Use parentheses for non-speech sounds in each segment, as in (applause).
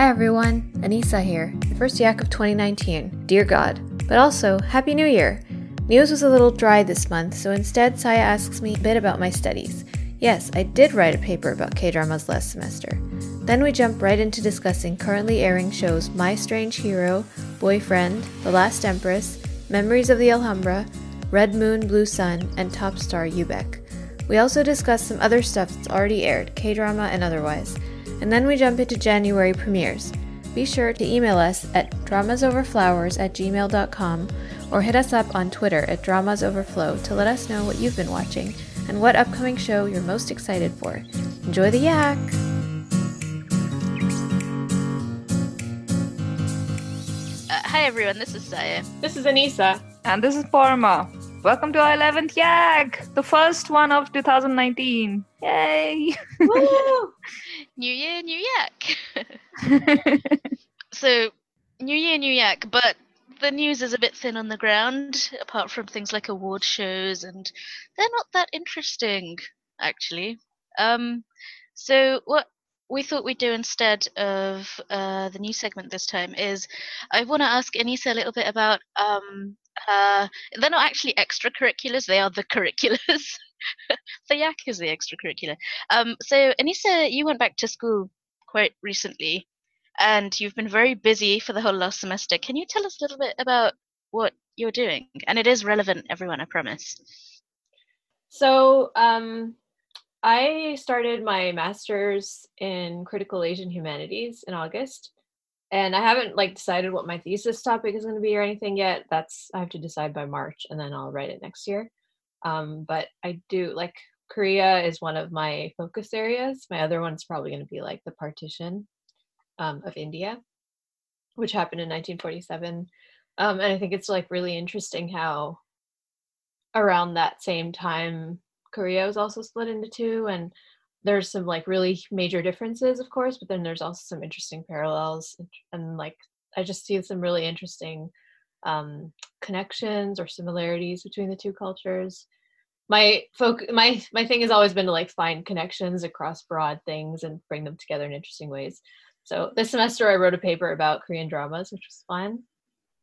Hi everyone, Anissa here, the first yak of 2019. Dear God. But also, Happy New Year! News was a little dry this month, so instead Saya asks me a bit about my studies. Yes, I did write a paper about K dramas last semester. Then we jump right into discussing currently airing shows My Strange Hero, Boyfriend, The Last Empress, Memories of the Alhambra, Red Moon, Blue Sun, and Top Star Yoo-baek. We also discuss some other stuff that's already aired, K drama and otherwise and then we jump into January premieres. Be sure to email us at dramasoverflowers at gmail.com or hit us up on Twitter at dramasoverflow to let us know what you've been watching and what upcoming show you're most excited for. Enjoy the yak! Uh, hi everyone, this is Saya. This is Anissa. And this is Paroma. Welcome to our 11th Yak, the first one of 2019. Yay! (laughs) new year, new yak. (laughs) (laughs) so, new year, new yak, but the news is a bit thin on the ground, apart from things like award shows, and they're not that interesting, actually. Um, so, what we thought we'd do instead of uh, the new segment this time is I want to ask Anissa a little bit about um, uh, they're not actually extracurriculars; they are the curriculars. (laughs) the yak is the extracurricular. Um, so, Anissa, you went back to school quite recently, and you've been very busy for the whole last semester. Can you tell us a little bit about what you're doing? And it is relevant, everyone. I promise. So, um, I started my master's in critical Asian humanities in August and I haven't like decided what my thesis topic is going to be or anything yet. That's I have to decide by March, and then I'll write it next year. Um, but I do like Korea is one of my focus areas. My other one's probably going to be like the partition um, of India, which happened in 1947. Um, and I think it's like really interesting how around that same time Korea was also split into two, and there's some like really major differences, of course, but then there's also some interesting parallels and, and like I just see some really interesting um, connections or similarities between the two cultures. My folk, my my thing has always been to like find connections across broad things and bring them together in interesting ways. So this semester I wrote a paper about Korean dramas, which was fun.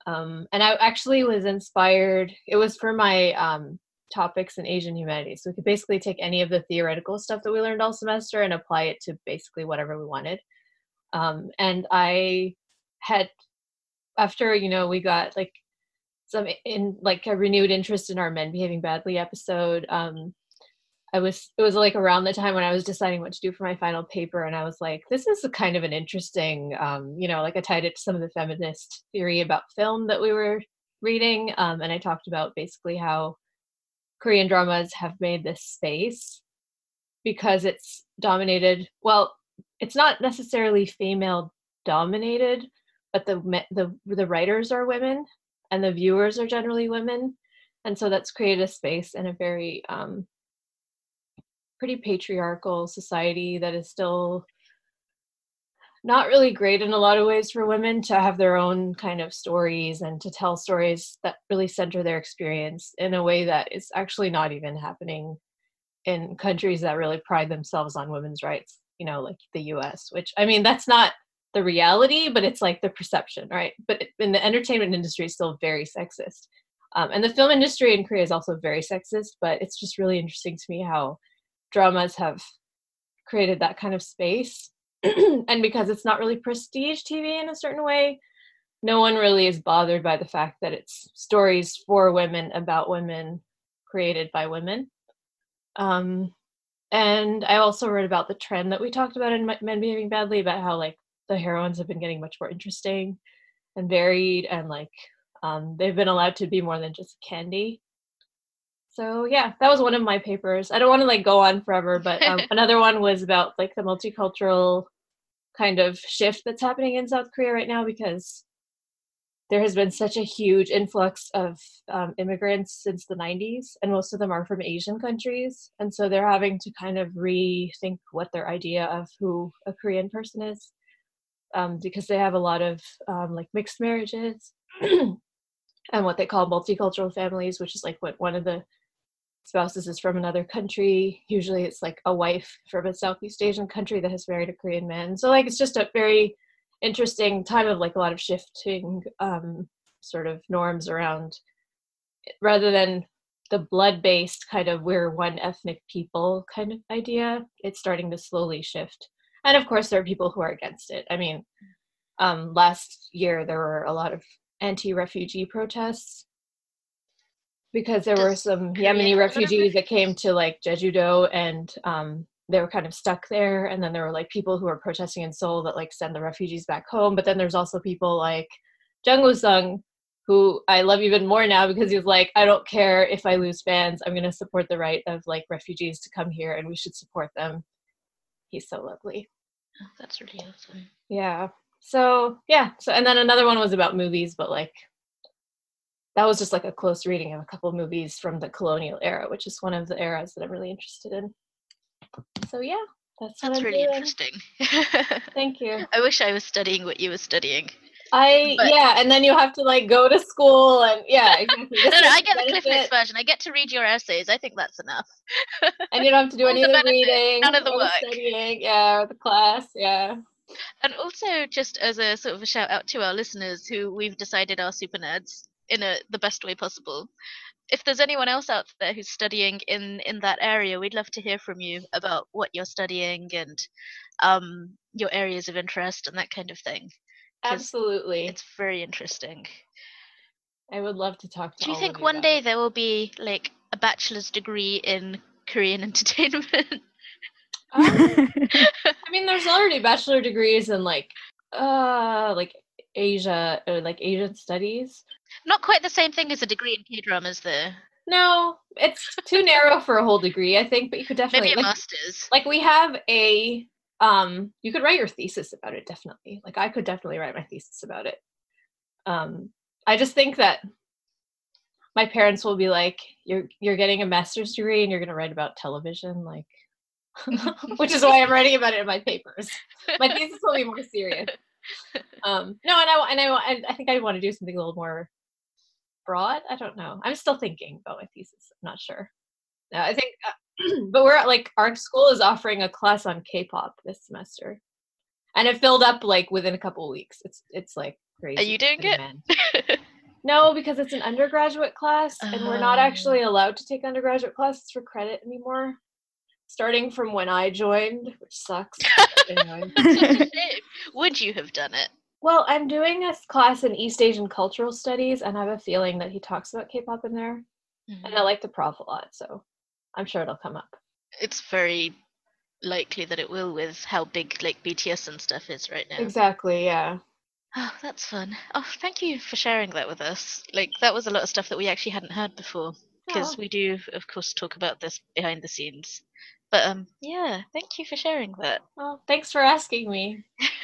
Um, and I actually was inspired. It was for my um, topics in Asian humanities. So we could basically take any of the theoretical stuff that we learned all semester and apply it to basically whatever we wanted. Um, and I had, after, you know, we got like some in like a renewed interest in our men behaving badly episode. Um, I was, it was like around the time when I was deciding what to do for my final paper. And I was like, this is kind of an interesting, um, you know, like I tied it to some of the feminist theory about film that we were reading. Um, and I talked about basically how Korean dramas have made this space because it's dominated. Well, it's not necessarily female dominated, but the the the writers are women and the viewers are generally women, and so that's created a space in a very um, pretty patriarchal society that is still not really great in a lot of ways for women to have their own kind of stories and to tell stories that really center their experience in a way that is actually not even happening in countries that really pride themselves on women's rights, you know, like the US, which I mean, that's not the reality, but it's like the perception, right? But in the entertainment industry, it's still very sexist. Um, and the film industry in Korea is also very sexist, but it's just really interesting to me how dramas have created that kind of space (clears throat) and because it's not really prestige TV in a certain way, no one really is bothered by the fact that it's stories for women about women created by women. Um, and I also read about the trend that we talked about in Men Behaving Badly about how like the heroines have been getting much more interesting and varied, and like um, they've been allowed to be more than just candy so yeah that was one of my papers. I don't want to like go on forever but um, (laughs) another one was about like the multicultural kind of shift that's happening in south korea right now because there has been such a huge influx of um, immigrants since the 90s and most of them are from asian countries. And so they're having to kind of rethink what their idea of who a korean person is um, because they have a lot of um, like mixed marriages (clears throat) and what they call multicultural families which is like what one of the spouses is from another country. Usually it's like a wife from a Southeast Asian country that has married a Korean man. So like it's just a very interesting time of like a lot of shifting um, sort of norms around rather than the blood based kind of we're one ethnic people kind of idea it's starting to slowly shift and of course there are people who are against it i mean um, last year there were a lot of anti-refugee protests because there were some Yemeni refugees that came to like Jeju-do and um, they were kind of stuck there. And then there were like people who were protesting in Seoul that like send the refugees back home. But then there's also people like Jung Woo-sung, who I love even more now because he's like, I don't care if I lose fans. I'm going to support the right of like refugees to come here and we should support them. He's so lovely. Oh, that's really awesome. Yeah. So yeah. So and then another one was about movies, but like that was just like a close reading of a couple of movies from the colonial era, which is one of the eras that I'm really interested in. So yeah, that's that's really doing. interesting. Thank you. (laughs) I wish I was studying what you were studying. I But- yeah, and then you have to like go to school and yeah, (laughs) exactly. No, no, I get the Cliff Notes version. I get to read your essays. I think that's enough. (laughs) and you don't have to do all any of the benefit, reading, none of the work. studying, yeah, or the class, yeah. And also, just as a sort of a shout out to our listeners who we've decided are super nerds in a, the best way possible. If there's anyone else out there who's studying in in that area, we'd love to hear from you about what you're studying and um, your areas of interest and that kind of thing. Absolutely. It's very interesting. I would love to talk to Do you think of one day it. there will be like a bachelor's degree in Korean (laughs) entertainment? Um, I mean, there's already bachelor degrees in like, uh, like Asia or like Asian studies. Not quite the same thing as a degree in K dramas, though. No, it's too narrow for a whole degree, I think. But you could definitely Maybe a like, master's. like we have a um. You could write your thesis about it. Definitely, like I could definitely write my thesis about it. Um, I just think that my parents will be like, "You're you're getting a master's degree and you're going to write about television," like, (laughs) which is why I'm writing about it in my papers. my thesis will be more serious. (laughs) Um, no, and I and I and I think I want to do something a little more broad. I don't know. I'm still thinking about my thesis. I'm not sure. No, I think, uh, (clears throat) but we're at, like our school is offering a class on K-pop this semester, and it filled up like within a couple of weeks. It's it's like crazy. Are you doing it? No, because it's an undergraduate class, and we're not Oh. actually allowed to take undergraduate classes for credit anymore. Starting from when I joined, which sucks. anyway. (laughs) Such a (laughs) shame. Would you have done it? Well, I'm doing a class in East Asian cultural studies, and I have a feeling that he talks about K-pop in there, and I like the prof a lot, so I'm sure it'll come up. It's very likely that it will with how big like BTS and stuff is right now. Exactly, yeah. Oh, that's fun. Oh, thank you for sharing that with us. Like that was a lot of stuff that we actually hadn't heard before because Oh. we do, of course, talk about this behind the scenes. But um, yeah, thank you for sharing that. Well, thanks for asking me. (laughs)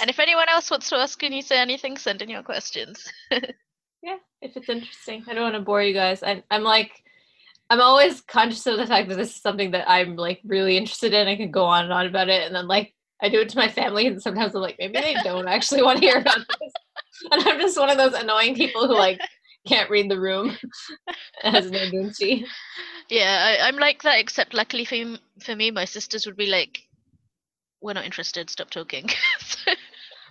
and if anyone else wants to ask can you say anything, send in your questions. (laughs) yeah, if it's interesting, I don't want to bore you guys. I, I'm like, I'm always conscious of the fact that this is something that I'm like really interested in. I can go on and on about it, and then like I do it to my family, and sometimes I'm like, maybe they (laughs) don't actually want to hear about this, and I'm just one of those annoying people who like can't read the room. Has no nunchi. Yeah, I, I'm like that. Except luckily for for me, my sisters would be like, "We're not interested. Stop talking." (laughs) So-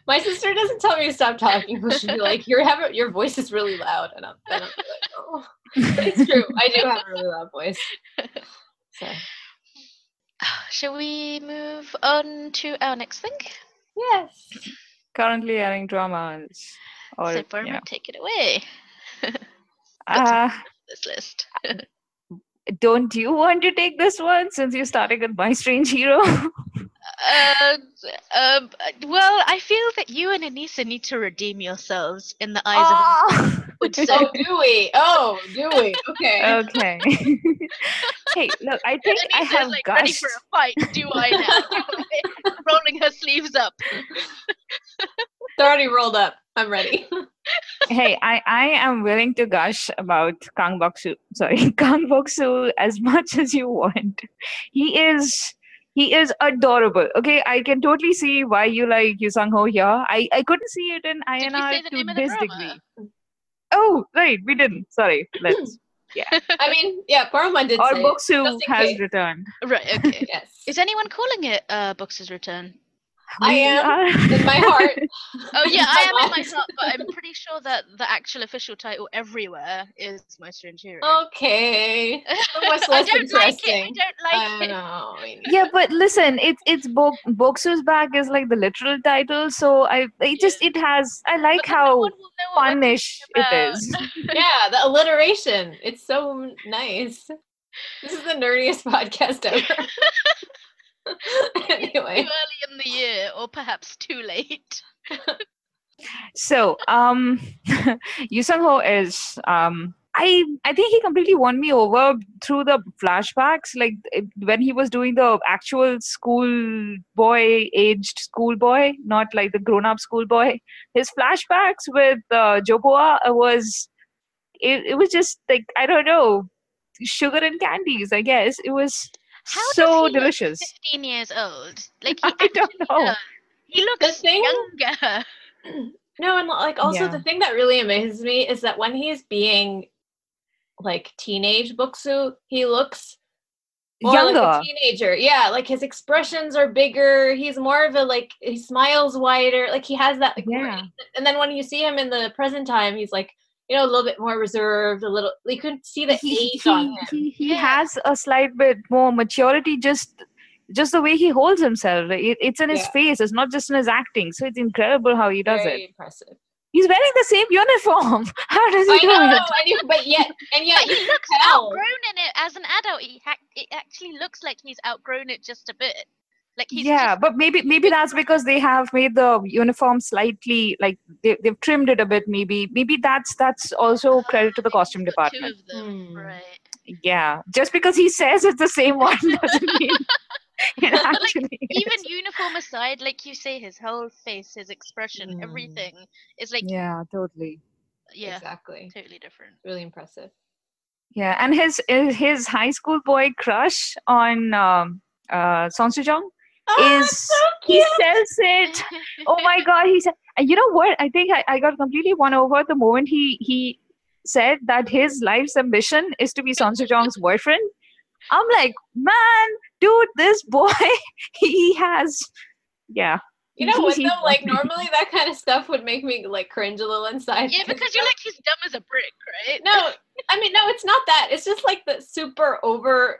My sister doesn't tell me to stop talking, but she'll be (laughs) like, "Your have your voice is really loud," and I'm, then I'll be like, "Oh, it's true. I do (laughs) have a really loud voice." (laughs) So (sighs) Shall we move on to our next thing? yes, Currently airing dramas. Or, so, you Paroma, know, take it away. uh, This list. Don't you want to take this one since you're starting with My Strange Hero? (laughs) Uh, um, uh, well, I feel that you and Anissa need to redeem yourselves in the eyes Ah! of would oh, do we? Oh, do we? Okay. okay. (laughs) hey, look, I think I Anissa's, have like ready for a fight. Do I now? (laughs) Rolling her sleeves up. It's already rolled up. I'm ready. Hey, I, I am willing to gush about Kang Boksu, sorry, (laughs) Kang Boksu as much as you want. He is he is adorable. Okay, I can totally see why you like Yoo Seung-ho here. I, I couldn't see it in INR to name of the this degree. Oh, right, we didn't. Sorry. Let's (laughs) yeah. I mean, yeah, Paroma did or Boksu has case. returned. Right. Okay. (laughs) Yes. Is anyone calling it uh, Box's Return? I (laughs) oh, am in my heart. Oh yeah, I am in my heart, but I'm pretty sure that the actual official title everywhere is My Strange Hero. Okay. Much (laughs) I less don't like it. I don't I like it. know. Yeah, but listen, it's it's Bo- Boksu's back is like the literal title, so I it just it has I like But then no how one will know what we're punish it about. (laughs) Yeah, the alliteration. It's so nice. This is the nerdiest podcast ever. Too early in the year, or perhaps too late. (laughs) So, um, (laughs) Yoo Seung-ho is um. I I think he completely won me over through the flashbacks, like it- when he was doing the actual school boy aged schoolboy, not like the grown up schoolboy. His flashbacks with uh, Jo Bo-ah was it, it was just like I don't know sugar and candies. I guess it was How does so he look delicious. 15 years old. Like (laughs) he I don't actually know. does. He looks thing- younger. No, and like also Yeah. the thing that really amazes me is that when he's being like teenage Boksu, he looks more like Younger. a teenager. Yeah, like his expressions are bigger. He's more of a like he smiles wider. Like he has that like more Yeah. and then when you see him in the present time, he's like you know a little bit more reserved, a little. You can see the he, age on he, him. he, he Yeah. has a slight bit more maturity just just the way he holds himself it, it's in his Yeah. face it's not just in his acting so it's incredible how he does Very it impressive. he's wearing the same uniform (laughs) how does he I do know, it and you, but yet, and yet, he looks tell. outgrown in it as an adult. He ha- it actually looks like he's outgrown it just a bit. Like he's yeah just but maybe maybe that's because they have made the uniform slightly like they, they've trimmed it a bit maybe maybe that's that's also credit to the costume got two department of them, Hmm. right? yeah just because he says it's the same one (laughs) doesn't mean (laughs) it like, actually Even uniform aside, like you say, his whole face, his expression, Mm. everything is like yeah totally yeah, Exactly. totally different. Really impressive. Yeah, and his his- his high school boy crush on um, uh, song Son Soo-jung is he sells it. Oh my (laughs) god, he said. And you know what? I think I, I got completely won over the moment he he said that his life's ambition is to be Son Soo-jung's boyfriend. I'm like, man, dude, this boy, (laughs) he has, yeah. You know what though? Like normally that kind of stuff would make me like cringe a little inside. Yeah, because you're like he's dumb as a brick, right? no, I mean no, it's not that. It's just like the super over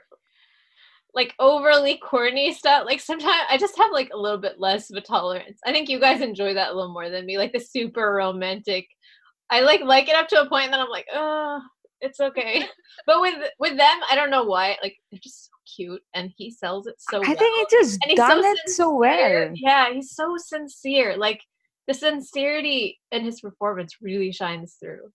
like overly corny stuff. Like sometimes I just have like a little bit less of a tolerance. I think you guys enjoy that a little more than me. Like the super romantic. I like like it up to a point and then I'm like, oh, it's okay. (laughs) (laughs) but with with them, I don't know why. Like they're just so cute and he sells it so I well. think he just done so it so well. Yeah, he's so sincere. Like the sincerity in his performance really shines through.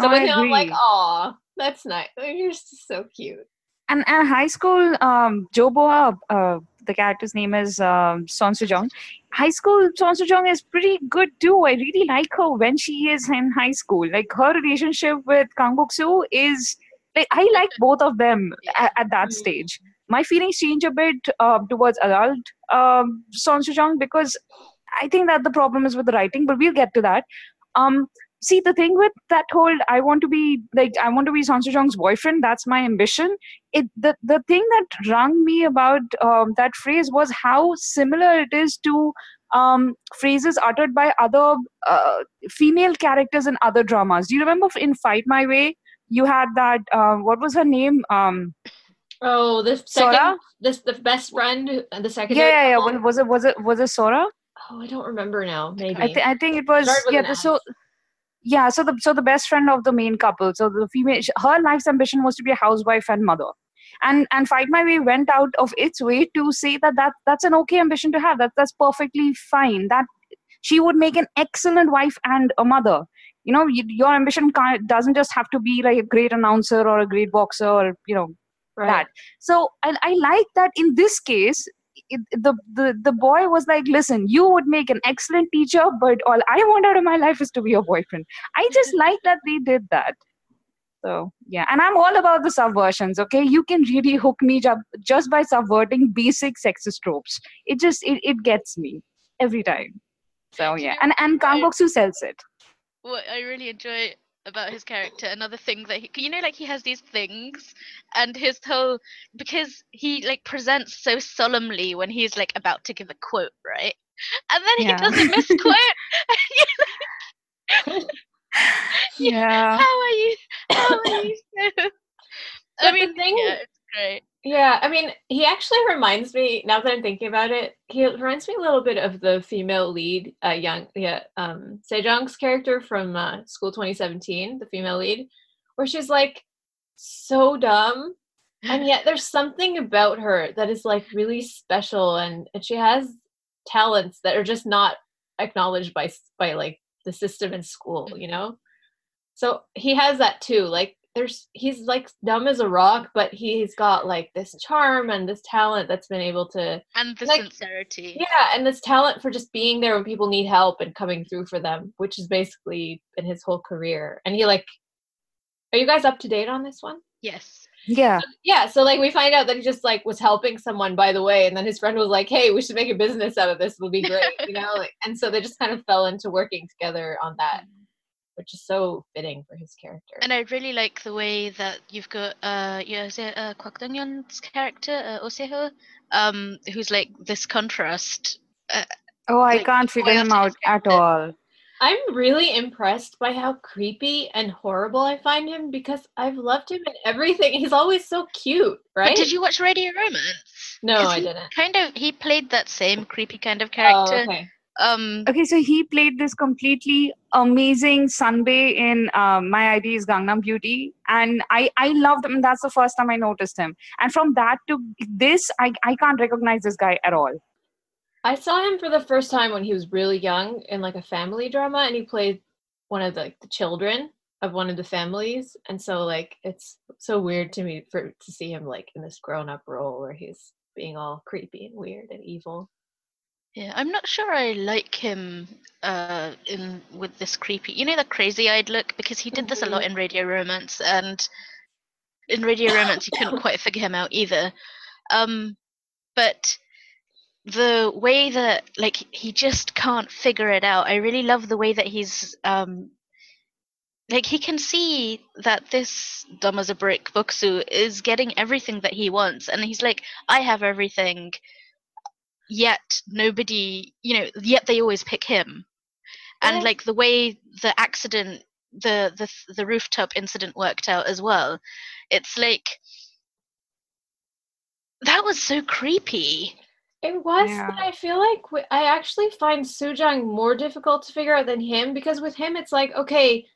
So Oh, with I him, I'm like, agree. aw, that's nice. You're just so cute. And and high school um Jo Bo-ah uh the character's name is um Son Soo-jung. High school Son Soo-jung is pretty good too. I really like her when she is in high school. Like her relationship with Kang Bok-soo is like I like both of them at, at that Mhm. stage. My feelings change a bit uh, towards adult um Son Soo-jung because I think that the problem is with the writing, but we'll get to that. Um see the thing with that whole I want to be like I want to be Son Soo-jung's boyfriend, that's my ambition it the, the thing that rung me about um, that phrase was how similar it is to um, phrases uttered by other uh, female characters in other dramas. Do you remember in Fight My Way? You had that. Uh, what was her name? Um, Oh, the Sora? second, this the best friend, the second. yeah, yeah, yeah. Was, it? Was it? Was it Sora? Oh, I don't remember now. Maybe. I, th- I think it was. Yeah. The, so. Yeah. So the so the best friend of the main couple. So the female. Her life's ambition was to be a housewife and mother. and and fight my way went out of its way to say that, that that's an okay ambition to have that that's perfectly fine that she would make an excellent wife and a mother you know you, your ambition doesn't just have to be like a great announcer or a great boxer or you know Right. that so I, I like that in this case it, the, the the boy was like listen you would make an excellent teacher but all i want out of my life is to be your boyfriend. I just (laughs) like that they did that. So yeah. And i'm all about the subversions okay? You can really hook me up just by subverting basic sexist tropes. It just it, it gets me every time. So yeah. And and Kang Boksu sells it. What I really enjoy about his character, another thing that he, you know, like he has these things, and his whole because he like presents so solemnly when he's like about to give a quote, right? and then Yeah. he does a misquote. (laughs) (laughs) Yeah. How are you? How are you? So... (laughs) I But the mean, thing- yeah, it's great. Yeah, I mean, he actually reminds me. Now that I'm thinking about it, he reminds me a little bit of the female lead, uh, young, yeah, um, Se-jeong's character from uh, School 2017, the female lead, where she's like so dumb, and (laughs) yet there's something about her that is like really special, and and she has talents that are just not acknowledged by by like the system in school, you know. So he has that too. Like there's he's like dumb as a rock, but he's got like this charm and this talent that's been able to and the Like- sincerity. yeah, and this talent for just being there when people need help and coming through for them, which is basically been his whole career. And he like are you guys up to date on this one? Yes. Yeah. Yeah, so like we find out that he just like was helping someone by the way, and then his friend was like, "Hey, we should make a business out of this. It'll be great," you know. Like, (laughs) and so they just kind of fell into working together on that, which is so fitting for his character. And I really like the way that you've got uh yeah, is it uh Kwak Dong-yeon's character, uh, Oseho, um, who's like this contrast. Oh, I Like, can't figure him poetic out at all. I'm really impressed by how creepy and horrible I find him because I've loved him in everything. He's always so cute, right? But did you watch Radio Romance? No, I didn't. Kind of, he played that same creepy kind of Oh, character. okay. Um, Okay, so he played this completely amazing sunbae in uh, My ID is Gangnam Beauty, and I I loved him. That's the first time I noticed him, and from that to this, I I can't recognize this guy at all. I saw him for the first time when he was really young in like a family drama, and he played one of the, like the children of one of the families, and so like it's so weird to me for to see him like in this grown up role where he's being all creepy and weird and evil. Yeah, I'm not sure I like him uh, in with this creepy, you know, the crazy-eyed look because he did this a lot in Radio Romance, and in Radio Romance you couldn't quite figure him out either. Um, but the way that like he just can't figure it out. I really love the way that he's um like he can see that this dumb as a brick Boksu is getting everything that he wants and he's like I have everything yet nobody you know yet they always pick him and Yeah. like the way the accident the the the rooftop incident worked out as well it's like that was so creepy It was, Yeah. but I feel like I actually find Sujang more difficult to figure out than him because with him it's like okay,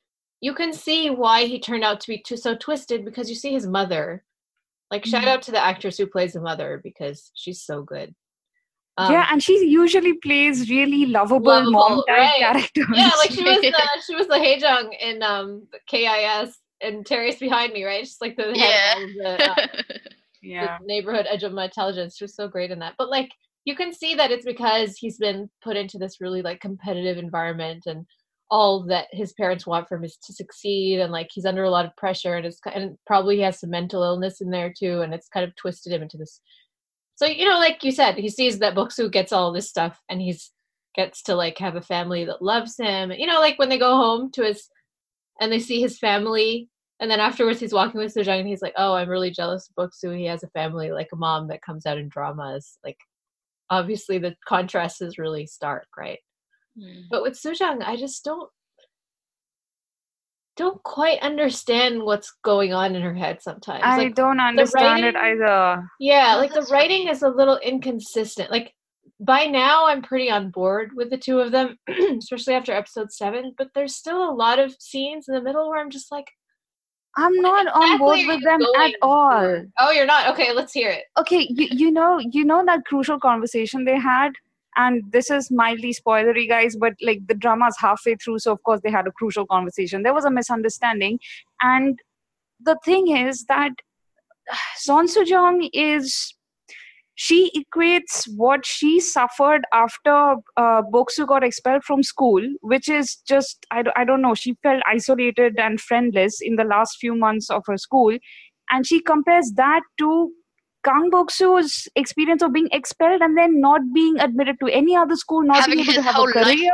you can see why he turned out to be too, so twisted because you see his mother. Like shout Mhm. out to the actress who plays the mother because she's so good. Um, yeah, and she usually plays really lovable, Lovable, mom type right. characters. yeah, like she was the she was (laughs) the Haejung in um KIS and Terius Behind Me, right? She's like the head of the, uh, (laughs) yeah. the neighborhood edge of my intelligence. She was so great in that. But like you can see that it's because he's been put into this really like competitive environment and all that his parents want from him is to succeed and like he's under a lot of pressure and it's ki- and probably he has some mental illness in there too and it's kind of twisted him into this so you know like you said he sees that Boksu gets all this stuff and he's gets to like have a family that loves him you know like when they go home to his and they see his family and then afterwards he's walking with Sejong and he's like, Oh, I'm really jealous of Boksu. He has a family like a mom that comes out in dramas. Like obviously the contrast is really stark, right? Hmm. But with Sujang, I just don't don't quite understand what's going on in her head sometimes. I like don't understand it either. yeah, like the writing funny. is a little inconsistent. Like by now I'm pretty on board with the two of them, (clears throat) especially after episode 7, but there's still a lot of scenes in the middle where I'm just like I'm not on board with them at all. for? Oh, you're not. Okay, let's hear it. okay you, you know you know that crucial conversation they had and this is mildly spoilery guys but like the drama's halfway through so of course they had a crucial conversation there was a misunderstanding and the thing is that (sighs) Son Soo-jung is she equates what she suffered after uh, Boksu got expelled from school, which is just, I, I don't know, she felt isolated and friendless in the last few months of her school. And she compares that to Kang Boksu's experience of being expelled and then not being admitted to any other school, not having being able to have a career.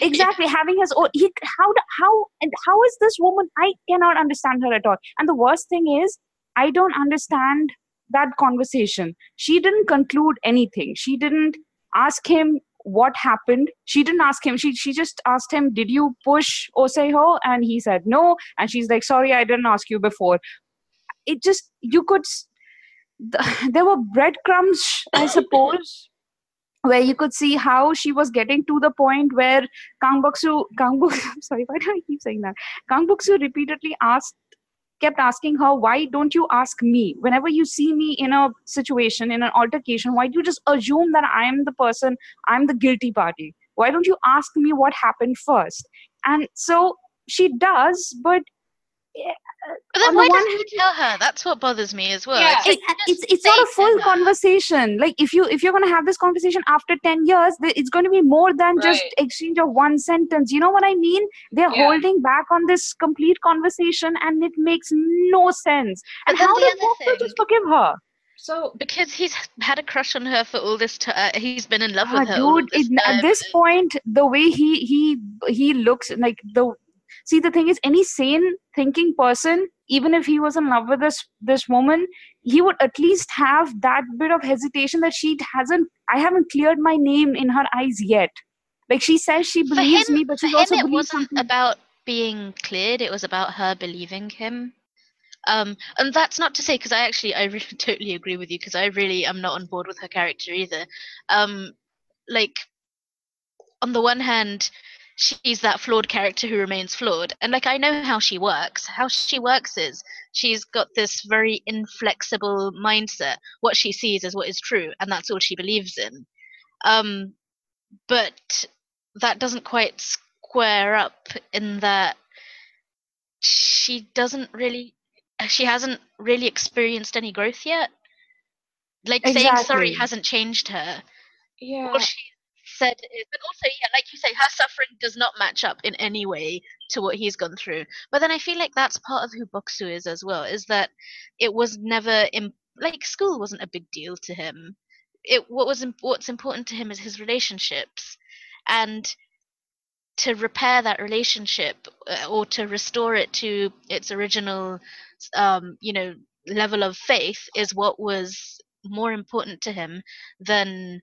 (laughs) exactly having his own he, how how and how is this woman i cannot understand her at all. And the worst thing is i don't understand that conversation. She didn't conclude anything. She didn't ask him what happened. She didn't ask him she she just asked him did you push oseho and he said no. And she's like sorry i didn't ask you before. It just you could (laughs) there were breadcrumbs i suppose where you could see how she was getting to the point where Kang Boksu, Kang Boksu, (laughs) I'm sorry, why do I keep saying that? Kang Boksu repeatedly asked, kept asking her, why don't you ask me? Whenever you see me in a situation, in an altercation, why do you just assume that I'm the person, I'm the guilty party? Why don't you ask me what happened first? And so she does, but eh, but then why doesn't he tell her? That's what bothers me as well. Yeah. It's, it's, it's not a full conversation. Like if you if you're going to have this conversation after ten years, it's going to be more than right. just exchange of one sentence. You know what I mean? They're yeah. holding back on this complete conversation, and it makes no sense. And how does Walker just forgive her? So because he's had a crush on her for all this time, uh, he's been in love with her. Dude, this it, at this point, the way he he he looks like the see the thing is any sane thinking person even if he was in love with this this woman he would at least have that bit of hesitation that she hasn't i haven't cleared my name in her eyes yet like she says she believes him, me but she also it wasn't something. about being cleared it was about her believing him um, and that's not to say because I actually I really (laughs) totally agree with you because I really am not on board with her character either. Um, like on the one hand, she's that flawed character who remains flawed. And like i know how she works. How she works is she's got this very inflexible mindset. What she sees is what is true and that's all she believes in. Um but that doesn't quite square up in that she doesn't really she hasn't really experienced any growth yet. Like exactly. saying sorry hasn't changed her. Yeah. All she said is, but also, yeah, like you say, her suffering does not match up in any way to what he's gone through. But then I feel like that's part of who Boksu is as well, is that it was never in, like school wasn't a big deal to him. It what was what's important to him is his relationships, and to repair that relationship uh, or to restore it to its original, um, you know, level of faith is what was more important to him than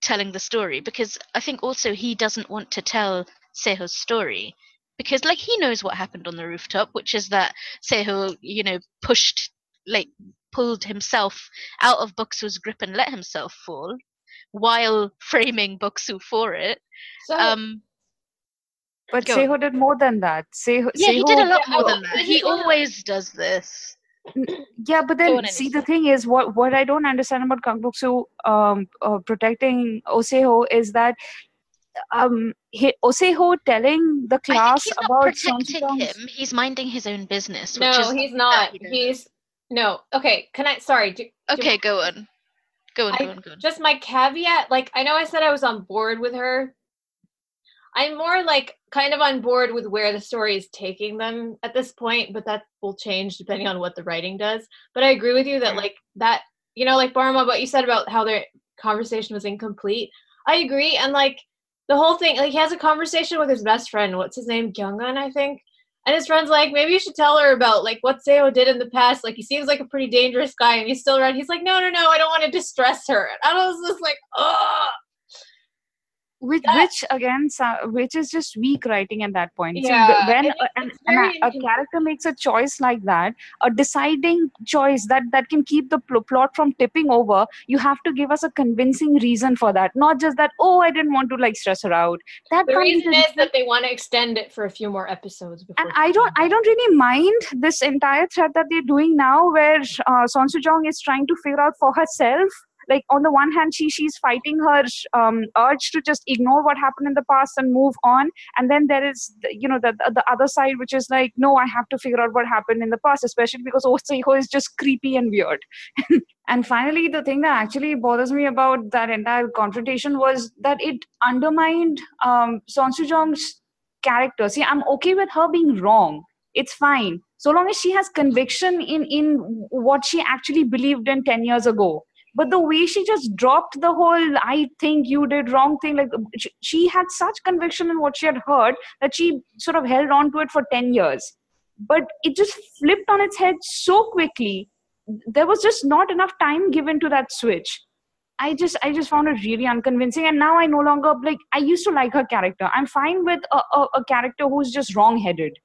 telling the story because I think also he doesn't want to tell Seho's story because like he knows what happened on the rooftop, which is that Seho, you know, pushed like pulled himself out of Boksu's grip and let himself fall while framing Boksu for it. So, um, but Seho did more than that. Seho, yeah, Seho, he did a lot more than that. (laughs) He always does this yeah but then see the thing is what what i don't understand about kang boksu um uh, protecting oseho is that um he, oseho telling the class he's about protecting him he's minding his own business no he's not. he's no okay can i sorry do, okay do, go on. Go on, go on go on. just my caveat like i know i said i was on board with her I'm more like kind of on board with where the story is taking them at this point, but that will change depending on what the writing does. But I agree with you that like that, you know, like Paroma, what you said about how their conversation was incomplete. I agree, and like the whole thing, like he has a conversation with his best friend. What's his name? Gyeongun, I think. And his friend's like, maybe you should tell her about like what Seo did in the past. Like he seems like a pretty dangerous guy, and he's still around. He's like, no, no, no, I don't want to distress her. And I was just like, oh which which again which is just weak writing at that point. Yeah, so when a, an, a, character makes a choice like that a deciding choice that that can keep the pl- plot from tipping over you have to give us a convincing reason for that. Not just that oh i didn't want to like stress her out. That the reason is that they want to extend it for a few more episodes and i don't i don't really mind this entire thread that they're doing now where uh, son soo-jung is trying to figure out for herself like on the one hand she she's fighting her um, urge to just ignore what happened in the past and move on. And then there is you know the, the other side which is like no i have to figure out what happened in the past especially because (laughs) Oseho is just creepy and weird. (laughs) And finally the thing that actually bothers me about that entire confrontation was that it undermined um, Son Soo-jung's character. See i'm okay with her being wrong. It's fine. So long as she has conviction in in what she actually believed in 10 years ago but the way she just dropped the whole i think you did wrong thing like she had such conviction in what she had heard that she sort of held on to it for 10 years but it just flipped on its head so quickly there was just not enough time given to that switch I just I just found it really unconvincing, and now I no longer like. I used to like her character. I'm fine with a, a, a character who's just wrong-headed,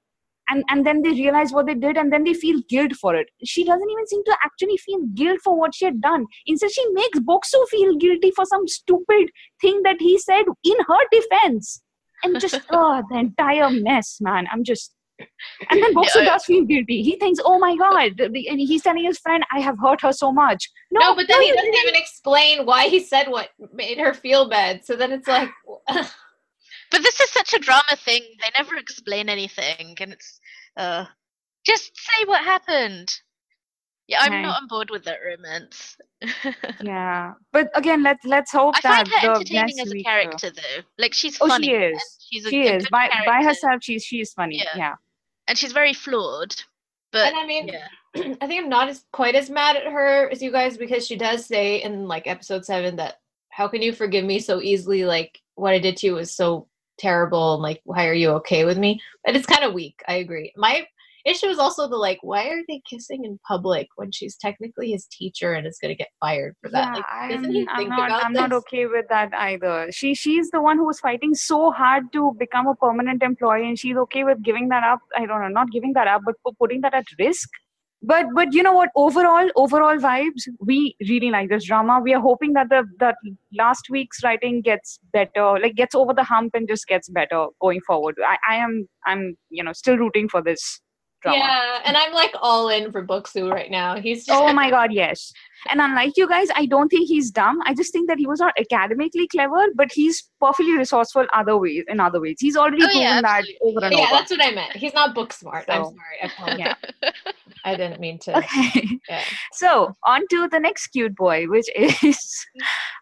and and then they realize what they did, and then they feel guilt for it. She doesn't even seem to actually feel guilt for what she had done. Instead, she makes Boksu feel guilty for some stupid thing that he said in her defense, and just (laughs) oh, the entire mess, man. I'm just and then Boksu Yeah, does feel guilty. He thinks, "Oh my god!" And he's telling his friend, "I have hurt her so much." No, No, but then he doesn't even explain why he said what made her feel bad. So then it's like, (laughs) (sighs) But this is such a drama thing. They never explain anything, and it's uh, just say what happened. Yeah, I'm Right. not on board with that romance. (laughs) Yeah, but again, let's let's hope I find her the entertaining as a week, character, though. Like she's Oh, she funny. and is. She's a, she a is good by by herself. She's she is funny. Yeah. Yeah. and she's very flawed. But and I mean, yeah, (clears throat) I think I'm not as quite as mad at her as you guys because she does say in like episode seven that how can you forgive me so easily? Like what I did to you was so terrible, and like why are you okay with me? But it's kind of weak. I agree. My issue is also the like why are they kissing in public when she's technically his teacher and is going to get fired for that? Yeah, like, I'm, I'm not. I'm this? not okay with that either. She she's the one who was fighting so hard to become a permanent employee, and she's okay with giving that up. I don't know, not giving that up, but putting that at risk. But but you know what? Overall, overall vibes. We really like this drama. We are hoping that the that last week's writing gets better, like gets over the hump and just gets better going forward. I, I am I'm you know still rooting for this drama. Yeah, and I'm like all in for Boksu right now. He's just Oh my god, yes. And unlike you guys, I don't think he's dumb. I just think that he was not academically clever, but he's perfectly resourceful other ways in other ways. He's already Oh, proven yeah, that over and yeah, over. Yeah, that's what I meant. He's not book smart. I'm sorry. Yeah. I didn't mean to. Okay. Yeah. So on to the next cute boy, which (laughs) is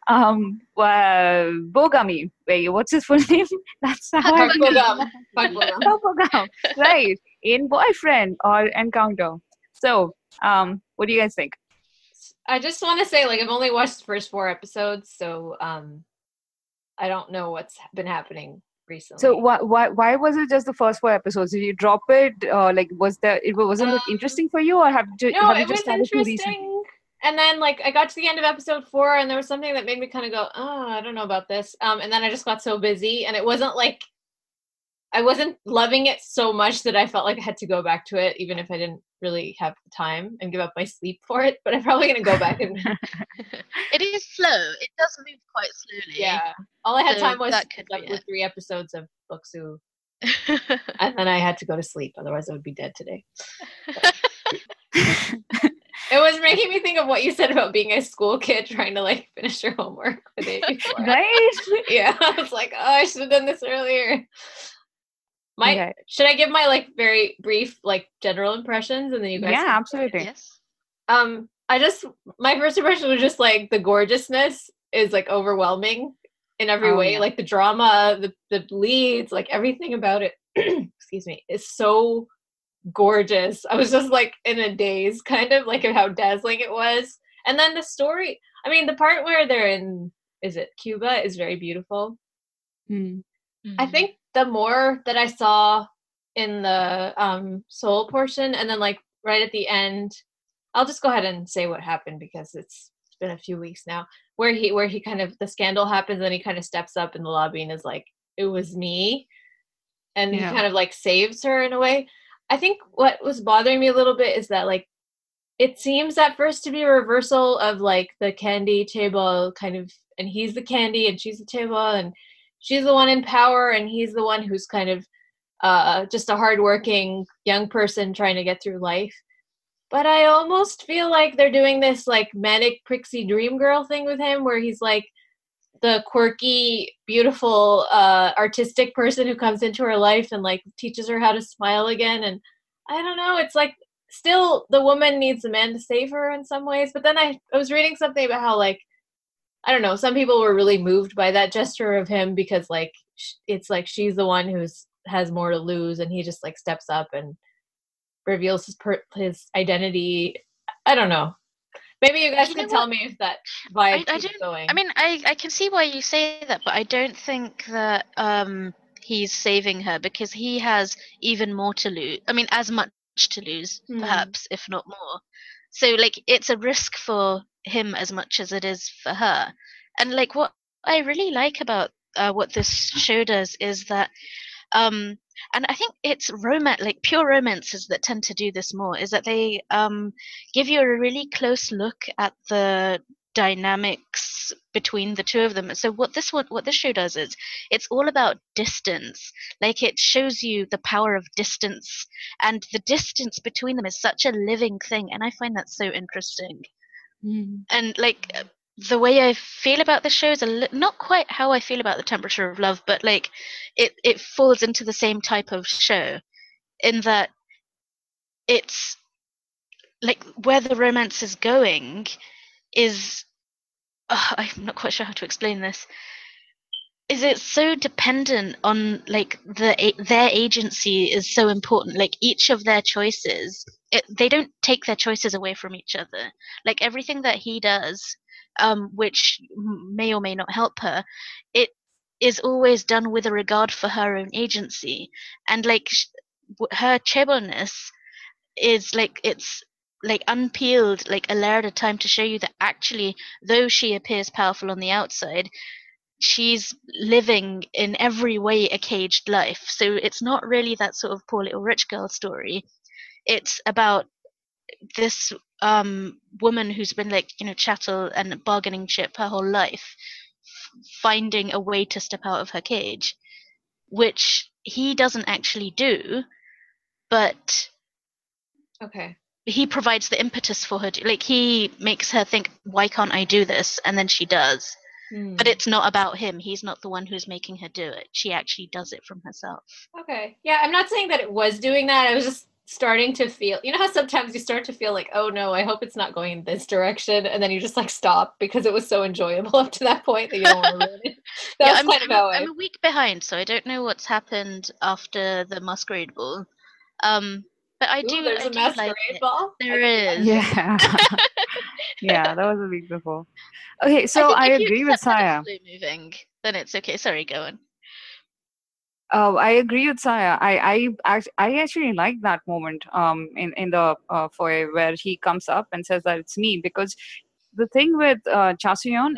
um uh, Bogami. Wait, what's his full (laughs) name? That's how I Park Bo-gum. Park Bo-gum. Oh, Bogam. Right. In boyfriend or encounter. So um what do you guys think? I just want to say, like, I've only watched the first four episodes, so um, I don't know what's been happening recently. So why why why was it just the first four episodes? Did you drop it? Uh, like was that it wasn't it Um, interesting for you, or have you, no, have you it just was started too recently? interesting. And then, like, I got to the end of episode four, and there was something that made me kind of go, "Oh, I don't know about this." Um, and then I just got so busy, and it wasn't like I wasn't loving it so much that I felt like I had to go back to it, even if I didn't really have the time and give up my sleep (laughs) for it. But I'm probably gonna go back and (laughs) it is slow. It does move quite slowly. yeah. All I had So time was like with three episodes of Boksu, (laughs) and then I had to go to sleep. Otherwise, I would be dead today. (laughs) It was making me think of what you said about being a school kid trying to like finish your homework the day (laughs) before. right? yeah, I was like, oh, I should have done this earlier. My Okay. should I give my like very brief like general impressions and then you guys? Yeah, absolutely. yes. Um, I just my first impression was just like the gorgeousness is like overwhelming in every Oh, way. yeah. Like the drama, the the leads, like everything about it. (clears throat) excuse me, is so gorgeous. I was just like in a daze, (laughs) kind of like of how dazzling it was. And then the story. I mean, the part where they're in is it Cuba is very beautiful. Hmm. I Mhm. think the more that I saw in the um Seoul portion and then like right at the end I'll just go ahead and say what happened because it's been a few weeks now where he where he kind of the scandal happens and he kind of steps up in the lobby and is like it was me and Yeah. he kind of like saves her in a way. I think what was bothering me a little bit is that like it seems at first to be a reversal of like the candy table kind of and he's the candy and she's the table and she's the one in power and he's the one who's kind of uh, just a hardworking young person trying to get through life. But I almost feel like they're doing this like manic pixie dream girl thing with him where he's like the quirky, beautiful, uh, artistic person who comes into her life and like teaches her how to smile again. And I don't know, it's like still the woman needs the man to save her in some ways. But then I, I was reading something about how like I don't know. Some people were really moved by that gesture of him because, like, it's like she's the one who's has more to lose, and he just like steps up and reveals his per- his identity. I don't know. Maybe you guys You can tell what? me if that vibe I keeps don't- going. I mean, I, I can see why you say that, but I don't think that um he's saving her because he has even more to lose. I mean, as much to lose, Hmm. perhaps, if not more. So like it's a risk for him as much as it is for her. And like what I really like about uh, what this show does is that um and i think it's romance like pure romances that tend to do this more is that they um give you a really close look at the dynamics between the two of them. So what this one what this show does is it's all about distance. Like it shows you the power of distance and the distance between them is such a living thing and I find that so interesting. Mm. And like the way I feel about the show is a li- not quite how I feel about the temperature of love, but like it it falls into the same type of show in that it's like where the romance is going is uh, I'm not quite sure how to explain this. Is it so dependent on like the their agency is so important? Like each of their choices, it, they don't take their choices away from each other. Like everything that he does, um, which may or may not help her, it is always done with a regard for her own agency, and like her chaebol-ness is like it's like unpeeled like a layer at a time to show you that actually though she appears powerful on the outside she's living in every way a caged life. So it's not really that sort of poor little rich girl story. It's about this um woman who's been like you know chattel and bargaining chip her whole life finding a way to step out of her cage which he doesn't actually do but okay he provides the impetus for her to, like he makes her think why can't i do this and then she does Hmm. but it's not about him he's not the one who's making her do it she actually does it from herself Okay. Yeah, I'm not saying that it was doing that. I was just starting to feel, you know how sometimes you start to feel like, oh no, I hope it's not going this direction. And then you just like stop because it was so enjoyable (laughs) up to that point that you don't want to ruin it. (laughs) That yeah, was I'm, kind of I'm, how a, I. I'm a week behind so i don't know what's happened after the masquerade ball um but i Ooh, do there's I a do masquerade like ball. there I- Yeah. (laughs) yeah, that was a week before. Okay, so think I, agree with accept Saya. moving then it's okay sorry go on Uh, I agree with Saya. I I I actually like that moment um in in the uh, foyer where he comes up and says that it's me because the thing with uh,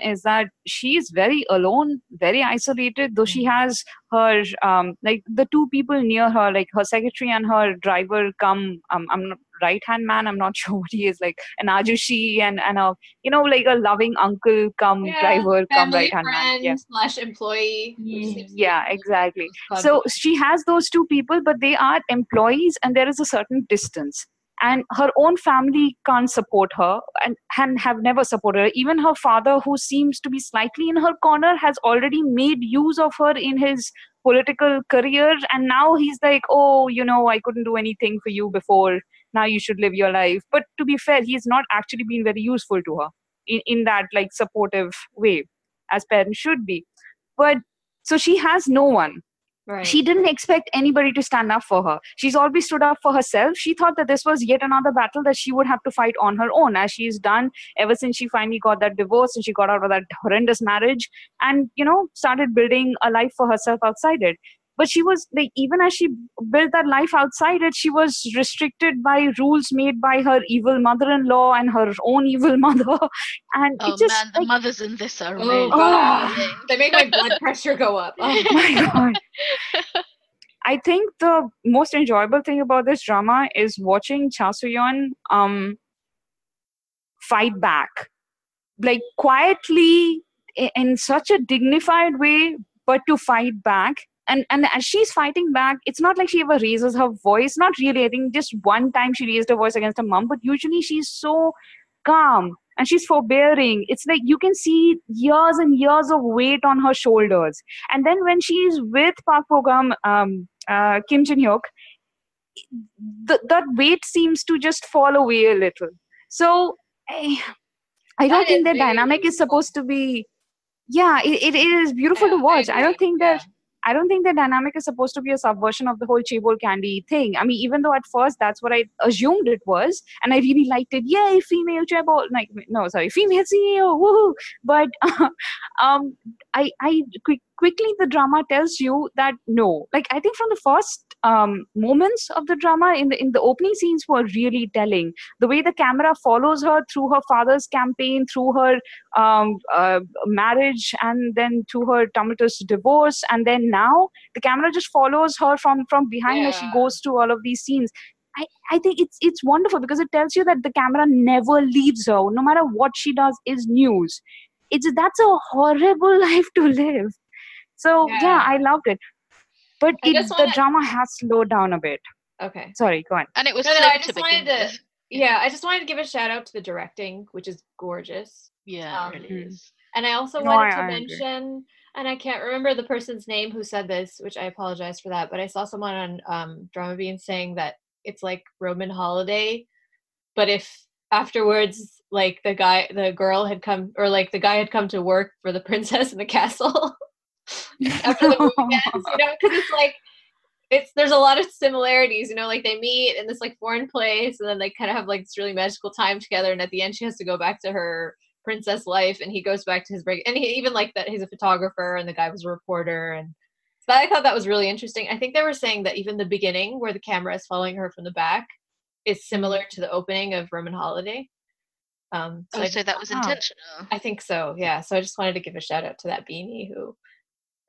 is that she is very alone, very isolated. Though she has her um like the two people near her, like her secretary and her driver, come. Um, I'm not right hand man. I'm not (laughs) sure what he is like an ajushi and and a you know like a loving uncle come Yeah, driver come right hand man. Yeah. slash employee. which Ye- seems to yeah, exactly. So she has those two people, but they are employees, and there is a certain distance. And her own family can't support her and, and have never supported her. Even her father, who seems to be slightly in her corner, has already made use of her in his political career. And now he's like, oh, you know, I couldn't do anything for you before. Now you should live your life. But to be fair, he's not actually been very useful to her in, in that like supportive way, as parents should be. But so she has no one right. she didn't expect anybody to stand up for her. She's always stood up for herself. She thought that this was yet another battle that she would have to fight on her own, as she's done ever since she finally got that divorce and she got out of that horrendous marriage and, you know, started building a life for herself outside it. But she was like, even as she built that life outside it, she was restricted by rules made by her evil mother in law and her own (laughs) evil mother. And oh it just, man the like, mothers in this are Oh, really God. annoying. They make my blood pressure go up. (laughs) Oh, oh (laughs) my God. I think the most enjoyable thing about this drama is watching Cha Soo-hyun um fight back, like quietly in such a dignified way, but to fight back. And and as she's fighting back, it's not like she ever raises her voice. Not really. I think just one time she raised her voice against her mom, but usually she's so calm and she's forbearing. It's like you can see years and years of weight on her shoulders. And then when she's with Park Bo-gum, um, uh, Kim Jin Hyuk, th- that weight seems to just fall away a little. So I, I don't That think is the really dynamic is supposed to be. Yeah, it, it is beautiful to watch. I, don't think that I don't think the dynamic is supposed to be a subversion of the whole chaebol candy thing. I mean, even though at first that's what I assumed it was, and I really liked it. Yay, female chaebol! Like, no, sorry, female CEO, woohoo! But (laughs) um, I I quick, quickly the drama tells you that no. Like i think from the first um, moments of the drama in the in the opening scenes were really telling. The way the camera follows her through her father's campaign through her um, uh, marriage and then to her tumultuous divorce and then now the camera just follows her from from behind yeah. as she goes to all of these scenes. I, I think it's it's wonderful because it tells you that the camera never leaves her. No matter what she does is news. It's that's a horrible (laughs) life to live so yeah, yeah. I loved it. But it, the wanted... drama has slowed down a bit. Okay. Sorry go on. And it was no, no, I just wanted to yeah. I just wanted to give a shout out to the directing which is gorgeous. Yeah um, it really is. and i also no, wanted I, to I mention and I can't remember the person's name who said this, which I apologize for that. But I saw someone on um, Drama Bean saying that it's like Roman holiday, but if afterwards like the guy the girl had come or like the guy had come to work for the (laughs) princess in the castle (laughs) after the (laughs) movie ends, you know, because it's like it's there's a lot of similarities, you know, like they meet in this like foreign place and then they kind of have like this really magical time together and at the end she has to go back to her princess life and he goes back to his break and he even like that he's a photographer and the guy was a reporter and so I thought that was really interesting. I think they were saying that even the beginning, where the camera is following her from the back, is similar to the opening of Roman Holiday. Um, so, oh, so that was intentional. I think so. Yeah. So I just wanted to give a shout out to that beanie who.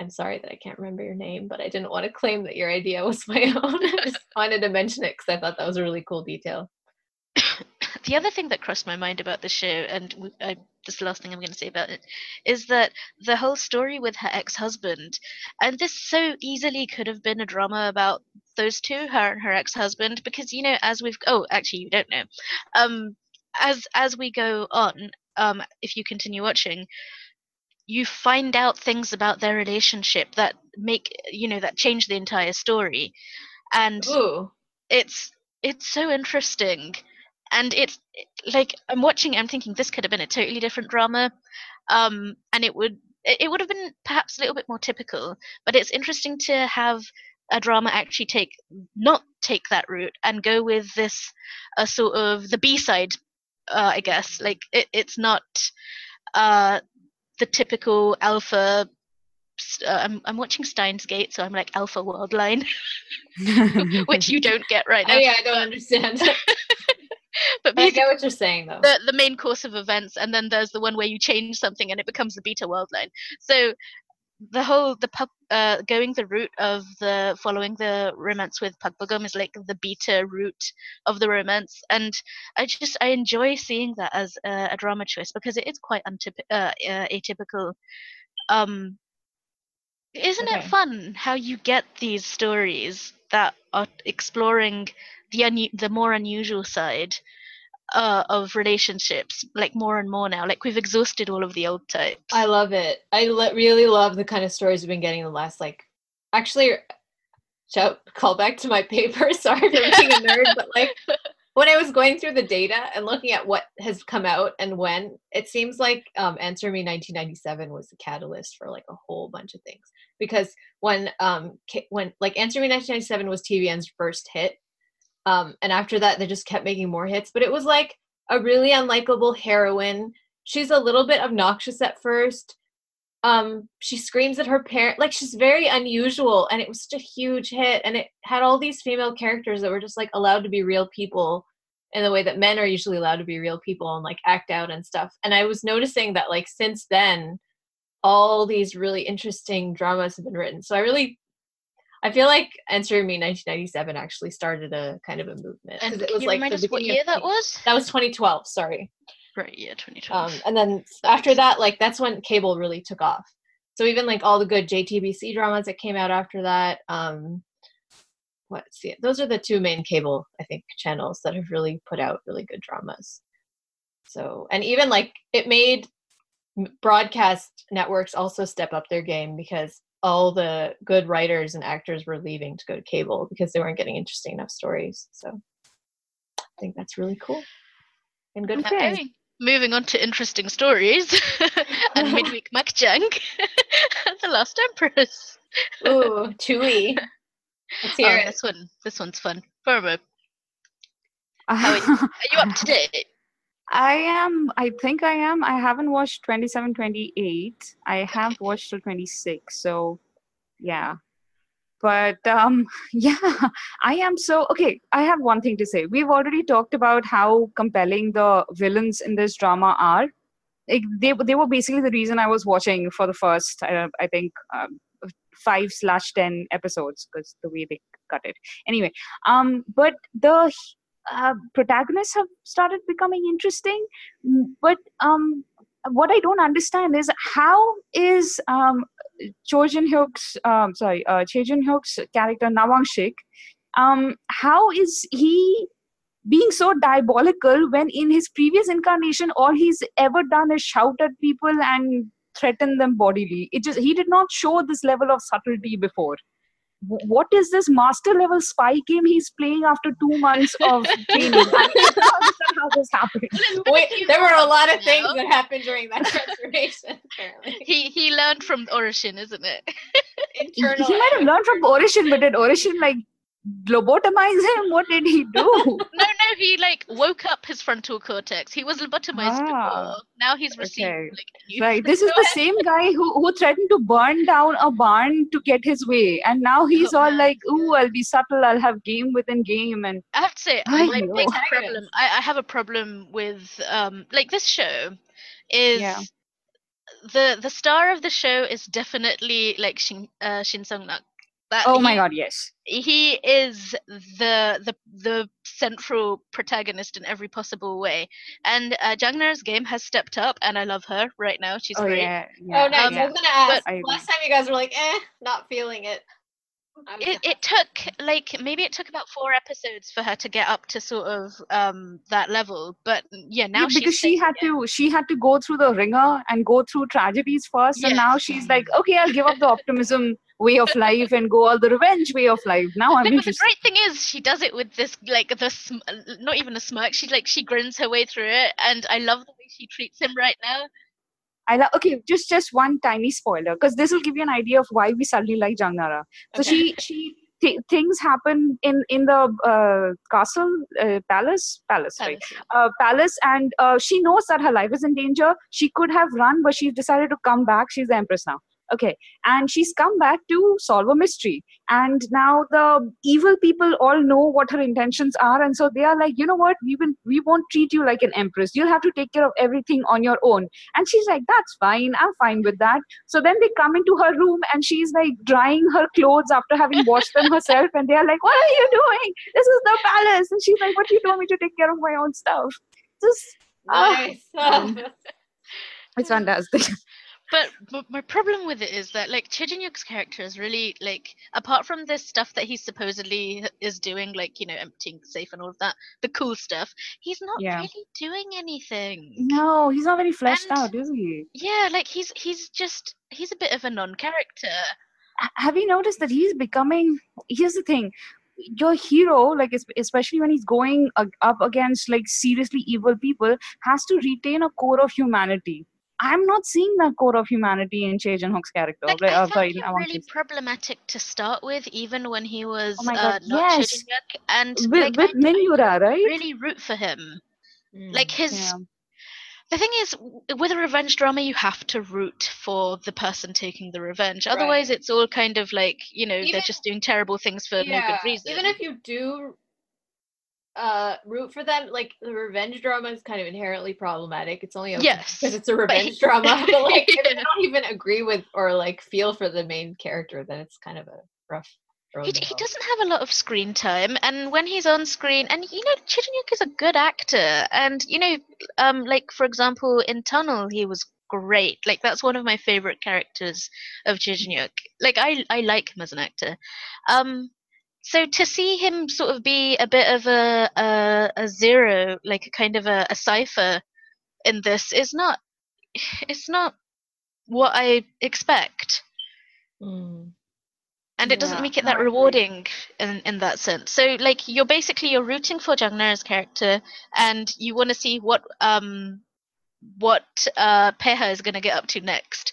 I'm sorry that I can't remember your name, but I didn't want to claim that your idea was (laughs) my own. I just wanted to mention it because I thought that was a really cool detail. (coughs) the other thing that crossed my mind about the show, and I, this the last thing I'm going to say about it, is that the whole story with her ex-husband, and this so easily could have been a drama about those two, her and her ex-husband, because you know, as we've oh, actually, you don't know, um, as as we go on, um, if you continue watching, you find out things about their relationship that make you know that change the entire story, and Ooh. it's it's so interesting. And it's like i'm watching i'm thinking this could have been a totally different drama. Um and it would it would have been perhaps a little bit more typical. But it's interesting to have a drama actually take not take that route and go with this uh, sort of the b side uh, i guess. Like it, it's not uh the typical alpha uh, I'm, I'm watching Steins Gate, so I'm like Alpha World Line, (laughs) which you don't get right now. Oh, yeah, I don't understand. (laughs) but I get what you're saying though. The, the main course of events, and then there's the one where you change something and it becomes the beta world line. So the whole the pub uh, going the route of the following the romance with Park Bo-gum is like the beta route of the romance, and I just I enjoy seeing that as a, a drama choice because it is quite uh, uh, atypical. Um, isn't okay. it fun how you get these stories that are exploring the un- the more unusual side uh, of relationships like more and more now. Like we've exhausted all of the old types. I love it. I le- really love the kind of stories we've been getting in the last like actually shout (laughs) call back to my paper. (laughs) Sorry for being a nerd but like (laughs) when i was going through the data and looking at what has come out and when it seems like um, answer me 1997 was the catalyst for like a whole bunch of things. Because when um when like answer me 1997 was tvn's first hit um, and after that, they just kept making more hits. But it was like a really unlikable heroine. She's a little bit obnoxious at first. Um, she screams at her parent, like she's very unusual, and it was such a huge hit. And it had all these female characters that were just like allowed to be real people in the way that men are usually allowed to be real people and like act out and stuff. And I was noticing that like since then, all these really interesting dramas have been written. So I really I feel like Answering Me 1997 actually started a kind of a movement. And it was like the what year that was? That was 2012. Sorry. Right. Yeah, 2012. Um, and then after that, like that's when cable really took off. So even like all the good JTBC dramas that came out after that. Um, what? See, those are the two main cable I think channels that have really put out really good dramas. So and even like it made broadcast networks also step up their game because all the good writers and actors were leaving to go to cable because they weren't getting interesting enough stories. So I think that's really cool and good. Okay. Moving on to interesting stories (laughs) and (laughs) midweek makjang, (laughs) the Last Empress. Ooh, Tui. Let's hear oh, it. This one, this one's fun. Paroma, how are you, are you up to date? I am. I think I am. I haven't watched 27, 28. I have watched till 26. So, yeah. But um, (laughs) yeah, I am so okay. I have one thing to say. We've already talked about how compelling the villains in this drama are. Like, they they were basically the reason I was watching for the first. Uh, I think um, five slash ten episodes because the way they cut it. Anyway, um, but the uh, protagonists have started becoming interesting. Mm, but um, what i don't understand is how is um, Choi Jin-hyuk's um, sorry uh, Choi Jin-hyuk's character Na Wang-sik um, how is he being so diabolical when in his previous incarnation all he's ever done is shout at people and threaten them bodily? It just he did not show this level of subtlety before what is this master level spy game he's playing after two months of (laughs) training? how this happened. Wait, there were a lot of things that happened during that (laughs) transformation. Apparently, he he learned from Orichin, isn't it? Internal he might have learned from Orichin, but did Orichin like lobotomize him? What did he do? (laughs) no, no, he like woke up his frontal cortex. He was lobotomized ah, before. Now he's received okay. like Right. This is (laughs) the same guy who, who threatened to burn down a barn to get his way. And now he's oh, all man. like, ooh, I'll be subtle, I'll have game within game and I have to say I my know. big (laughs) problem I, I have a problem with um like this show is yeah the the star of the show is definitely like Shin uh, Shin Sung-rok. That oh he, my god, yes. He is the the the central protagonist in every possible way. And uh, Jang game has stepped up, and I love her right now. She's oh, great. Yeah, yeah. Oh, nice. Um, I was gonna ask. last time you guys were like, eh, not feeling it. It, it took like maybe it took about four episodes for her to get up to sort of um that level but yeah now yeah, because she had to she had to go through the ringer and go through tragedies first yes. and now she's like okay i'll give up the optimism way of life and go all the revenge way of life. Now I'm interested. The great thing is she does it with this like this not even a smirk. She like she grins her way through it, and I love the way she treats him right now. I love. Okay, just just one tiny spoiler because this will give you an idea of why we suddenly like Jang Nara. So okay. she she th- things happen in in the uh, castle uh, palace palace, palace right uh, palace and uh, she knows that her life is in danger. She could have run, but she's decided to come back. She's the empress now okay. And she's come back to solve a mystery. And now the evil people all know what her intentions are. And so they are like you know what? We will we won't treat you like an empress. You'll have to take care of everything on your own. And she's like that's fine. I'm fine with that. So then they come into her room and she's like drying her clothes after having washed them (laughs) herself. And they are like what are you doing? This is the palace. And she's like what you told me to take care of my own stuff? Just nice. um, (laughs) it's fantastic but, my problem with it is that like Choi character is really like apart from this stuff that he supposedly is doing, like you know emptying the safe and all of that, the cool stuff, he's not yeah. really doing anything. No, he's not really fleshed and, out, is he? Yeah, like he's he's just he's a bit of a non-character. Have you noticed that he's becoming? Here's the thing your hero like especially when he's going up against like seriously evil people has to retain a core of humanity I'm not seeing that core of humanity in Choi Jin-hyuk's character. Like, I uh, found him really problematic to start with, even when he was oh uh, not yes. Choi Jin And with, like, with Min Yura, right? Really root for him. Mm, like his. Yeah. The thing is, with a revenge drama, you have to root for the person taking the revenge. Otherwise, right. it's all kind of like you know even, they're just doing terrible things for yeah, no good reason. Even if you do uh root for them like the revenge drama is kind of inherently problematic. It's only okay yes. because it's a revenge drama (laughs) but like if you don't even agree with or like feel for the main character then it's kind of a rough he, he doesn't have a lot of screen time and when he's on screen and you know Jin is a good actor and you know um like for example in tunnel he was great. Like that's one of my favorite characters of Jin like i i like him as an actor. Um so to see him sort of be a bit of a a, a zero, like a kind of a, a cipher in this, is not it's not what I expect. Mm. And it yeah, doesn't make it that rewarding in, in that sense. So like you're basically you're rooting for Jang Nara's character and you want to see what um what uh Pyeha is gonna get up to next.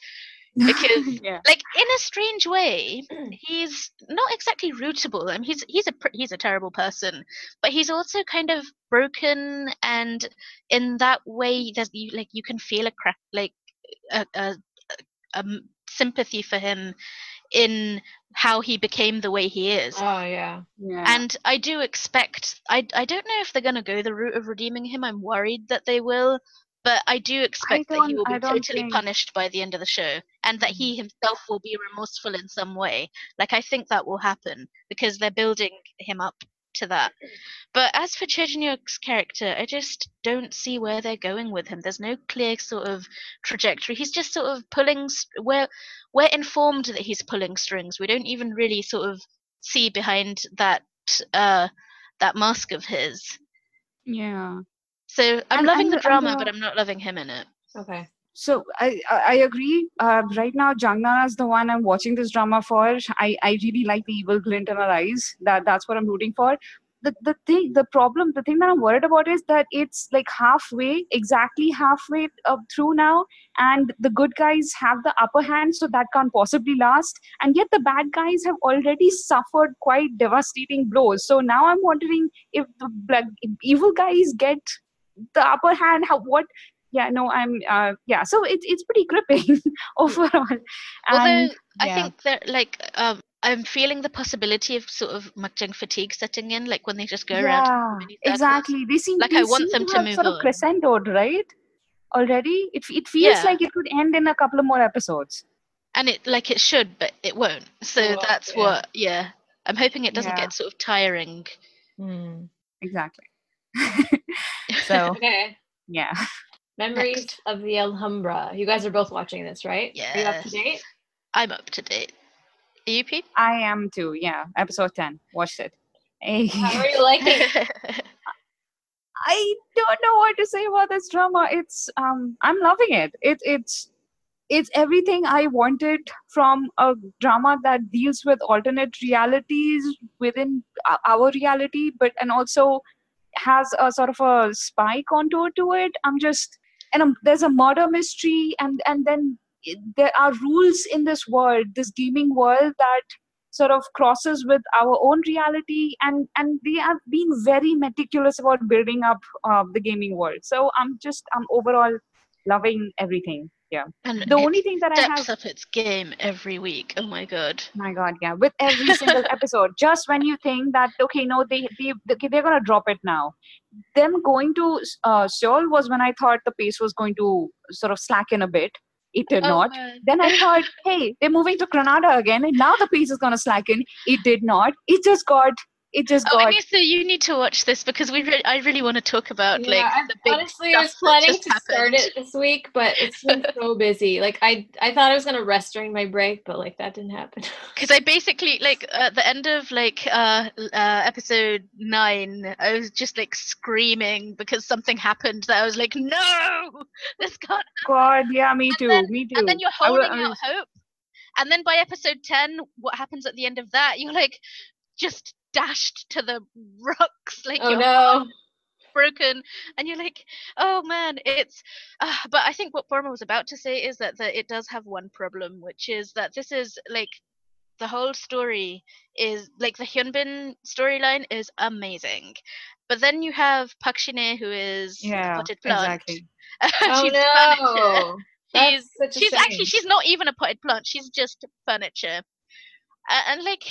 Because (laughs) yeah. like in a strange way (clears throat) he's not exactly rootable I mean, he's he's a he's a terrible person but he's also kind of broken and in that way there's you like you can feel a crack like a, a, a sympathy for him in how he became the way he is Oh yeah. yeah. and I do expect I I don't know if they're going to go the route of redeeming him. I'm worried that they will, but I do expect that he will be totally think- punished by the end of the show and that he himself will be remorseful in some way. Like I think that will happen because they're building him up to that. But as for Choi Jin-hyuk's character, I just don't see where they're going with him. There's no clear sort of trajectory. He's just sort of pulling. s- We're we're informed that he's pulling strings. We don't even really sort of see behind that uh that mask of his. yeah. So I'm And- loving and the the- drama, the- but I'm not loving him in it. Okay. So I I I agree. Uh, right now, Jang Nara is the one I'm watching this drama for. I I really like the evil glint in her eyes. That that's what I'm rooting for. The the thing, the problem, the thing that I'm worried about is that it's like halfway, exactly halfway up through now, and the good guys have the upper hand, so that can't possibly last. And yet the bad guys have already suffered quite devastating blows. So now I'm wondering if the black, evil guys get the upper hand. How what? yeah no i'm uh yeah so it's it's pretty gripping (laughs) overall Although and I yeah. think that like um I'm feeling the possibility of sort of Makjang fatigue setting in, like when they just go around yeah circles. exactly they seem Like, they I want them to have move sort of on. crescendoed right already it, it feels Yeah. like it could end in a couple of more episodes and it like it should, but it won't. So It that's yeah. what yeah. I'm hoping it doesn't Yeah. get sort of tiring. Hmm. exactly (laughs) (laughs) so Okay. yeah Memories Next. of the Alhambra. You guys are both watching this, right? Yeah. Are you up to date? I'm up to date. Are you Pete? i am too yeah episode 10 watched it hey. How (laughs) are you liking it? I don't know what to say about this drama. It's um I'm loving it. It it's it's everything I wanted from a drama that deals with alternate realities within our reality, but and also has a sort of a spy contour to it. I'm just and um, there's a murder mystery, and and then there are rules in this world, this gaming world that sort of crosses with our own reality and and they have been very meticulous about building up uh, the gaming world so i'm just i'm overall loving everything yeah and the only thing that i have up its game every week. Oh my god. my god yeah with every single (laughs) episode just when you think that okay no they, they they're gonna drop it now them going to uh, seoul was when i thought the pace was going to sort of slacken a bit it did Oh, not man. then I thought, hey, they're moving to Granada again, and now the pace is gonna slacken. It did not. It just got. It just Oh, got. Anissa, you need to watch this because we re- I really want to talk about like the big honestly I was planning to start happened. it this week, but it's been (laughs) so busy. Like I I thought I was gonna rest during my break, but like that didn't happen. (laughs) because I basically like at the end of like uh, uh episode nine, I was just like screaming because something happened that I was like, no, (laughs) this can't. God, yeah, me too. then- me too. And then you're holding I out hope, and then by episode ten, what happens at the end of that? You're like just dashed to the rocks, (laughs) like oh no. broken and you're like oh man it's uh, (sighs) but i think what Paroma was about to say is that, that it does have one problem which is that this is like the whole story is like the Hyunbin storyline is amazing but then you have Park Shin-hye who is yeah, potted plant exactly. (laughs) Oh she's no. That's She's- she's actually she's not even a potted plant she's just furniture uh, and like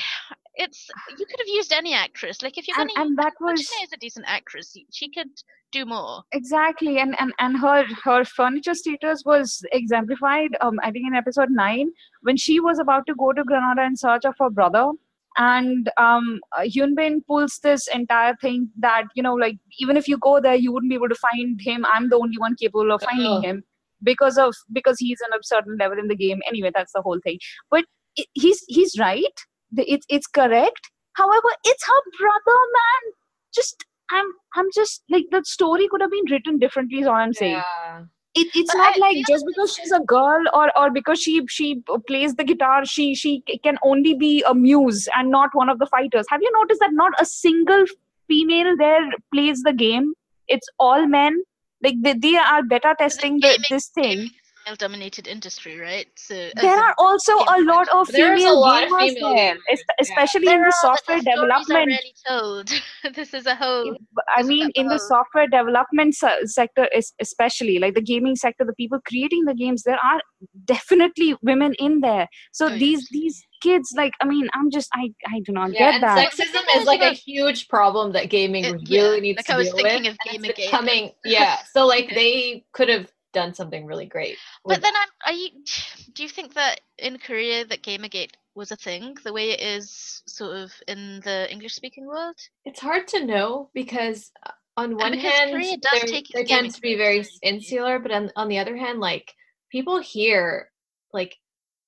it's you could have used any actress like if you're And, gonna and that was Shin-hye is a decent actress she could do more exactly, and and and her her furniture status was exemplified. Um, I think in episode nine when she was about to go to Granada in search of her brother. And um, uh, Hyunbin pulls this entire thing that you know, like even if you go there, you wouldn't be able to find him. I'm the only one capable of finding Oh. him because of because he's in a certain level in the game. Anyway, that's the whole thing. But he's he's right. The- It's it's correct. However, it's her brother, man. Just I'm I'm just like the story could have been written differently. Is all I'm saying. Yeah. It, it's But not I like feel just because she's a girl or or because she she plays the guitar, she she can only be a muse and not one of the fighters. Have you noticed that not a single female there plays the game? It's all men. Like they, they are beta testing the, this thing. Male-dominated industry, right? So there are also a lot of There's a female lot of gamers female there, gamers, es- yeah. especially in the software the stories are development. rarely told. (laughs) this is a whole. in- b- I Isn't mean, in the software development sector, especially like the gaming sector, the people creating the games, there are definitely women in there. So Oh, these yes. these kids, like, I mean, I'm just, I, I do not Yeah, get and that. sexism is like a huge problem that gaming It- really yeah, needs like to I was deal thinking with. of and it's becoming yeah. So like (laughs) they could have done something really great. with But then, I'm, are you? (sighs) Do you think that in Korea that Gamergate was a thing, the way it is sort of in the English-speaking world? It's hard to know because uh, on one because hand Korea does there- take its they tend to be very very insular, but on, on the other hand, like people here, like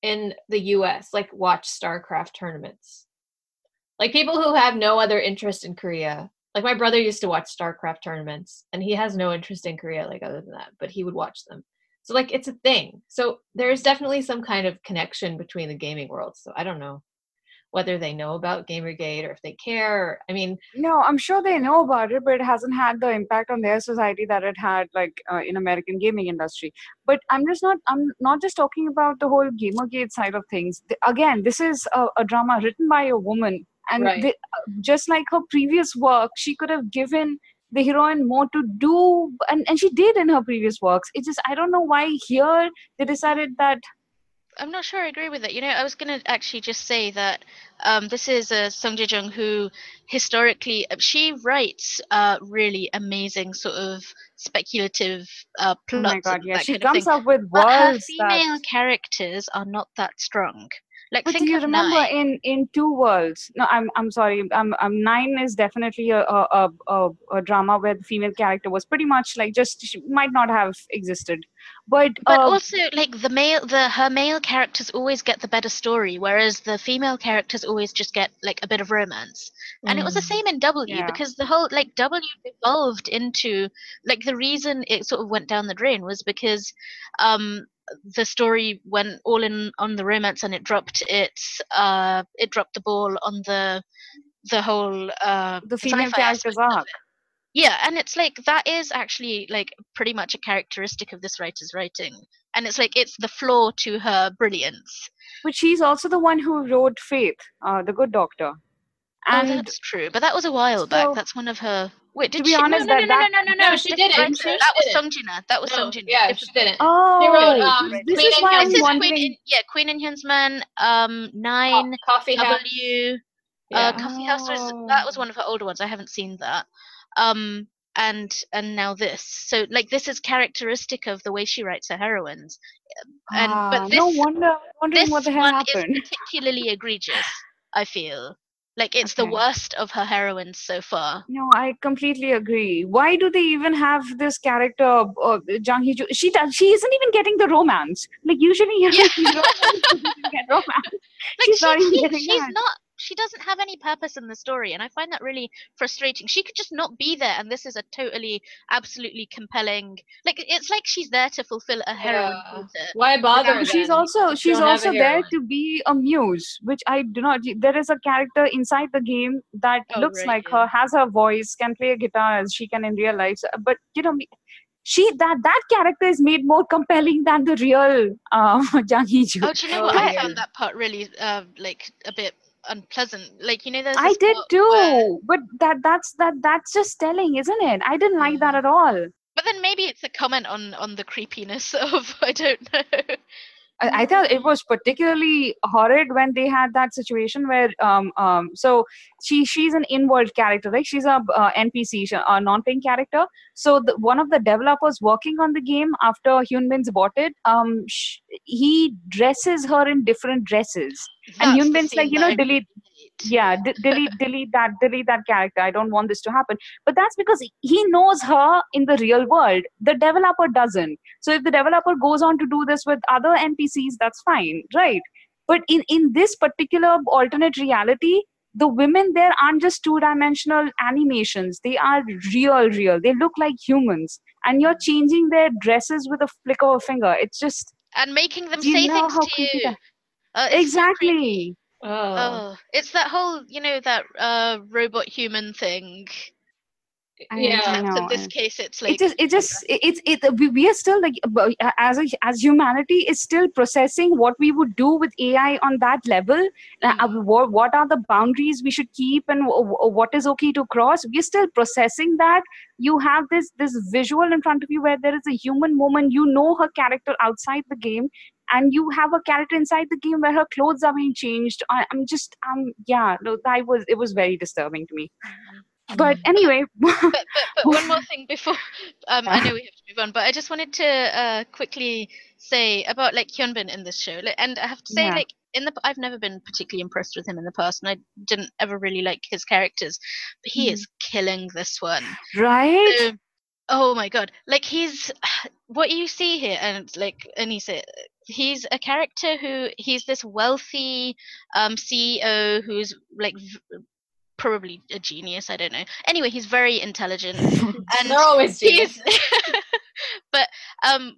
in the U.S., like watch StarCraft tournaments. Like people who have no other interest in Korea. Like my brother used to watch StarCraft tournaments, and he has no interest in Korea, like other than that, but he would watch them. So like it's a thing. So there's definitely some kind of connection between the gaming worlds. So I don't know whether they know about Gamergate or if they care. I mean, No, I'm sure they know about it, but it hasn't had the impact on their society that it had, like uh, in American gaming industry. But I'm just not. I'm not just talking about the whole GamerGate side of things. Th- Again, this is a, a drama written by a woman, and Right. the- just like her previous work, she could have given the heroine more to do, and, and she did in her previous works. It's just I don't know why here they decided that I'm not sure I agree with it. You know, I was going to actually just say that um, this is uh, Song Jae-jung who historically uh, she writes uh, really amazing sort of speculative uh, oh plots. my god, yeah, she comes up with words But her worlds that. female characters are not that strong. Like But think do you of remember Nine. in in Two Worlds? No, I'm I'm sorry. Um, um Nine is definitely a a, a a drama where the female character was pretty much like just she might not have existed, but But uh, also, like the male, the her male characters always get the better story, whereas the female characters always just get like a bit of romance. And it was the mm, same in W Yeah. because the whole like W evolved into like the reason it sort of went down the drain was because um the story went all in on the romance and it dropped its uh it dropped the ball on the the whole uh the female character's arc. Yeah, and it's like that is actually like pretty much a characteristic of this writer's writing. And it's like it's the flaw to her brilliance. But she's also the one who wrote Faith, uh, the Good Doctor, oh, that's true. But that was a while so- back. That's one of her Wait, did be she? honest, no, no, that- no, no, that- no, no, no, No, she didn't. writer. She That was didn't. Song Ji-na. That was No, Song Ji-na. yeah, different she didn't. oh, wrote, um, this Queen is why I'm This is wondering. Queen in, yeah, Queen In-hyun's Man, um, Nine, Co- coffee house. W, uh, Yeah. Coffee House was that was Oh. one of her older ones. I haven't seen that. Um, and and now this. So like this is characteristic of the way she writes her heroines. And Ah, but no wonder, wondering this what the hell one happened. is (laughs) particularly egregious. I feel like it's the worst of her heroines so far. No, I completely agree. Why do they even have this character, uh, Jang Hee-joo? She does. She isn't even getting the romance. Like usually, (laughs) you Yeah. (laughs) get romance. Like She's she, not even she- getting she's that. not. She doesn't have any purpose in the story, and I find that really frustrating. She could just not be there, and this is a totally, absolutely compelling. Like it's like she's there to fulfill a heroine Yeah. Why bother? And she's also she's don't have a also there to be a muse, which I do not. There is a character inside the game that Oh, looks right, like yeah. her, has her voice, can play a guitar as she can in real life. So- But you know, me- she that that character is made more compelling than the real um, (laughs) Jang Hee-joo. Oh, do you know Oh, what? I yeah. found that part really, uh, like a bit unpleasant. Like you know, there's I did too, where- but that that's that that's just telling, isn't it? I didn't like mm. that at all. But then maybe it's a comment on on the creepiness (laughs) of I don't know. I, I thought it was particularly horrid when they had that situation where um um so she she's an in-world character right? She's a uh, npc a non-playing character. So the, one of the developers working on the game after Hyunbin's bought it um sh- he dresses her in different dresses. And the Hyunbin's like you know delete. Yeah d- delete delete that delete that character. I don't want this to happen. But that's because he knows her in the real world. The developer doesn't. So if the developer goes on to do this with other npcs that's fine right? But in in this particular alternate reality the women there aren't just two dimensional animations. They are real real. They look like humans. And you're changing their dresses with a flick of a finger. It's just and making them say things to you. Uh, exactly Oh. Oh, it's that whole, you know, that uh robot human thing. I- Yeah. I Except know, in this I- case, it's like it just it just it- it's it we, we are still like as a, as humanity is still processing what we would do with ai on that level uh, uh, what, what are the boundaries we should keep and w- w- what is okay to cross we're still processing that you have this this visual in front of you where there is a human woman you know her character outside the game and you have a character inside the game where her clothes are being changed. I, i'm just um yeah no that was it was very disturbing to me. But anyway (laughs) but, but, but one more thing before um, I know we have to move on, but I just wanted to uh, quickly say about like Hyunbin in this show, like, and I have to say Yeah. like in the I've never been particularly impressed with him in the past, and I didn't ever really like his characters, but he Mhm. is killing this one. right? So, oh my god, like he's (sighs) what you see here, and like Anissa, he's a character who he's this wealthy um, CEO who's like v- probably a genius. I don't know. Anyway, he's very intelligent (laughs) and They're always genius. he's (laughs) but um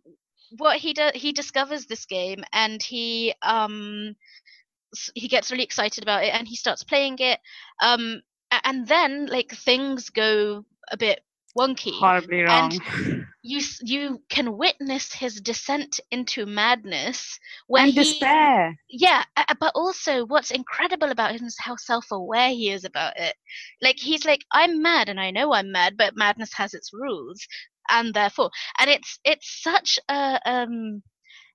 what he does he discovers this game and he um he gets really excited about it and he starts playing it um and then like things go a bit wonky horribly wrong (laughs) you you can witness his descent into madness when and he despair. Yeah a- a- but also what's incredible about him is how self-aware he is about it. Like he's like i'm mad and i know i'm mad but madness has its rules and therefore and it's it's such a um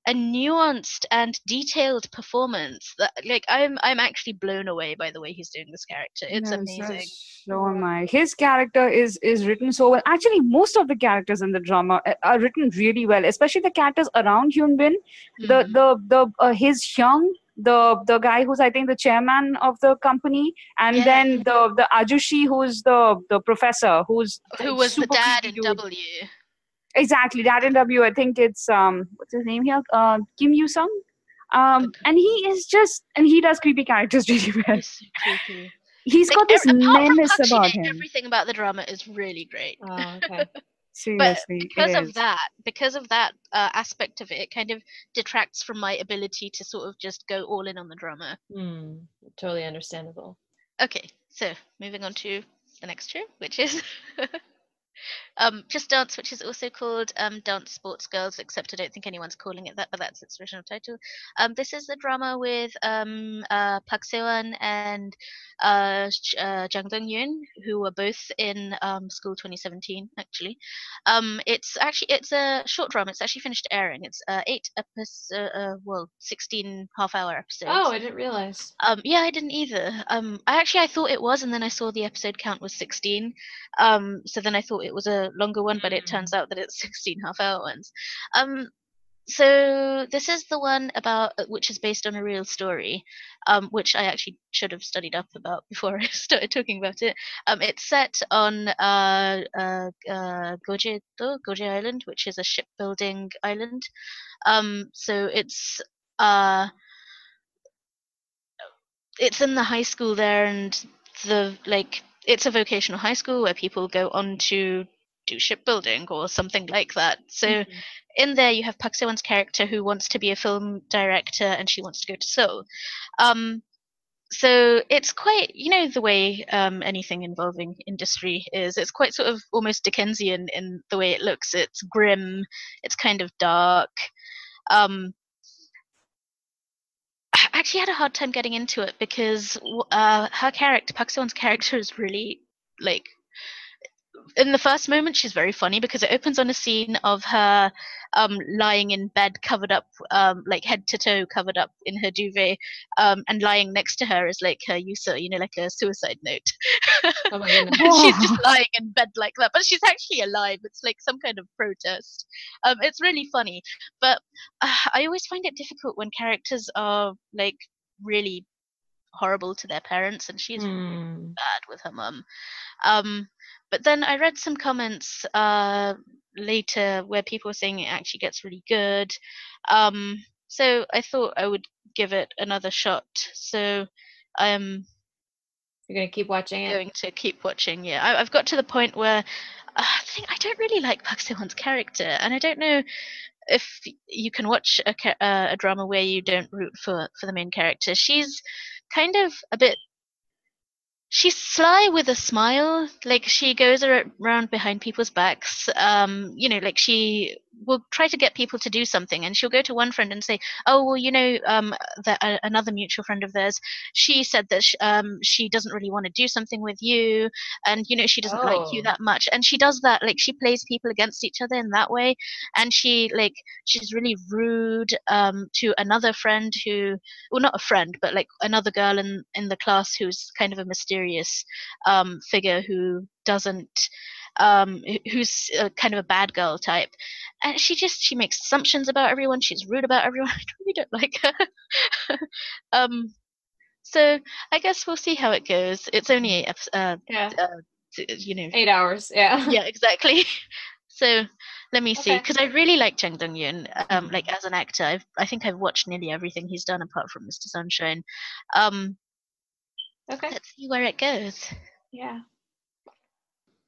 a nuanced and detailed performance that like i'm i'm actually blown away by the way he's doing this character it's Yes, amazing So am I. His character is is written so well. Actually, most of the characters in the drama uh, are written really well, especially the characters around Hyunbin. The Mhm. the the uh, his Hyung, the the guy who's I think the chairman of the company, and Yeah. then the the Ajushi who's the the professor who's who was the dad in w Exactly, Dad in W. I think it's um what's his name here? Uh, Kim Eui-sung. Um, and he is just and he does creepy characters (laughs) really well. He's so creepy. He's Like, got this menace Park about him. everything about the drama is really great Oh, (laughs) okay. but Seriously, it because of is. that because of that uh, aspect of it it kind of detracts from my ability to sort of just go all in on the drama Hmm. Totally understandable. okay so moving on to the next show which is (laughs) um just dance which is also called um dance sports girls except i don't think anyone's calling it that but that's its original title um this is the drama with um uh Park Se-wan and uh, uh jang dong-yoon who were both in um school 2017 actually um it's actually it's a short drama it's actually finished airing it's uh eight episodes uh, well 16 half hour episodes Oh, I didn't realize. um, yeah, I didn't either. Um, I actually I thought it was, and then I saw the episode count was sixteen. Um, so then I thought it was a longer one, but it turns out that it's (laughs) sixteen half-hour ones. Um, so this is the one about uh, which is based on a real story, um, which I actually should have studied up about before (laughs) I started talking about it. Um, it's set on uh, uh, uh, Geoje Geoje Island, which is a shipbuilding island. Um, so it's uh it's in the high school there and the like it's a vocational high school where people go on to do shipbuilding or something like that. So Mm-hmm. in there you have Park Se-wan's character who wants to be a film director and she wants to go to Seoul. Um so it's quite you know the way um, anything involving industry is it's quite sort of almost dickensian in the way it looks. It's grim it's kind of dark. Um actually had a hard time getting into it because uh, her character, Park Se-wan's character, is really like. In the first moment, she's very funny because it opens on a scene of her um, lying in bed, covered up, um, like head to toe, covered up in her duvet, um, and lying next to her is like her user, you know, like a suicide note. Oh my (laughs) she's just lying in bed like that, but she's actually alive. It's like some kind of protest. Um, it's really funny, but uh, I always find it difficult when characters are like really horrible to their parents, and she's Hmm. bad with her mum. Um, but then I read some comments uh, later where people were saying it actually gets really good. Um, so I thought I would give it another shot. So I'm You're gonna keep watching it. going to keep watching. Yeah, I, I've got to the point where uh, I think I don't really like Park Se-wan's character, and I don't know if you can watch a, uh, a drama where you don't root for for the main character. She's kind of a bit she's sly with a smile like she goes around behind people's backs um you know like she will try to get people to do something and she'll go to one friend and say oh well you know um that uh, another mutual friend of theirs she said that sh- um she doesn't really want to do something with you and you know she doesn't oh. like you oh. that much and she does that like she plays people against each other in that way and she like she's really rude um to another friend who well not a friend but like another girl in in the class who's kind of a mysterious um figure who doesn't um, who's a, kind of a bad girl type, and she just she makes assumptions about everyone. She's rude about everyone. (laughs) I really don't like her. (laughs) um, so I guess we'll see how it goes. It's only uh, yeah. Uh, you know eight hours. Yeah. (laughs) Yeah, exactly. so let me see because okay. I really like Jang Dong-yoon. Um, like as an actor, I've, I think I've watched nearly everything he's done apart from Mr. Sunshine. Um, okay. Let's see where it goes. Yeah.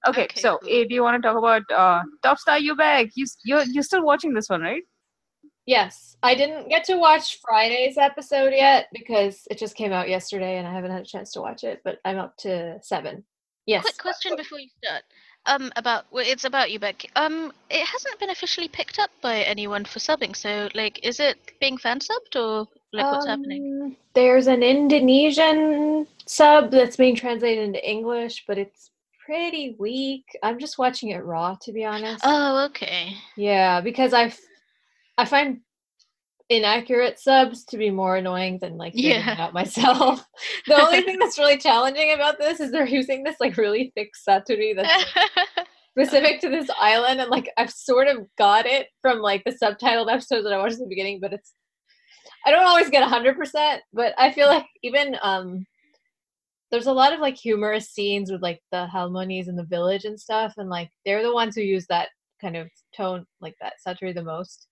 Okay, okay so cool. A, do you want to talk about uh, Top Star Yoo-baek? You you're you're still watching this one, right? Yes, I didn't get to watch Friday's episode yet because it just came out yesterday and I haven't had a chance to watch it. But I'm up to seven. Yes. Quick question before you start. Um, about well, it's about Yoo-baek. Um, it hasn't been officially picked up by anyone for subbing. So, like, is it being fan subbed or like what's um, happening? There's an Indonesian sub that's being translated into English, but it's pretty weak. I'm just watching it raw, to be honest. Oh, okay. Yeah, because I, I find inaccurate subs to be more annoying than like yeah. out myself. (laughs) the only thing that's really challenging about this is they're using this like really thick saturi that's (laughs) specific to this island, and like I've sort of got it from like the subtitled episodes that I watched at the beginning, but it's I don't always get hundred percent. But I feel like even um there's a lot of like humorous scenes with like the Halmonis in the village and stuff, and like they're the ones who use that kind of tone, like that saturi the most.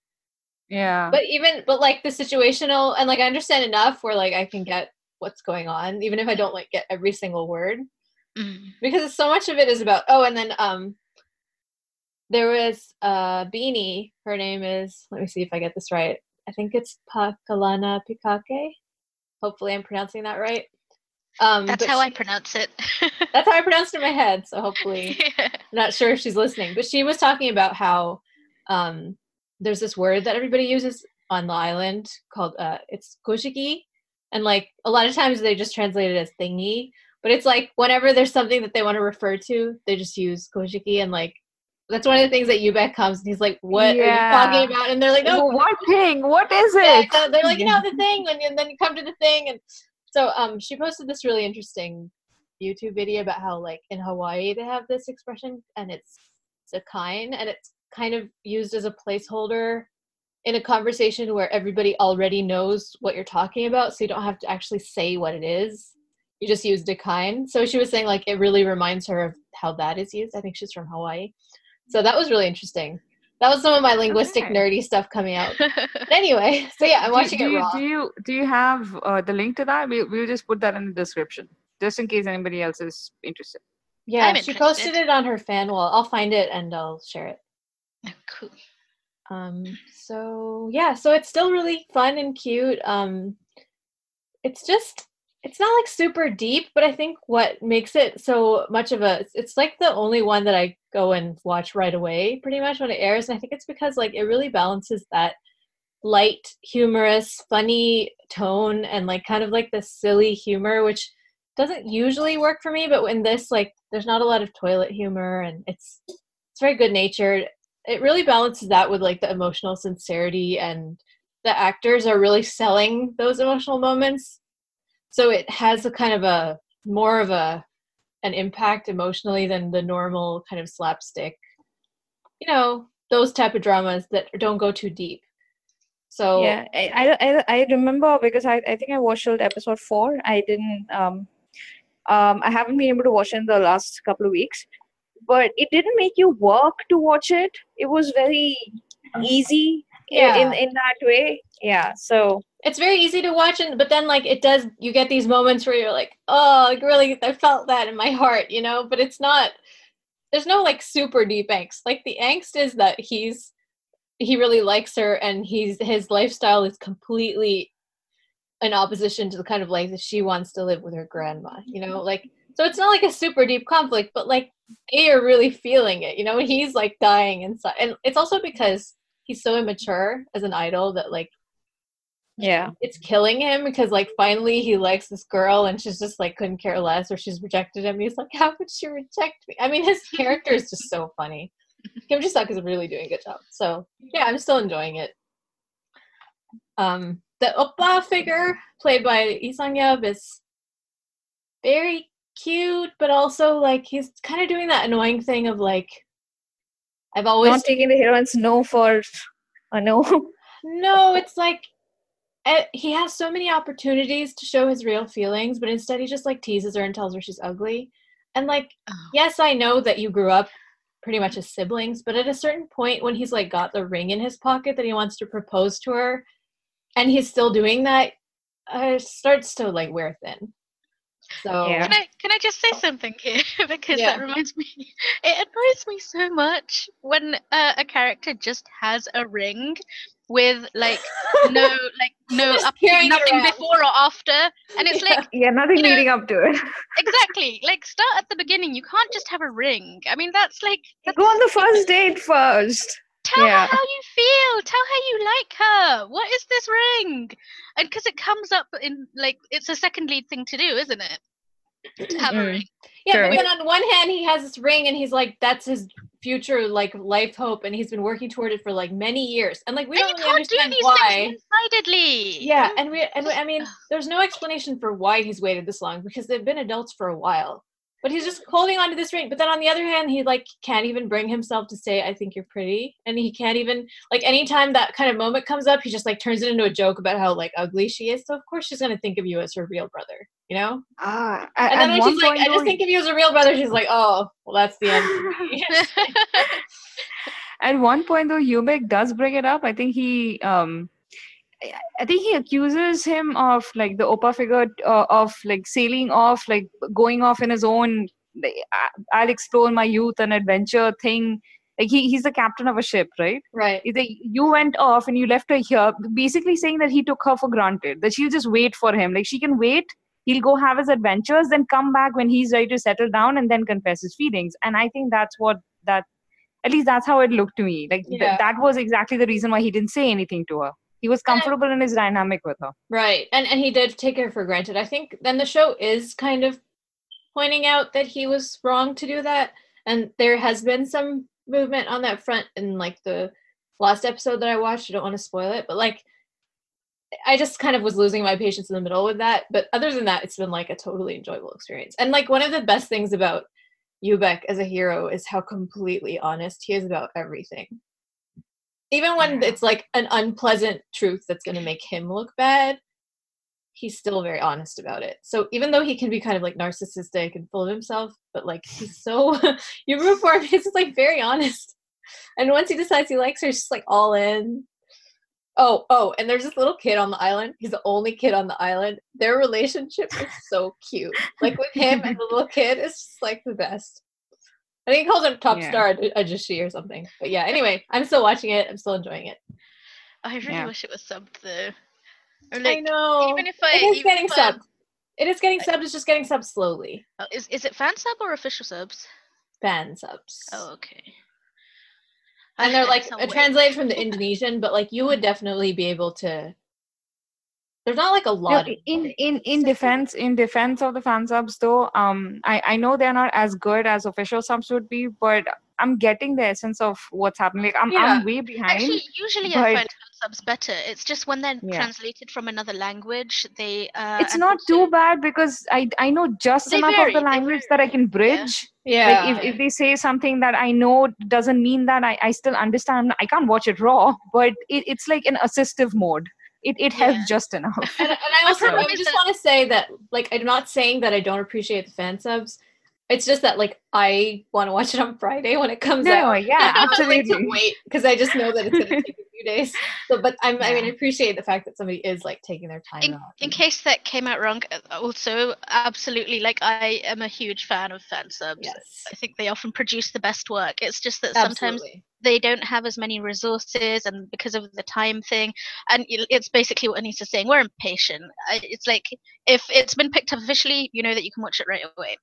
Yeah. But even but like the situational and like I understand enough where like I can get what's going on, even if I don't like get every single word. Mm. Because so much of it is about oh and then um there was uh Beanie, her name is let me see if I get this right. I think it's Pakalana Pikake. Hopefully I'm pronouncing that right. Um, that's how she, I pronounce it. (laughs) that's how I pronounced it in my head. So hopefully, (laughs) yeah. I'm not sure if she's listening. But she was talking about how um, there's this word that everybody uses on the island called uh, it's koshiki, and like a lot of times they just translate it as thingy. But it's like whenever there's something that they want to refer to, they just use koshiki and like that's one of the things that Yoo-baek comes and he's like, "What yeah. are you talking about?" And they're like, "No, well, what thing? What is it?" Yeah, so they're like, "You know, (laughs) the thing," and, and then you come to the thing, and so um, she posted this really interesting YouTube video about how like in Hawaii they have this expression and it's it's a kind and it's kind of used as a placeholder in a conversation where everybody already knows what you're talking about, so you don't have to actually say what it is. You just use da kine. So she was saying like it really reminds her of how that is used. I think she's from Hawaii. So that was really interesting that was some of my linguistic okay. nerdy stuff coming out. (laughs) but anyway, (laughs) so yeah, I'm watching do, do it raw. Do you do you have uh, the link to that? We we'll just put that in the description, just in case anybody else is interested. Yeah, I'm she interested. posted it on her fan wall. I'll find it and I'll share it. Oh, cool. Um. So yeah, so it's still really fun and cute. Um, it's just it's not like super deep, but I think what makes it so much of a it's like the only one that I go and watch right away pretty much when it airs. And I think it's because like it really balances that light, humorous, funny tone and like kind of like the silly humor, which doesn't usually work for me, but in this like there's not a lot of toilet humor and it's it's very good natured. It really balances that with like the emotional sincerity and the actors are really selling those emotional moments so it has a kind of a more of a an impact emotionally than the normal kind of slapstick you know those type of dramas that don't go too deep. So yeah i i, I remember because I, I think i watched episode four. I didn't um um i haven't been able to watch it in the last couple of weeks but it didn't make you work to watch it. It was very easy yeah. in in that way. Yeah so it's very easy to watch and but then like it does you get these moments where you're like oh like really i felt that in my heart you know? But it's not there's no like super deep angst. Like the angst is that he's he really likes her and he's his lifestyle is completely in opposition to the kind of life that she wants to live with her grandma you know? Like So it's not like a super deep conflict, but like they are really feeling it, you know, he's like dying inside. And it's also because he's so immature as an idol that like Yeah. it's killing him because like finally he likes this girl and she's just like couldn't care less or she's rejected him. He's like, How could she reject me? I mean his (laughs) character is just so funny. Kim Ji Suk is really doing a good job. So yeah, I'm still enjoying it. Um the Oppa figure played by Lee Sang Yeop is very cute, but also like he's kind of doing that annoying thing of like I've always Not taking the heroine's no for a no. no, it's like eh, he has so many opportunities to show his real feelings, but instead he just like teases her and tells her she's ugly. And like, Oh. yes, I know that you grew up pretty much as siblings, but at a certain point when he's like got the ring in his pocket that he wants to propose to her, and he's still doing that, uh, it starts to like wear thin. So Yeah. Can I can I just say something here (laughs) because Yeah. that reminds me. It annoys me so much when uh, a character just has a ring with like no (laughs) like no up, nothing before or after, and it's Yeah. like (laughs) Yeah, nothing You know- leading up to it. exactly like start at the beginning. You can't just have a ring. I mean that's like that's, Go on the first date first. Tell yeah. her how you feel. Tell her you like her. What is this ring? And because it comes up in like it's a second lead thing to do, isn't it? To have a Mm. ring. Yeah, Sure. but then on one hand, he has this ring, and he's like, "That's his future, like life hope," and he's been working toward it for like many years. And like, we and don't you really can't do understand these why. things. Yeah, and we and we, I mean, (sighs) there's no explanation for why he's waited this long because they've been adults for a while. But he's just holding on to this ring. But then on the other hand, he like can't even bring himself to say, "I think you're pretty," and he can't even like anytime that kind of moment comes up, he just like turns it into a joke about how like ugly she is. So of course she's gonna think of you as her real brother, you know. Ah, And then when she's like, "I just think of you as a real brother," she's like, "Oh, well, that's the end." (laughs) at one point though Hubert does bring it up i think he um I- think he accuses him of like the Oppa figure uh, of like sailing off, like going off in his own. Like, "I- I'll explore my youth and adventure thing. Like he, he's the captain of a ship, right? right. He's like, you went off and you left her here, basically saying that he took her for granted, that she'll just wait for him. Like she can wait, he'll go have his adventures, then come back when he's ready to settle down and then confess his feelings. And I think that's what that, at least that's how it looked to me. Like th- that was exactly the reason why he didn't say anything to her. He was And comfortable in his dynamic with her. Right. And and he did take her for granted. I think then the show is kind of pointing out that he was wrong to do that. And there has been some movement on that front in like the last episode that I watched. I don't want to spoil it, but like I just kind of was losing my patience in the middle with that. But other than that, it's been like a totally enjoyable experience. And like one of the best things about Yoo-baek as a hero is how completely honest he is about everything. Even when it's like an unpleasant truth that's going to make him look bad, he's still very honest about it. So even though he can be kind of like narcissistic and full of himself, but like he's so (laughs) you root for him, (laughs) he's just like very honest. And once he decides he likes her, he's just like all in. Oh, oh, and there's this little kid on the island. He's the only kid on the island. Their relationship is so cute. Like with him and the little kid, it's just like the best. I think he calls him Top Yeah. Star Ajishi or something. But yeah, anyway, I'm still watching it. I'm still enjoying it. I really Yeah. wish it was subbed though. Or I know. even if I it is even getting if I- subbed. It is getting subbed. It's just getting subbed slowly. Oh, is is it fan sub or official subs? Fan subs. Oh, okay. and they're like Some translated from the Indonesian, but like you would definitely be able to. There's not like a lot. of in in in defense in defense of the fan subs though um i i know they're not as good as official subs would be but i'm getting the essence of what's happening like i'm, Yeah. I'm way behind Actually, usually I find subs better. It's just when they're Yeah. translated from another language, they. Uh, it's and not too bad because i i know just They enough vary, of the they language that i vary, can yeah. bridge yeah. like if, if they say something that i know doesn't mean that i, I still understand i can't watch it raw but it, it's like an assistive mode it, it Yeah. helps just enough and, and I also problem I just want to say that like I'm not saying that I don't appreciate the fan subs. It's just that like I want to watch it on Friday when it comes no out. yeah (laughs) I don't like to absolutely wait because I just know that it's gonna take a few few days. So, but I'm, I mean, I appreciate the fact that somebody is like taking their time in, out. in case that came out wrong uh, also absolutely like i am a huge fan of fan subs yes, i think they often produce the best work it's just that sometimes absolutely. They don't have as many resources and because of the time thing and it's basically what Anissa's saying we're impatient it's like if it's been picked up officially you know that you can watch it right away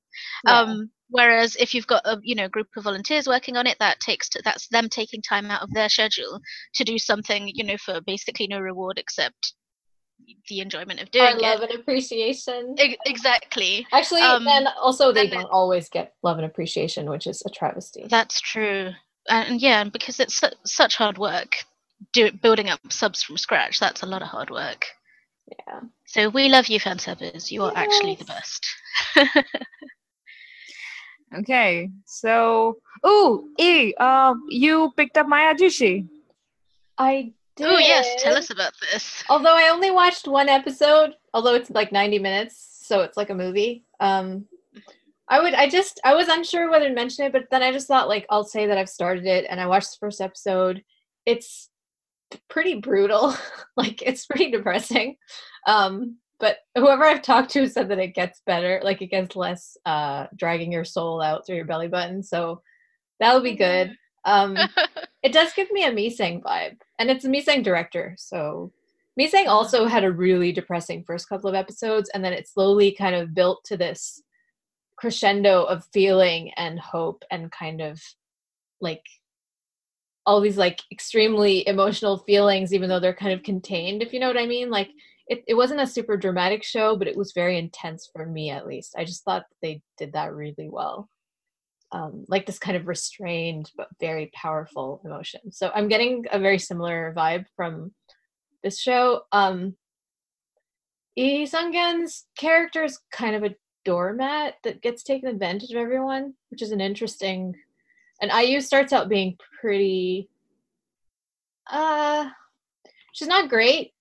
Yeah. um whereas if you've got a you know group of volunteers working on it that takes to, that's them taking time out of their schedule to do something you know for basically no reward except the enjoyment of Our doing love it and appreciation. E- exactly Actually, um, then also they and don't always get love and appreciation, which is a travesty. that's true and, and yeah and because it's su- such hard work do, building up subs from scratch that's a lot of hard work yeah. so we love you fan subbers you are actually the best (laughs) Okay, so oh, E, uh, you picked up My Ajusshi. I did. oh yes tell us about this Although I only watched one episode, although it's like 90 minutes, so it's like a movie. Um I would I just I was unsure whether to mention it, but then I just thought like I'll say that I've started it and I watched the first episode. It's pretty brutal. (laughs) like it's pretty depressing. Um but whoever I've talked to said that it gets better, like it gets less uh dragging your soul out through your belly button. So that'll be good. Um (laughs) it does give me a Misaeng vibe, and it's a Misaeng director. So Misaeng also had a really depressing first couple of episodes, and then it slowly kind of built to this crescendo of feeling and hope, and kind of like all these like extremely emotional feelings, even though they're kind of contained. If you know what I mean, like. It, it wasn't a super dramatic show, but it was very intense for me at least. I just thought they did that really well um, like this kind of restrained but very powerful emotion. So I'm getting a very similar vibe from this show. Um, Lee Sun-kyun's character is kind of a doormat that gets taken advantage of everyone, which is an interesting. And IU starts out being pretty. Uh, she's not great.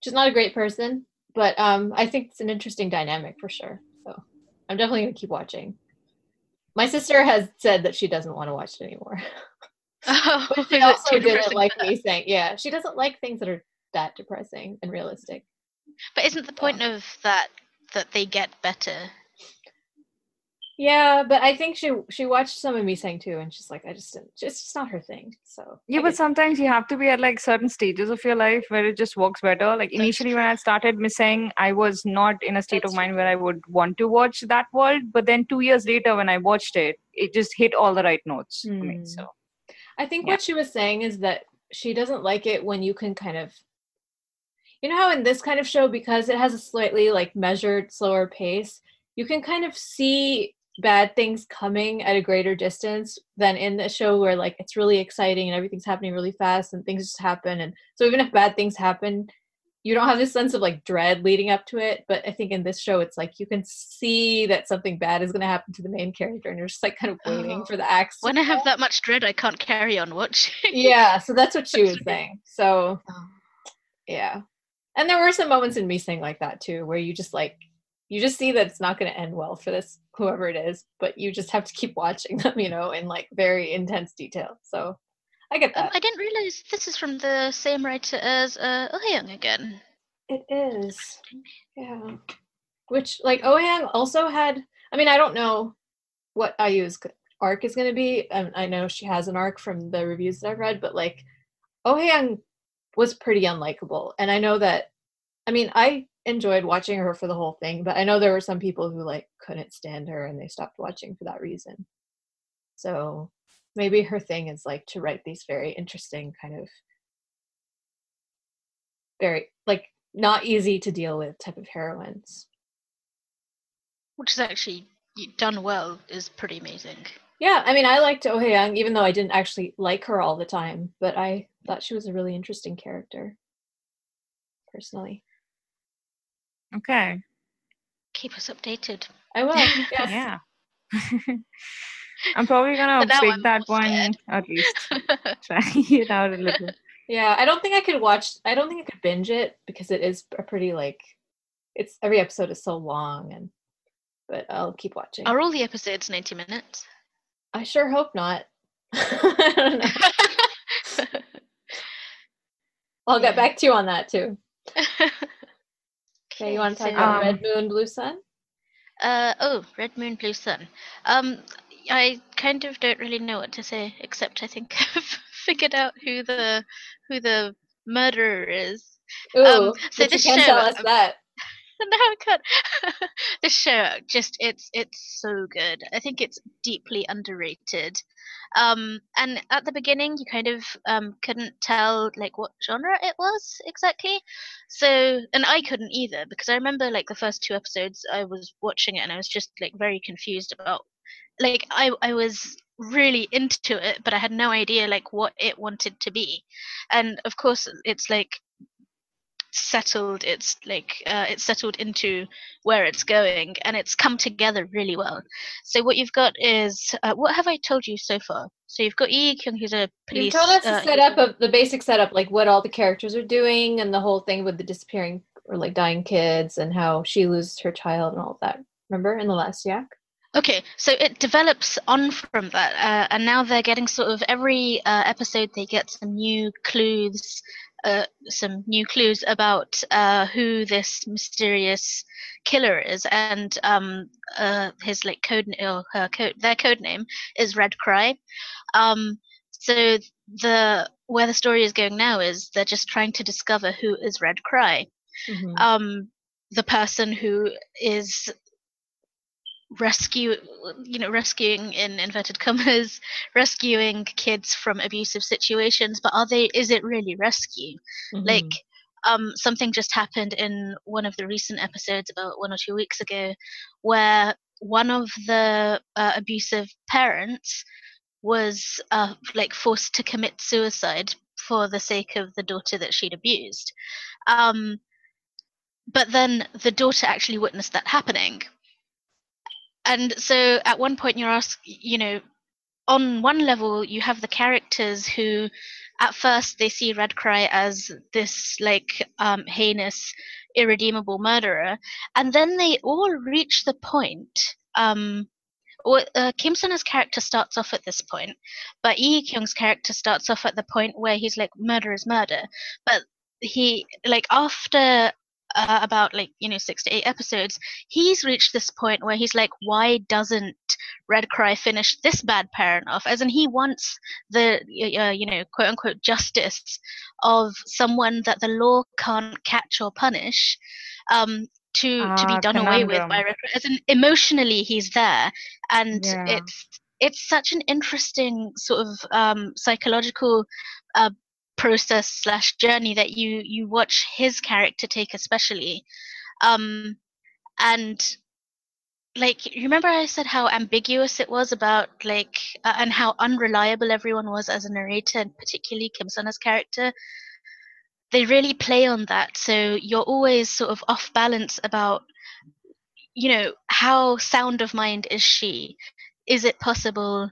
She's not a great person, but um, I think it's an interesting dynamic for sure. So I'm definitely gonna keep watching. My sister has said that she doesn't want to watch it anymore. (laughs) oh, (laughs) But she (laughs) also didn't like Misaeng, yeah, she doesn't like things that are that depressing and realistic. but isn't the point of that that they get better Yeah, but I think she she watched some of Misaeng too, and she's like, I just didn't. It's just not her thing. So Yeah, I but get- sometimes you have to be at like certain stages of your life where it just works better. Like initially, when I started Misaeng, I was not in a state That's of mind where I would want to watch that world. But then two years later, when I watched it, it just hit all the right notes for me. Hmm. So I think yeah. what she was saying is that she doesn't like it when you can kind of, you know, how in this kind of show because it has a slightly like measured, slower pace, you can kind of see bad things coming at a greater distance than in the show where like it's really exciting and everything's happening really fast and things just happen. And so even if bad things happen you don't have this sense of like dread leading up to it. But i think in this show it's like you can see that something bad is going to happen to the main character and you're just like kind of waiting Oh. for the axe when i have that much dread i can't carry on watching. Yeah so that's what (laughs) she was saying. So yeah and there were some moments in Misaeng like that too where you just like you just see that it's not going to end well for this whoever it is but you just have to keep (laughs) watching them you know in like very intense detail. So i get um, that. I didn't realize this is from the same writer as uh oh Young again. It is. Yeah. Which like Oh Hae-young also had i mean i don't know what iu's g- arc is going to be and i know she has an arc from the reviews that i've read but like Oh Hae-young was pretty unlikable and i know that i mean i enjoyed watching her for the whole thing but i know there were some people who like couldn't stand her and they stopped watching for that reason. So maybe her thing is like to write these very interesting kind of very like not easy to deal with type of heroines. Which is actually done well is pretty amazing yeah i mean i liked oh Young even though i didn't actually like her all the time but i thought she was a really interesting character personally okay, keep us updated i will (laughs) yes. yeah. (laughs) I'm probably gonna But now that one scared. at least. (laughs) Try it out a little. Yeah, I don't think I could watch. I don't think I could binge it because it is a pretty like, it's every episode is so long and, but I'll keep watching. are all the episodes 90 minutes I sure hope not. I don't know. I'll get Yeah. back to you on that too. (laughs) Okay, you want to talk so- about Um, Red Moon, Blue Sun? Uh oh, Red Moon, Blue Sun. Um, I kind of don't really know what to say, except I think (laughs) I've figured out who the who the murderer is. Ooh, um, so this show, tell us um, that. No, I can't. show just it's it's so good. I think it's deeply underrated. Um, and at the beginning, you kind of um couldn't tell like what genre it was exactly. So, and I couldn't either because I remember like the first two episodes, I was watching it and I was just like very confused about like I I was really into it, but I had no idea like what it wanted to be. And of course, it's like settled it's like uh, it's settled into where it's going and it's come together really well so what you've got is uh, what have i told you so far so you've got Lee Kyung who's a police. You told us uh, the setup of the basic setup, like what all the characters are doing, and the whole thing with the disappearing or like dying kids, and how she loses her child and all of that. Remember in the last yak? Okay, so it develops on from that, uh, and now they're getting sort of every uh, episode they get some new clues, uh, some new clues about uh, who this mysterious killer is, and um, uh, his like code or her code, their code name is Red Cry. Um, so the where the story is going now is they're just trying to discover who is Red Cry Mhm. um the person who is rescue you know rescuing in inverted commas (laughs) rescuing kids from abusive situations but are they is it really rescue? Like Mhm. um something just happened in one of the recent episodes about one or two weeks ago where one of the uh, abusive parents was uh, like forced to commit suicide for the sake of the daughter that she'd abused. Um but then the daughter actually witnessed that happening and so at one point you're asked you know on one level you have the characters who at first they see red cry as this like um, heinous irredeemable murderer and then they all reach the point um, uh, Kim Sun's character starts off at this point, but Yi Kyung's character starts off at the point where he's like, murder is murder. But he, like, after uh, about like, you know, six to eight episodes, he's reached this point where he's like, why doesn't Red Cry finish this bad parent off? As in, he wants the, uh, you know, quote unquote justice of someone that the law can't catch or punish. Um, to, to be Ah, done away with by. Red Cry. As in, emotionally, he's there and Yeah. it's it's such an interesting sort of um, psychological uh, process slash journey that you you watch his character take especially. Um and like you remember i said how ambiguous it was about like uh, and how unreliable everyone was as a narrator and particularly Kim Sun-a's character? They really play on that. So you're always sort of off balance about you know how sound of mind is she? Is it possible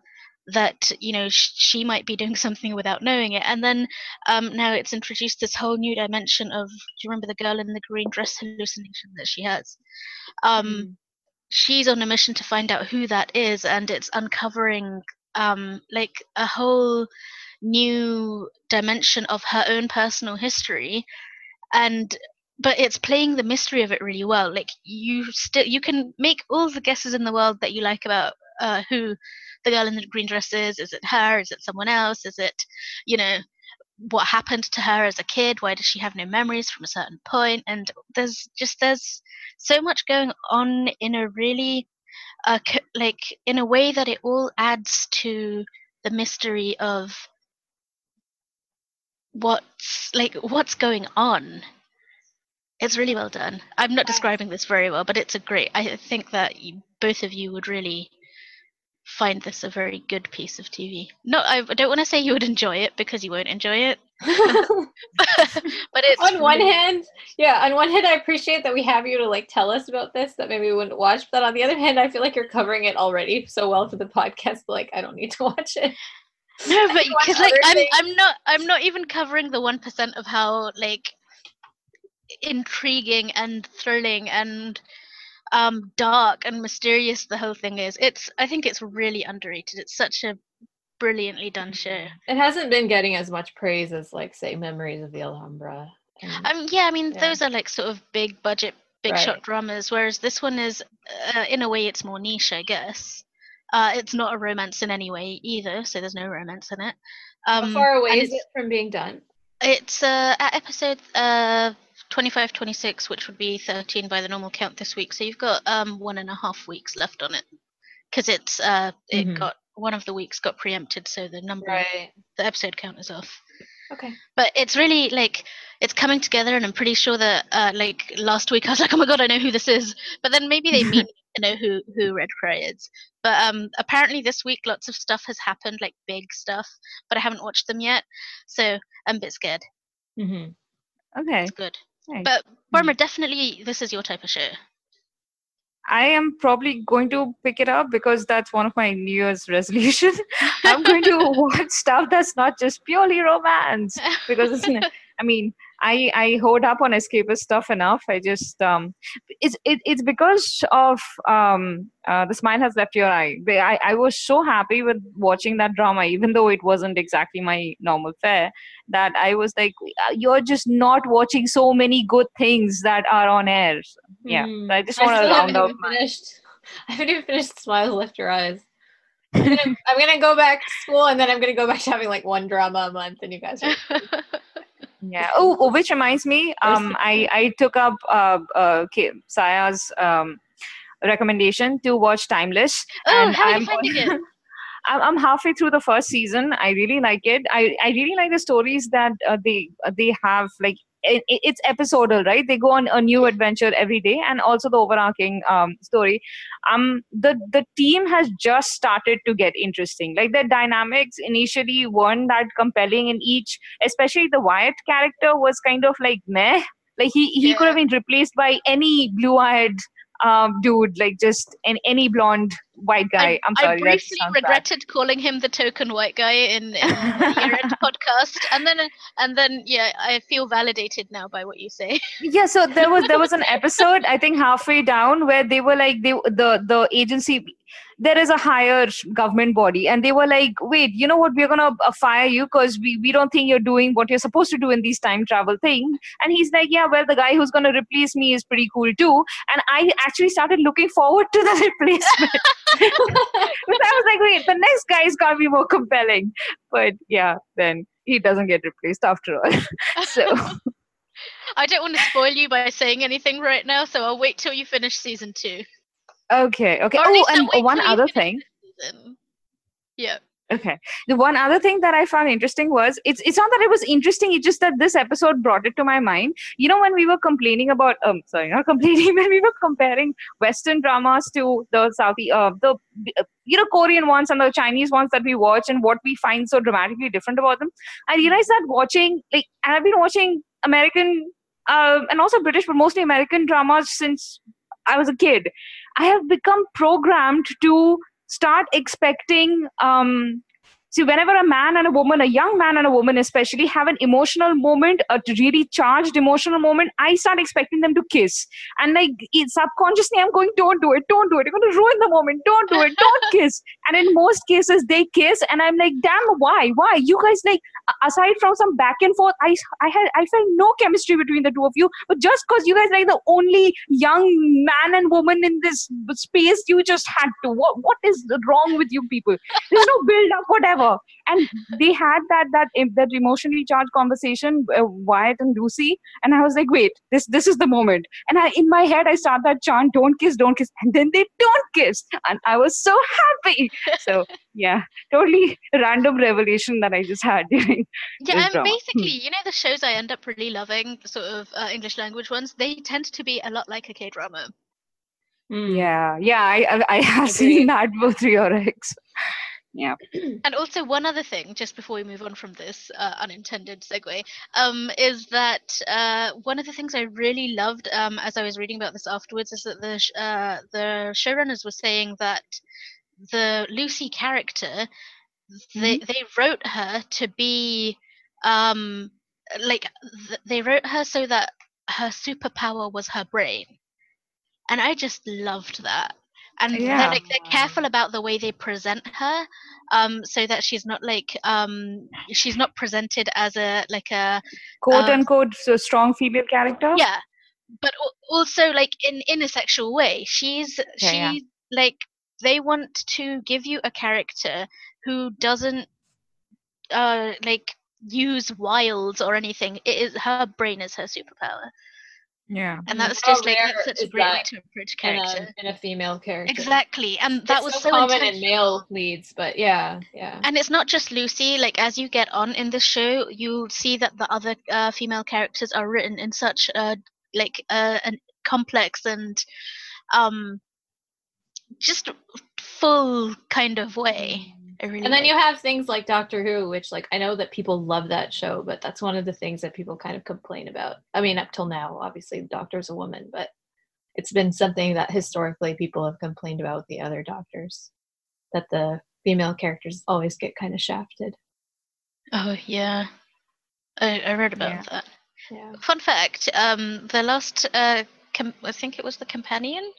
that you know sh- she might be doing (laughs) something without knowing it. And then um now it's introduced this whole new dimension of do you remember the girl in the green dress hallucination that she has? Um Mm. she's on a mission to find out who that is and it's uncovering um like a whole new dimension of her own personal history. And but it's playing the mystery of it really well. Like you still you can make all the guesses in the world that you like about uh, who the girl in the green dress is? Is it her? Is it someone else? Is it you know what happened to her as a kid? Why does she have no memories from a certain point? and there's just there's so much going on in a really uh, like in a way that it all adds to the mystery of what's like what's going on. It's really well done. I'm not describing this very well but it's a great i think that you, both of you would really find this a very good piece of tv no i don't want to say you would enjoy it because you won't enjoy it (laughs) (laughs) but it's on one really- hand, yeah, on one hand, I appreciate that we have you to like tell us about this that maybe we wouldn't watch. But on the other hand, I feel like you're covering it already so well for the podcast. Like, I don't need to (laughs) watch it. No, but because like I'm things. I'm not I'm not even covering the one percent of how like intriguing and thrilling and um dark and mysterious the whole thing is. It's I think it's really underrated. It's such a brilliantly done show. It hasn't been getting as much praise as, like, say, Memories of the Alhambra. and- Um, yeah, I mean, Yeah. those are like sort of big budget, big shot dramas, whereas this one is, uh, in a way, it's more niche, I guess. Uh, it's not a romance in any way either, so there's no romance in it. Um, How far away is it from being done? It's uh, at episode uh, 25, 26, which would be 13 by the normal count this week. So you've got um, one and a half weeks left on it. Because it's uh, it Mhm. got one of the weeks got preempted, so the number, Right. the episode count is off. Okay. But it's really like it's coming together, and I'm pretty sure that uh, like last week I was like, oh my god, I know who this is. But then maybe they mean (laughs) to know who who Red Cry is. But um, apparently this week lots of stuff has happened, like big stuff, but I haven't watched them yet, so I'm a bit scared. hmm Okay. It's good. But hmm. Paroma, definitely this is your type of show. I am probably going to pick it up because that's one of my New Year's (laughs) resolution. I'm going to (laughs) watch stuff that's not just purely romance because I mean I I hold up on escapist stuff enough. I just um it's it, it's because of um uh, the smile has left your eye. I I was so happy with watching that drama, even though it wasn't exactly my normal fare. That I was like, "Uh, you're just not watching so many good things that are on air. So, yeah, Mm. so I just want to still round haven't even finished. (laughs) I haven't even finished Smiles Left Your Eyes. I'm gonna, I'm gonna go back to school and then I'm gonna go back to having like one drama a month and you guys are (laughs) Yeah. Oh, oh, which reminds me, um, I I took up uh, uh K- Saya's um recommendation to watch Timeless. oh, and how are you I'm it? (laughs) I'm, I'm halfway through the first season. I really like it. I, I really like the stories that uh, they uh, they have. Like it, it- it's episodal, right? They go on a new adventure every day, and also the overarching um, story. Um, the the team has just started to get interesting. Like the dynamics initially weren't that compelling in each, especially the Wyatt character was kind of like meh. Like he he could have been replaced by any blue eyed um, dude, like just an, any blonde white guy. I, am sorry. I briefly sounds bad. regretted calling him the token white guy in, in the year-end (laughs) podcast, and then and then yeah, I feel validated now by what you say. yeah so there was there was an episode i think halfway down where they were like they the the agency there is a higher government body and they were like wait you know what we're gonna uh, fire you because we, we don't think you're doing what you're supposed to do in these time travel things and he's like yeah well the guy who's gonna replace me is pretty cool too and i actually started looking forward to the (laughs) replacement because i was like wait the next guy is gonna be more compelling but yeah then he doesn't get replaced after all (laughs) so I don't want to spoil you by saying anything right now, so I'll wait till you finish season two. okay okay Or oh and one other thing season. Yeah. Okay. The one other thing that I found interesting was it's it's not that it was interesting, it's just that this episode brought it to my mind. You know, when we were complaining about um sorry, not (laughs) complaining, when we were comparing Western dramas to the Saudi uh the uh, you know Korean ones and the Chinese ones that we watch and what we find so dramatically different about them. I realized that watching like and I've been watching American uh, and also British, but mostly American dramas since I was a kid. I have become programmed to start expecting um see whenever a man and a woman a young man and a woman especially have an emotional moment a really charged emotional moment i start expecting them to kiss. And like subconsciously i'm going don't do it don't do it. You're going to ruin the moment. Don't do it. Don't (laughs) kiss. And in most cases they kiss and i'm like damn why? Why? You guys like aside from some back and forth i i had i felt no chemistry between the two of you. But just because you guys like the only young man and woman in this space you just had to. What what is wrong with you people? There's no build up whatever and they had that that that emotionally charged conversation uh, wyatt and lucy and i was like wait this this is the moment and i in my head i start that chant don't kiss don't kiss and then they don't kiss and i was so happy so (laughs) yeah totally random revelation that i just had during Yeah, and drama. Hmm. basically, you know, the shows I end up really loving, the sort of uh, English language ones, they tend to be a lot like a K drama. Mm. yeah yeah i i, I have Agreed. seen that both through your ex yeah. (clears throat) And also, one other thing, just before we move on from this uh, unintended segue, um, is that uh, one of the things I really loved um, as I was reading about this afterwards is that the sh- uh, the showrunners were saying that the Lucy character, they they wrote her to be um, like th- they wrote her so that her superpower was her brain, and I just loved that. And Yeah. they're like they're careful about the way they present her, um, so that she's not like um, she's not presented as a like a Quote Uh, unquote, so strong female character. yeah, but also like in in a sexual way. She's Yeah, she yeah. like they want to give you a character who doesn't uh like use wiles or anything. It is her brain is her superpower, Yeah. and Mm, that's how just like that's such a is great way to approach in character. a, in a female character. Exactly, and that It's was so, so common in male leads, but yeah, yeah. And it's not just Lucy. Like as you get on in the show, you'll see that the other uh, female characters are written in such a like uh, an complex and um just full kind of way. I really And then like you have things like Doctor Who, which like I know that people love that show, but that's one of the things that people kind of complain about. I mean, up till now, obviously the Doctor's a woman, but it's been something that historically people have complained about with the other doctors. That the female characters always get kind of shafted. Oh yeah, I, I read about Yeah. that. Yeah. Fun fact: um, the last, uh, com- I think it was the companion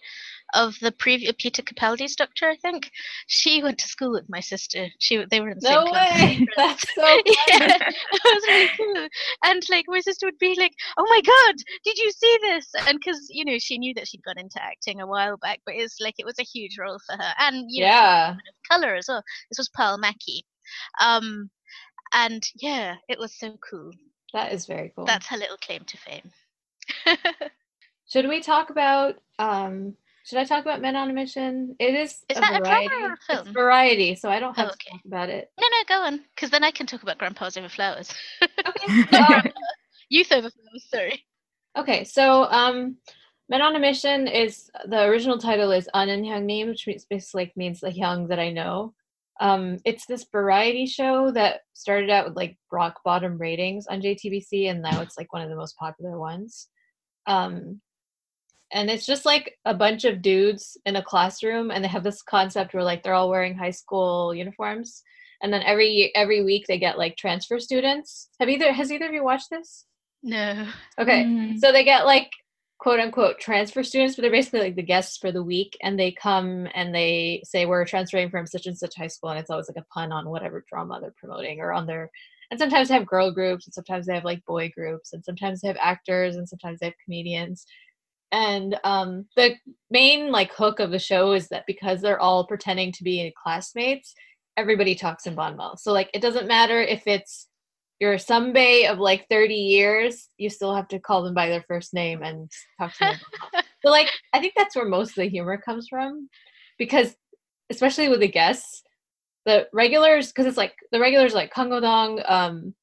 of the previous Peter Capaldi's Doctor. I think she went to school with my sister. She they were in the No same class. way! (laughs) That's so fun. (laughs) yeah, it (laughs) was really cool. And like my sister would be like, "Oh my god, did you see this?" And because you know she knew that she'd gone into acting a while back, but it's like it was a huge role for her, and you know, Yeah. color as well. This was Pearl Mackie, um, and yeah, it was so cool. That is very cool. That's her little claim to fame. Should we talk about um should I talk about Men on a Mission? It is, Is a that a variety. drama or a It's variety, so I don't have Oh, to talk about it. No, no, go on, because then I can talk about Grandpa's Over Flowers. Okay. (laughs) um, Youth Over Flowers, sorry. Okay, so um, Men on a Mission is the original title is Unhyung which means basically like, means the Hyung that I know. Um, it's this variety show that started out with like rock bottom ratings on JTBC, and now it's like one of the most popular ones. Um, and it's just like a bunch of dudes in a classroom, and they have this concept where like they're all wearing high school uniforms, and then every every week they get like transfer students. Have either has either of you watched this? No. Okay. Mhm. So they get like quote unquote transfer students, but they're basically like the guests for the week and they come and they say we're transferring from such and such high school and it's always like a pun on whatever drama they're promoting or on their and sometimes they have girl groups and sometimes they have like boy groups and sometimes they have actors and sometimes they have comedians. And um the main like hook of the show is that because they're all pretending to be classmates, everybody talks in banmal. So like it doesn't matter if it's you're a sunbae of like 30 years, you still have to call them by their first name and talk to them. (laughs) so like I think that's where most of the humor comes from. Because especially with the guests, the regulars, because it's like the regulars like Kang Dong, um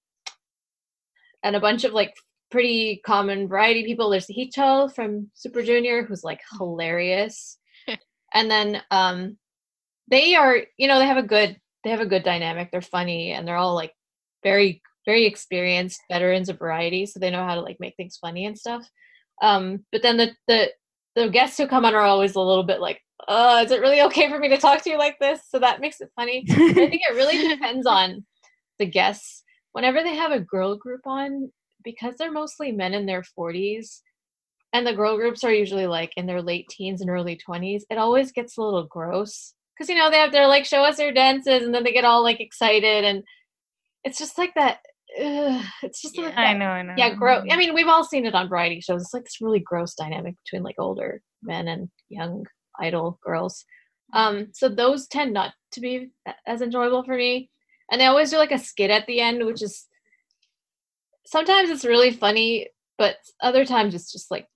and a bunch of like pretty common variety people. There's Heechul from Super Junior, who's like hilarious. (laughs) and then um they are, you know, they have a good they have a good dynamic. They're funny and they're all like very very experienced veterans of variety, so they know how to like make things funny and stuff. Um, but then the the the guests who come on are always a little bit like, "Oh, is it really okay for me to talk to you like this? So that makes it funny. I think it really (laughs) depends on the guests. Whenever they have a girl group on, because they're mostly men in their 40s, and the girl groups are usually like in their late teens and early 20s, it always gets a little gross. Because, you know, they have their like show us their dances and then they get all like excited. And it's just like that. ugh, it's just like I know, I know. yeah gross i mean we've all seen it on variety shows it's like this really gross dynamic between like older men and young idol girls um so those tend not to be as enjoyable for me and they always do like a skit at the end which is sometimes it's really funny but other times it's just like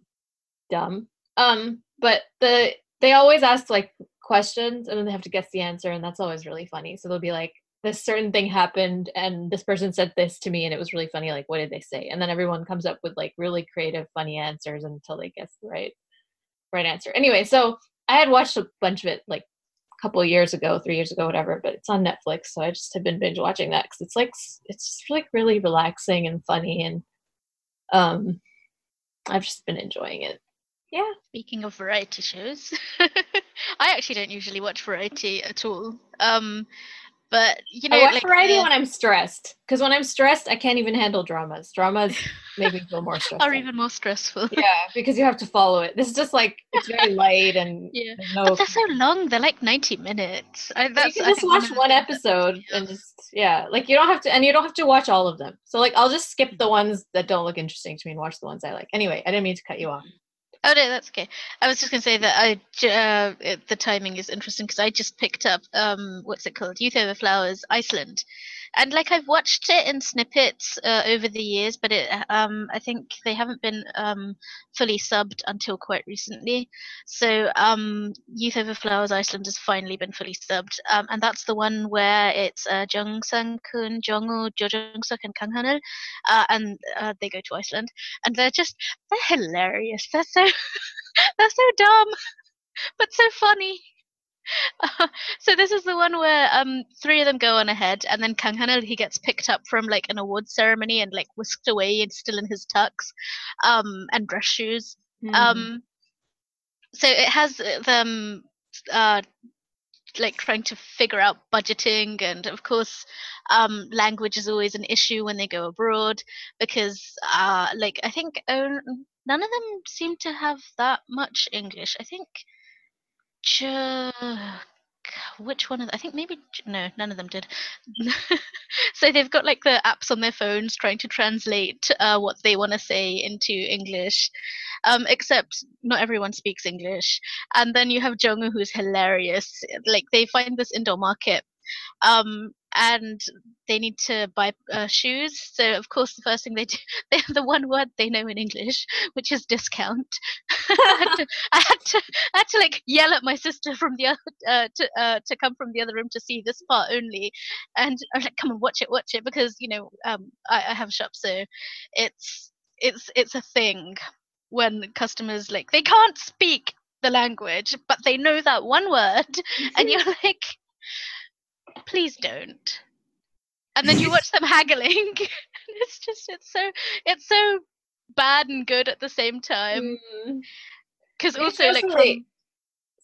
dumb. Um but the they always ask like questions and then they have to guess the answer and that's always really funny. So they'll be like this certain thing happened and this person said this to me and it was really funny like what did they say? And then everyone comes up with like really creative funny answers until they guess the right right answer. Anyway so i had watched a bunch of it like couple of years ago three years ago whatever but it's on netflix so i just have been binge watching that because it's like it's just like really relaxing and funny and um i've just been enjoying it yeah Speaking of variety shows, (laughs) I actually don't usually watch variety at all. Um, But you know, I watch like variety the- when I'm stressed. Because when I'm stressed, I can't even handle dramas. Dramas (laughs) make me feel more stressed. are even more stressful. yeah, because you have to follow it. This is just like it's very (laughs) light and Yeah. there's But they're so long. They're like ninety minutes. I, you can just watch one things that- episode and just yeah, like you don't have to, and you don't have to watch all of them. So like I'll just skip the mm-hmm. ones that don't look interesting to me and watch the ones I like. Anyway, I didn't mean to cut you off. Oh no, that's okay. I was just gonna say that I uh, the timing is interesting because I just picked up um what's it called Youth Over Flowers Iceland, and like I've watched it in snippets uh, over the years, but it um I think they haven't been um fully subbed until quite recently. So um Youth Over Flowers Iceland has finally been fully subbed, um and that's the one where it's uh, Jung Sang Hoon, Jongwoo, Jo Jung Suk, and Kang Hanul, uh, and uh, they go to Iceland, and they're just they're hilarious. They're so (laughs) they're so dumb, but so funny. So this is the one where um three of them go on ahead, and then Kang Hanul he gets picked up from like an award ceremony and like whisked away and still in his tux, um and dress shoes. Hmm. Um, so it has uh, them uh like trying to figure out budgeting and of course um language is always an issue when they go abroad because uh like i think uh, none of them seem to have that much english i think which one of the, i think maybe no none of them did. (laughs) So they've got like the apps on their phones trying to translate uh, what they want to say into english um, except not everyone speaks english. And then you have Jung Woo who's hilarious. Like they find this indoor market um, and they need to buy uh, shoes. So of course the first thing they do (laughs) they have the one word they know in english which is discount. (laughs) I, had to, I had to I had to like yell at my sister from the other uh, to uh, to come from the other room to see this part only, and I was like, "Come on, watch it, watch it," because you know um, I, I have a shop, so it's it's it's a thing when customers like they can't speak the language, but they know that one word, and you're (laughs) like, "Please don't." And then you watch them (laughs) haggling. (laughs) and it's just it's so it's so bad and good at the same time Mm. because It's also like from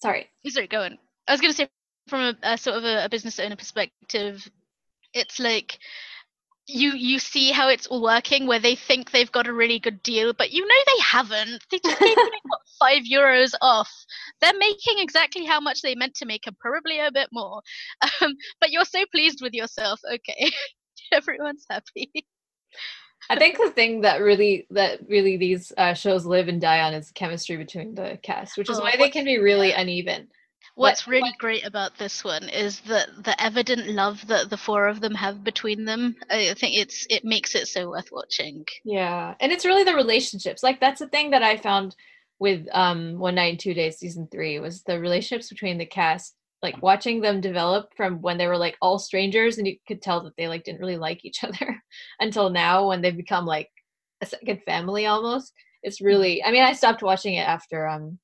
Sorry. sorry, go on. I was going to say from a, a sort of a, a business owner perspective, it's like you you see how it's all working where they think they've got a really good deal, but you know they haven't. They just gave (laughs) like, what, five euros off. They're making exactly how much they meant to make and probably a bit more. (laughs) Um, but you're so pleased with yourself. Okay, (laughs) everyone's happy. I think the thing that really that really these uh, shows live and die on is the chemistry between the cast, which is Oh, why they can be really yeah. uneven. What's What- really great about this one is that the evident love that the four of them have between them. I think it's it makes it so worth watching. Yeah, and it's really the relationships. Like that's the thing that I found with um One Night and Two Days season three was the relationships between the cast. Like watching them develop from when they were like all strangers, and you could tell that they like didn't really like each (laughs) other until now when they've become like a second family almost. It's really. I mean, I stopped watching it after um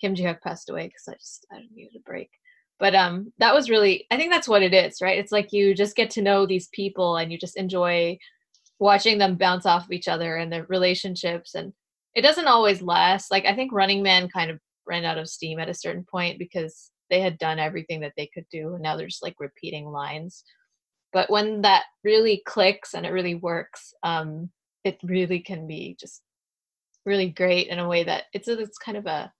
Kim Joo-hyuk passed away because I just I needed a break. But um that was really. I think that's what it is, right? It's like you just get to know these people and you just enjoy watching them bounce off of each other and their relationships and it doesn't always last like i think running man kind of ran out of steam at a certain point because they had done everything that they could do and now they're just like repeating lines but when that really clicks and it really works um it really can be just really great in a way that it's a, it's kind of a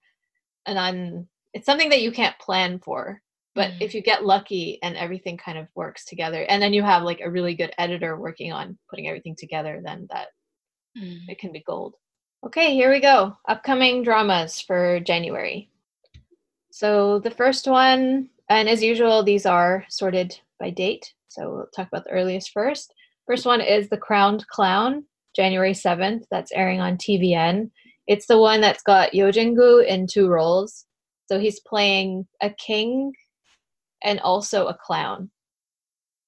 an un it's something that you can't plan for but Mm. if you get lucky and everything kind of works together and then you have like a really good editor working on putting everything together then that it can be gold. Okay here we go. Upcoming dramas for january. So the first one and as usual these are sorted by date so we'll talk about the earliest first. First one is the crowned clown january 7th that's airing on tvn it's the one that's got Yeo Jin-goo in two roles so he's playing a king and also a clown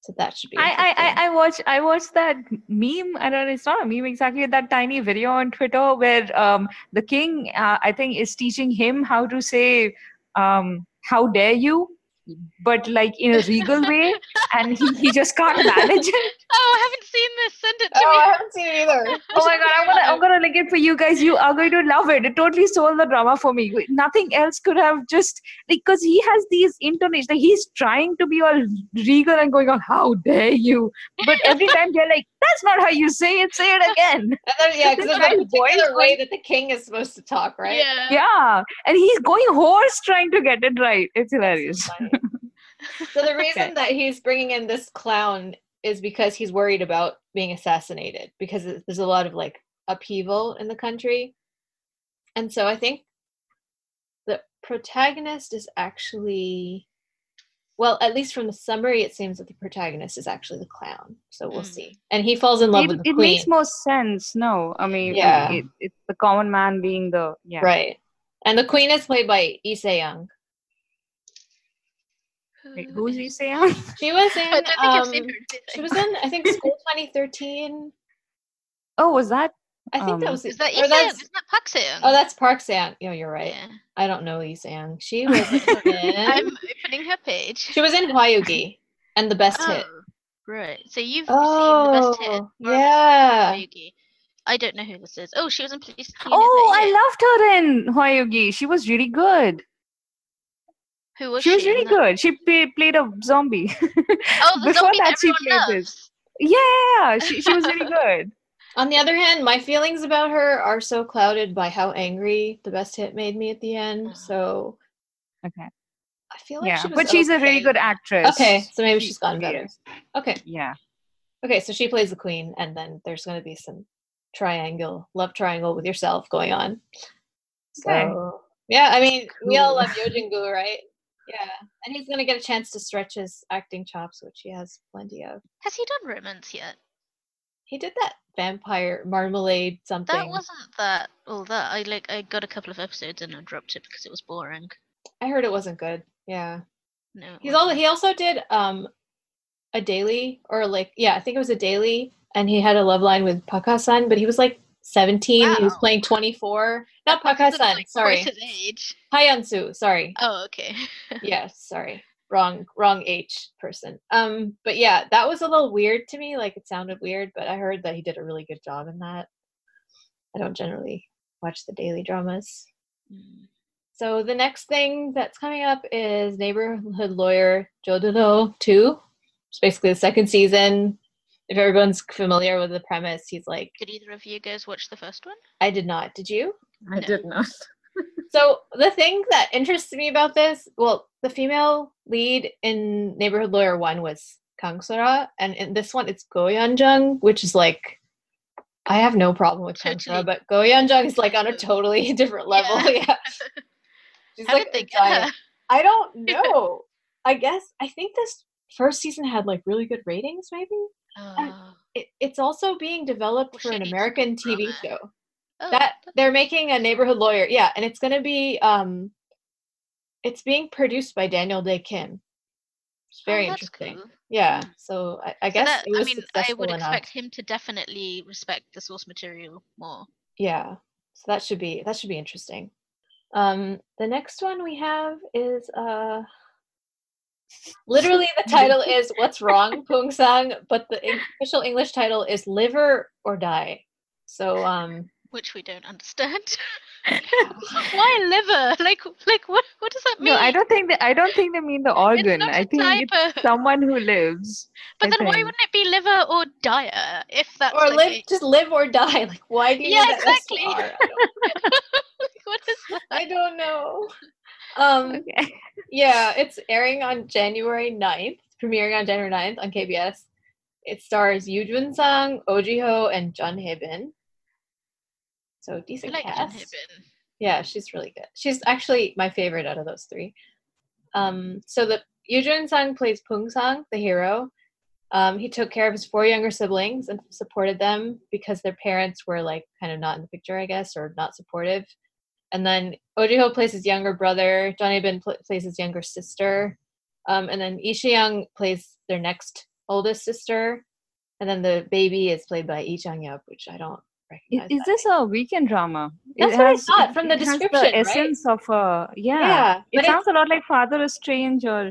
so that should be I, I. I, I watched I watched that meme. I don't know. It's not a meme exactly. That tiny video on Twitter where um, the king, uh, I think, is teaching him how to say, um, "How dare you?" But like in a regal way, and he, he just can't manage it. Oh, I haven't seen this. Send it to oh, me. Oh, I haven't seen it either. Oh my god, I'm gonna I'm gonna link it for you guys. You are going to love it. It totally sold the drama for me. Nothing else could have just because he has these intonations. Like he's trying to be all regal and going on, how dare you? But every time they're like, that's not how you say it, say it again. (laughs) And then, yeah, because This there's a particular way that the king is supposed to talk, right? Yeah. Yeah. And he's going horse trying to get it right. It's That's so hilarious. (laughs) so the reason Okay. that he's bringing in this clown is because he's worried about being assassinated because there's a lot of like upheaval in the country and so i think the protagonist is actually well at least from the summary it seems that the protagonist is actually the clown so we'll Mm. see and he falls in love It, with the it queen It makes more sense. No, I mean, Yeah. it, it's the common man being the yeah. right and the queen is played by Lee Se-young. Wait, who's he saying? (laughs) she was (laughs) in I don't think I've seen um, her. she was in i think school (laughs) 2013 Oh, was that? I think that Um, was Is that or Issa? that's- Isn't that Park Seung? Oh, that's Park Sang. Yeah, you're right. Yeah. I don't know Lee Sang. She (laughs) was I'm in. opening her page. she was in Hwayugi and the best hit. Oh, right. So you've seen the best hit. Oh, Marvelous yeah. Hwayugi. I don't know who this is. Oh, she was in Police Unit Oh, that I year. loved her in Hwayugi. She was really good. Who was she was in really that? good. She play, played a zombie. Oh, the (laughs) Before zombie that, that she everyone played this. loves. yeah, she, she was really (laughs) good. On the other hand, my feelings about her are so clouded by how angry the best hit made me at the end. Oh. So Okay. I feel like Yeah, she was but she's a really good actress. Okay, so maybe She- she's gotten she better. Okay, Yeah. okay, so she plays the queen, and then there's going to be some triangle, love triangle with yourself going on. Okay. So yeah, I mean, we all Cool. love Yeo Jin-goo, right? Yeah, and he's gonna get a chance to stretch his acting chops, which he has plenty of. Has he done romance yet? He did that vampire marmalade something. That wasn't that all that. I like I got a couple of episodes and I dropped it because it was boring. I heard it wasn't good. Yeah, No. he's all he also did um a daily or like yeah, I think it was a daily, and he had a love line with Paka-san, but he was like seventeen. He was playing twenty four. Not That person's, Paka-san. like, sorry, his age. Hyansu. Sorry. Oh, okay. (laughs) yes sorry wrong wrong h person um but yeah that was a little weird to me like it sounded weird but i heard that he did a really good job in that i don't generally watch the daily dramas Mm. so the next thing that's coming up is neighborhood lawyer Jo Deul-ho 2 it's basically the second season if everyone's familiar with the premise he's like Did either of you guys watch the first one? i did not did you I No. did not. So the thing that interests me about this, well, the female lead in Neighborhood Lawyer One was Kang Sora, and in this one it's Go Hyun-jung, which is like I have no problem with Kang Sora, Totally. but Go Hyun-jung is like on a (laughs) totally (laughs) different level. Yeah. Yeah, (laughs) she's How like did they get giant. I don't know. I guess I think this first season had like really good ratings. Maybe Oh, it, it's also being developed Well, for an American TV drama. show oh, that they're making a neighborhood lawyer yeah and it's going to be um it's being produced by Daniel Dae Kim. It's oh, very that's interesting. cool. yeah so i, I So guess that- it was I mean, I would enough. expect him to definitely respect the source material more. yeah so that should be that should be interesting. Um the next one we have is uh (laughs) literally the title is what's wrong (laughs) pung sang but the official english title is liver or die. So um which we don't understand. (laughs) Why liver? Like, like what? What does that mean? No, I don't think that I don't think they mean the It's organ. not I a think it's typo. someone who lives. But I then why wouldn't it be liver or dire if that's or the live case? just live or die like why do you Yeah, need that exactly. SR? I don't- (laughs) what is that? I don't know. Um, Okay. yeah, it's airing on January 9th, premiering on January 9th on KBS. It stars Yoo Jun Sang, Oh Ji Ho, and Jeon Hye-bin. So decent like cast. Yeah, she's really good. She's actually my favorite out of those three. Um, so the Yoo Jun Sang plays Pung Sang, the hero. Um, he took care of his four younger siblings and supported them because their parents were like kind of not in the picture, I guess, or not supportive. And then Ojiho plays his younger brother. Johnny Bin pl- plays his younger sister. Um, and then Lee Si-young plays their next oldest sister. And then the baby is played by Lee Chang Yup, which I don't Is, is this a weekend drama? That's what I thought from the it has description, right? essence of a yeah. Yeah, It sounds a lot like Father is Strange or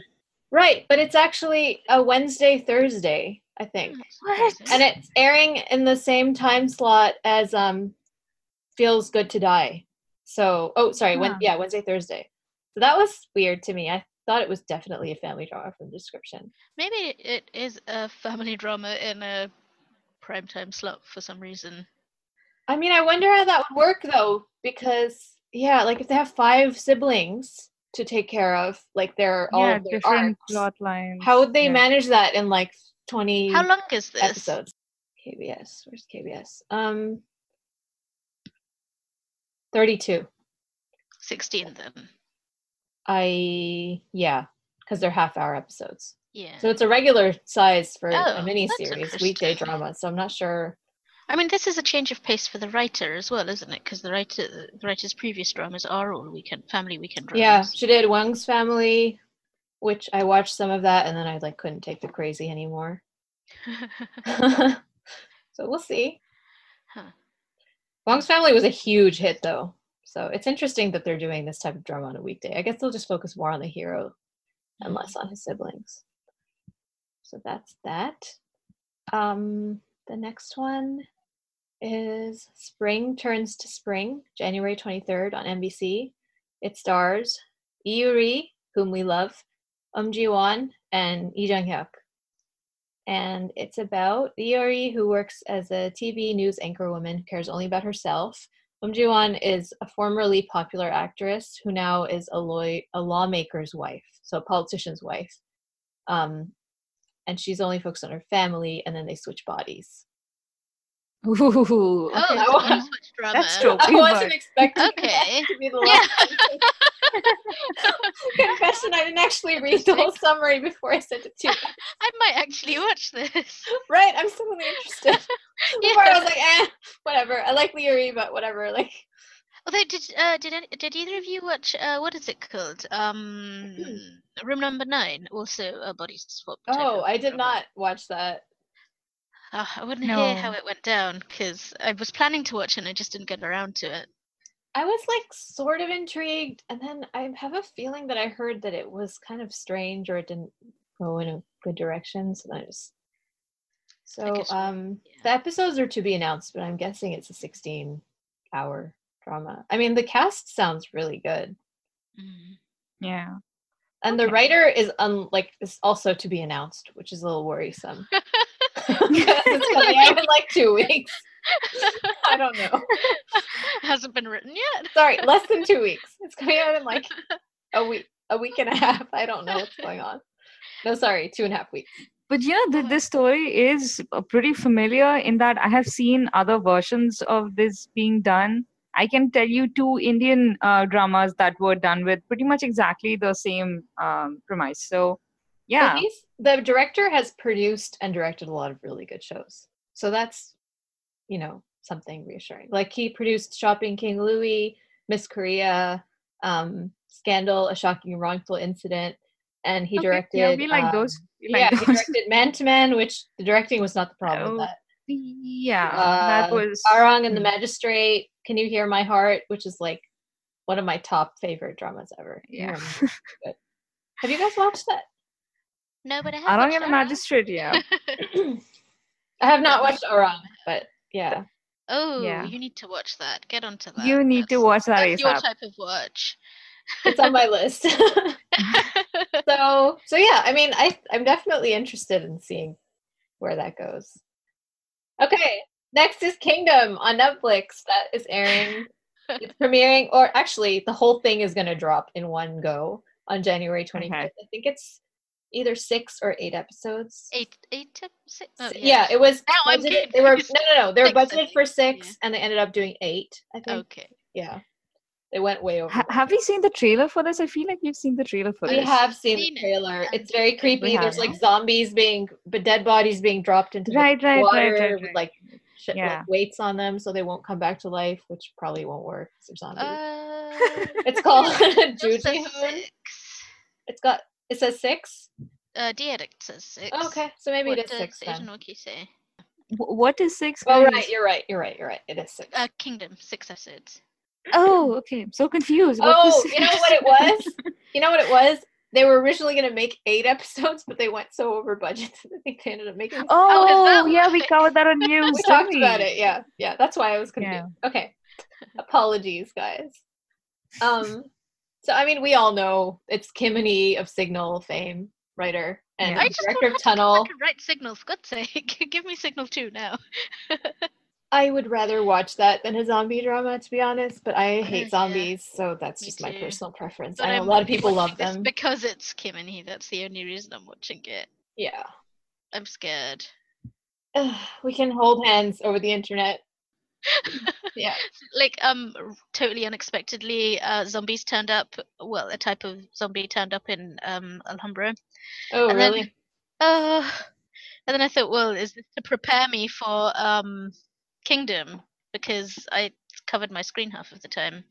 Right, but it's actually a Wednesday, Thursday, I think. What? And it's airing in the same time slot as um Feels Good to Die. So, oh, sorry, when, yeah, Wednesday, Thursday. So that was weird to me. I thought it was definitely a family drama from the description. Maybe it is a family drama in a primetime slot for some reason. I mean, I wonder how that would work though, because yeah, like if they have five siblings to take care of, like they're all of their different arcs, plot lines. how would they yeah. manage that in like twenty How long is this? episodes? KBS, where's KBS? Um, thirty-two. 16 then. I yeah, because they're half-hour episodes. Yeah. So it's a regular size for Oh, a mini series, weekday drama. So I'm not sure. I mean, this is a change of pace for the writer as well, isn't it? Because the writer, the writer's previous dramas are all weekend family weekend dramas. Yeah, she did Wang's Family, which I watched some of that, and then I like couldn't take the crazy anymore. (laughs) so we'll see. Huh. Wang's Family was a huge hit, though. So it's interesting that they're doing this type of drama on a weekday. I guess they'll just focus more on the hero and less on his siblings. So that's that. Um, the next one is Spring Turns to Spring, January 23rd on MBC. It stars Lee Yu-ri, whom we love, Um Ji Won, and Lee Jung Hyuk. And it's about Lee Yu-ri, who works as a TV news anchor woman who cares only about herself. Um Ji Won is a formerly popular actress who now is a, law- a lawmaker's wife, so a politician's wife. Um, and she's only focused on her family, and then they switch bodies. Ooh, Oh, Okay. so one switch drama. That's dope. I wasn't much. expecting Okay. that (laughs) to be the Yeah. last. (laughs) Confession: I didn't actually read the whole (laughs) summary before I sent it to you. I might actually watch this. Right, I'm suddenly interested. Before I was like, eh, whatever. I like Leary, but whatever. Like, Although, did uh, did any, did either of you watch uh, what is it called? Um, Room Number Nine, also a body swap. oh, I did not watch that. Uh, I wouldn't hear how it went down because I was planning to watch it and I just didn't get around to it. I was like sort of intrigued, and then I have a feeling that I heard that it was kind of strange or it didn't go in a good direction. So then I just. So guess um, yeah. the episodes are to be announced, but I'm guessing it's a 16 hour drama. I mean, the cast sounds really good, Mm. Yeah. and the writer is un like is also to be announced, which is a little worrisome. (laughs) 'Cause it's coming out in like two weeks. I don't know. (laughs) Hasn't been written yet. Sorry, less than two weeks. It's coming out in like (laughs) a week, a week and a half. I don't know what's going on. No, sorry, two and a half weeks. But yeah, know, th- Oh. this story is uh, pretty familiar in that I have seen other versions of this being done. I can tell you two Indian uh, dramas that were done with pretty much exactly the same um, premise. So, But yeah, he's, the director has produced and directed a lot of really good shows. So that's, you know, something reassuring. Like he produced Shopping King Louis, Miss Korea, um, Scandal, A Shocking Wrongful Incident, and he Okay, directed. yeah, we like those. um, We like yeah, he directed Man to Man, which the directing was not the problem with Oh, that. yeah, that Uh, was Arang and the mm. Magistrate, Can You Hear My Heart, which is like one of my top favorite dramas ever. Yeah. Hear My Heart is good. Have you guys watched that? No, but I have. Arang watched and the Magistrate. Yeah, (laughs) I have not watched Arang, but yeah. oh, Yeah. you need to watch that. Get onto that. you need to watch that That's your type of watch. It's on my list. (laughs) so so yeah, I mean I I'm definitely interested in seeing where that goes. Okay, next is Kingdom on Netflix. That is airing. (laughs) it's premiering or actually the whole thing is going to drop in one go on January 25th. I think it's either 6 or 8 episodes. eight, eight, to six. Oh, yeah. yeah. it was Now I'm budgeted- they were no no no, they were Six, budgeted think. for 6 Yeah. and they ended up doing 8, I think. Okay. Yeah. They went way over. Ha- have you seen the trailer for this? I feel like you've seen the trailer for We this. We have seen Seen the trailer. and It's very creepy. have, There's yeah. like zombies being, but dead bodies being dropped into the Right, right, water right, right, with like, sh- Yeah. like weights on them, so they won't come back to life, which probably won't work. they're zombies. Uh, it's called (laughs) just (laughs) says Ju Ji-hoon. six. It's got. It says six. Uh, Diedict says six. Oh, okay, so maybe what it is does six Asian then. Wiki say? Wh- what is six? Oh guys? right, you're right. You're right. You're right. It is six. Uh, Kingdom, six episodes. Oh, okay. I'm so confused. What oh, was you know what it (laughs) was? You know what it was? they were originally going to make eight episodes, but they went so over budget (laughs) that I think they ended up making. Oh, is that yeah, we why? covered that on (laughs) news. we didn't talked about it. Yeah, yeah. That's why I was confused. Yeah. Okay, apologies, guys. Um, so I mean, we all know it's Kim and E of Signal fame, writer and Yeah. I just director of to Tunnel. and write signal, for God's sake. (laughs) Give me signal two now. (laughs) I would rather watch that than a zombie drama, to be honest. But I hate zombies, so that's Me just my too. personal preference. But I know I'm a lot of people love them. because it's Kim and he. That's the only reason I'm watching it. Yeah, I'm scared. (sighs) we can hold hands over the internet. Yeah. (laughs) like um totally unexpectedly uh zombies turned up well a type of zombie turned up in um alhambra Oh, And then- really? uh and then i thought well is this to prepare me for um kingdom because i covered my screen half of the time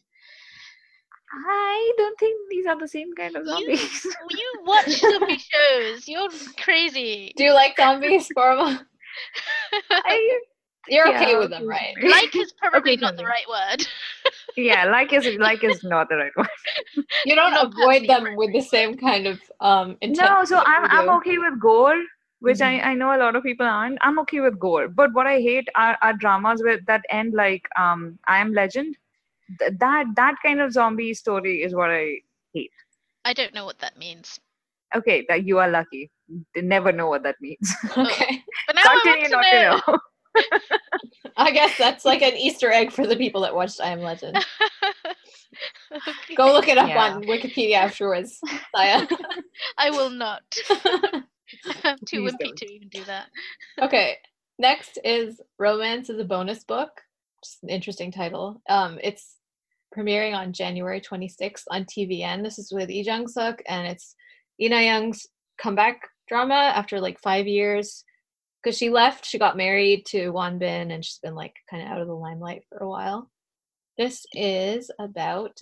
I don't think these are the same kind of You- zombies. (laughs) you watch zombie (laughs) shows you're crazy Do you like zombies, Paroma? I, You're okay with them, right? (laughs) like is probably Okay, not the right word (laughs) (laughs) yeah, like is like is not the right word. You don't Not avoid personally them with the same kind of um. No, so I'm we I'm okay with gore, which Mhm. I, I know a lot of people aren't. I'm okay with gore, but what I hate are, are dramas with that end like um I Am Legend. Th- that that kind of zombie story is what I hate. i don't know what that means okay. That you are lucky. They never know what that means. Okay. but now Continue not want to know, to know. I guess that's like an Easter egg for the people that watched I Am Legend. Okay. (laughs) Go look it up Yeah. on Wikipedia afterwards, Saya. (laughs) i will not i'm (laughs) too Please wimpy don't. to even do that okay. Next is Romance is a Bonus Book. Just an interesting title. Um, it's premiering on January 26th on TVN. This is with Lee Jung Suk, and it's Lee Na-young's comeback drama after like five years. Because she left, she got married to Won Bin, and she's been like kind of out of the limelight for a while. This is about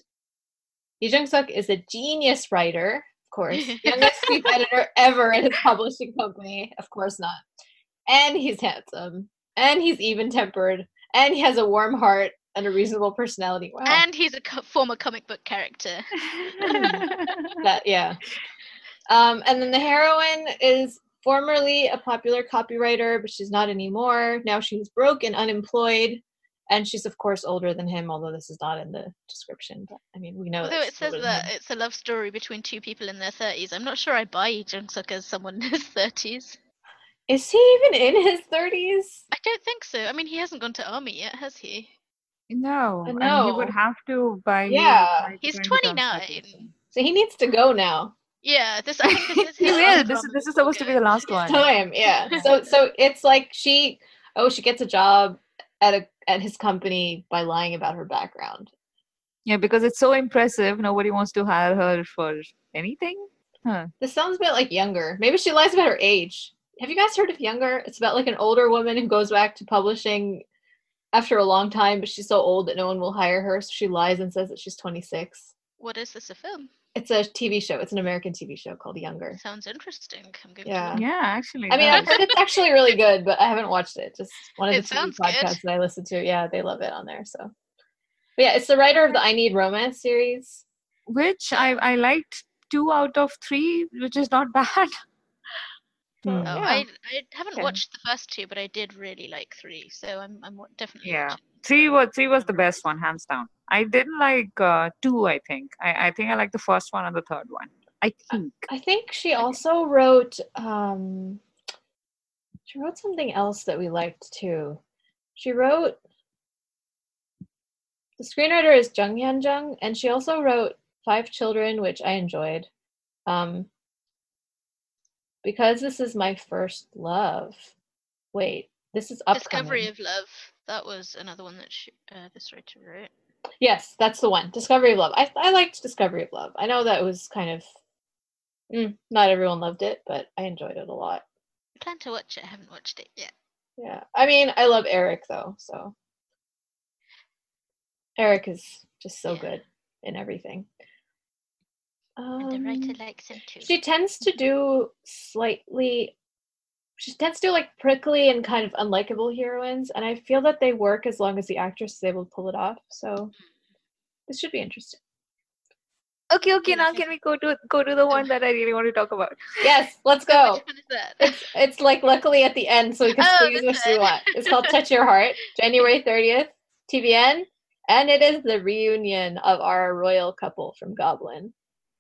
Lee Jung Suk is a genius writer, of course, (laughs) youngest chief editor ever in his publishing company. Of course not. And he's handsome, and he's even tempered, and he has a warm heart and a reasonable personality. Wow, And he's a co- former comic book character. (laughs) that yeah. Um, and then the heroine is formerly a popular copywriter, but she's not anymore. Now she's broke and unemployed, and she's of course older than him. Although this is not in the description, but I mean we know Although it says that it's a love story between two people in their 30s, I'm not sure I buy Jung Suk as someone in his 30s. Is he even in his thirties? I don't think so. I mean, he hasn't gone to army yet, has he? no, I and he would have to by Yeah. He's 20 29. So he needs to go now. Yeah, this I think this (laughs) is He his will. last This is this is before supposed to be the last one. time yeah so so it's like she oh she gets a job at a at his company by lying about her background Yeah, because it's so impressive. Nobody wants to hire her for anything. this sounds a bit like younger maybe she lies about her age have you guys heard of younger it's about like an older woman who goes back to publishing after a long time but she's so old that no one will hire her so she lies and says that she's 26 What is this, a film? It's a tv show it's an american tv show called younger Sounds interesting. I'm going Yeah. to. Yeah, actually. i mean i've heard it's actually really good but i haven't watched it just one of the It TV sounds good. podcasts that i listen to yeah they love it on there so but yeah it's the writer of the i need romance series which I I liked two out of three, which is not (laughs) bad. So, Hmm. Oh, yeah. I, I haven't Okay. watched the first two, but I did really like three, so I'm I'm definitely Yeah. watching. Three was three was the best one, hands down. I didn't like uh, two. I think I I think I like the first one and the third one. I think. I think she also wrote um she wrote something else that we liked too. She wrote the screenwriter is Jung Hyun Jung, and she also wrote Five Children, which I enjoyed. Um because this is my first love. Wait, this is upcoming. Discovery of Love. That was another one that she, uh, this writer wrote. Yes, that's the one. Discovery of Love. I I liked Discovery of Love. I know that was kind of mm, not everyone loved it, but I enjoyed it a lot. I plan to watch it. I haven't watched it yet. Yeah. I mean, I love Eric though, so Eric is just so Yeah. good in everything. And the writer Um, likes him too. she tends to do slightly she tends to do like prickly and kind of unlikable heroines, and I feel that they work as long as the actress is able to pull it off. So this should be interesting. Okay, okay. Now can we go to go to the one that I really want to talk about? Yes, (laughs) let's go. which one is that? It's it's like luckily at the end, so we can (laughs) Oh, squeeze this which we want. It's called Touch Your Heart, (laughs) January 30th, TVN, and it is the reunion of our royal couple from Goblin.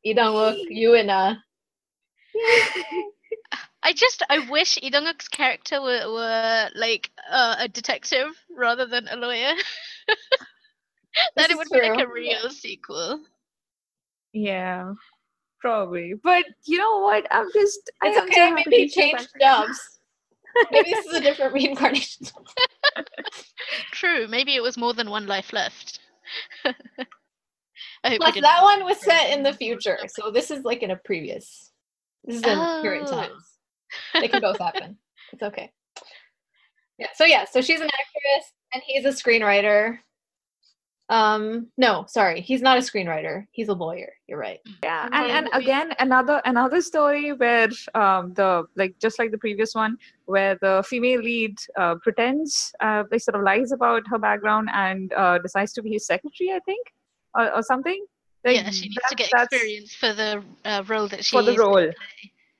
Lee Dong-wook, Yoo In-na. I just I wish Lee Dong-wook's character were, were like uh, a detective rather than a lawyer. (laughs) This then it is would be like a real sequel. Yeah, probably. But you know what? I'm just. It's am so okay, happy maybe change back. dubs. Maybe this is a different reincarnation. (laughs) True, maybe it was more than one life left. (laughs) I hope Plus, that one was set in the future, so this is like in a previous. This is in current Oh. times. They can both happen. (laughs) It's okay. Yeah. So yeah. So she's an actress, and he's a screenwriter. Um. No, sorry, he's not a screenwriter. He's a lawyer. You're right. Yeah, And and then and we- again another another story where um the like just like the previous one where the female lead uh, pretends uh like sort of lies about her background and uh, decides to be his secretary, I think, or, or something. Like, yeah, she needs to get experience for the uh, role that she for the is role. play,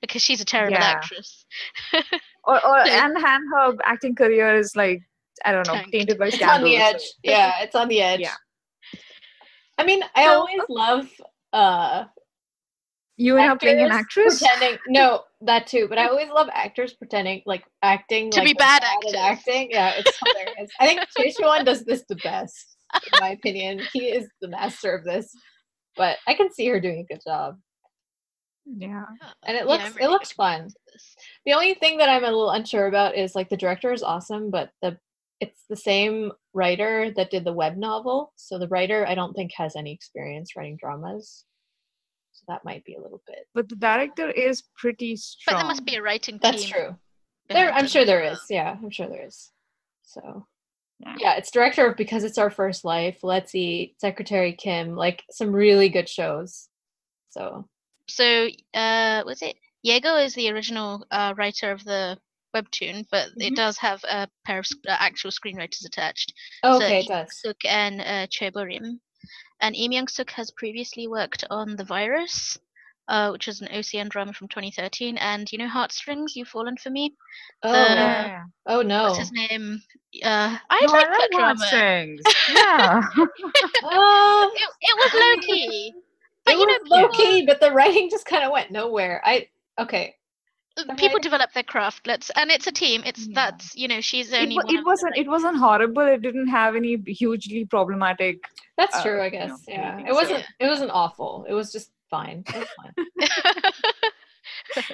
because she's a terrible Yeah. actress. (laughs) Or, or So- and and her acting career is like I don't know Tanked. tainted by It's on the edge. Yeah, it's on the edge. Yeah. I mean, I So- always love uh You and her playing an actress. pretending. No, that too. But I always love actors pretending, like acting To like be they're bad at actors. acting. Yeah, it's hilarious. I think Choi Siwon does this the best, in my opinion. He is the master of this. But I can see her doing a good job, Yeah. and it looks I'm it looks fun. The only thing that I'm a little unsure about is like the director is awesome, but the it's the same writer that did the web novel. So the writer I don't think has any experience writing dramas. So that might be a little bit. But the director is pretty strong. But there must be a writing team. That's true. There, I'm sure as there well. is. Yeah, I'm sure there is. So, Yeah. it's director of Because It's Our First Life, Let's Eat, Secretary Kim, like some really good shows. So, So, uh, was it Diego is the original uh, writer of the webtoon, but Mhm. it does have a pair of sc- uh, actual screenwriters attached. oh, So okay, it does. Suk and uh, Choi Borim. And Im Young Suk has previously worked on The Virus, uh, which was an OCN drama from 2013. And you know Heartstrings, You've Fallen for Me? Oh, the- Yeah. oh no. What's his name? Uh, I No, like I that drama. heartstrings. (laughs) yeah. Oh, It, it was low key. But it you know, was low key, but the writing just kind of went nowhere. I okay. uh, the people writing- develop their craft. Let's and it's a team. It's Yeah. that's you know she's It, only wa- one it wasn't the, it wasn't horrible. It didn't have any hugely problematic. That's Uh, true, I you guess. know, yeah, it wasn't. It wasn't awful. It was just fine. It fine.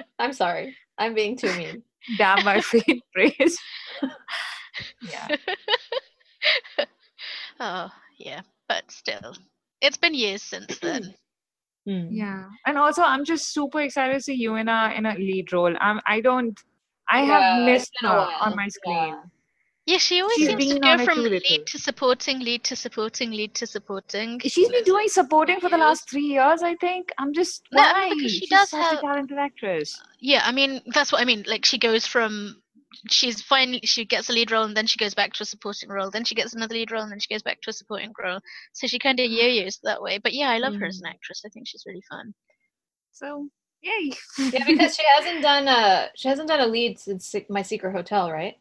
(laughs) I'm sorry. I'm being too mean. Damn my (laughs) faint praise. yeah. (laughs) oh yeah, but still, it's been years since then. (clears throat) Hmm. Yeah. And also I'm just super excited to see you in a in a lead role. I'm I don't I Yeah, have it's missed been her while. on my screen. Yeah. Yeah, she always She's seems to go from too lead to supporting, lead to supporting, lead to supporting. She's been doing supporting for the last three years, I think. I'm just No, why? because she She's does such have- a talented actress. Uh, yeah, I mean that's what I mean. Like she goes from she's finally she gets a lead role and then she goes back to a supporting role, then she gets another lead role and then she goes back to a supporting role. So she kind of mm-hmm. yo-yos that way. But yeah, I love her as an mm-hmm. actress. I think she's really fun. So yay. Yeah, because she hasn't done a she hasn't done a lead since My Secret Hotel, right?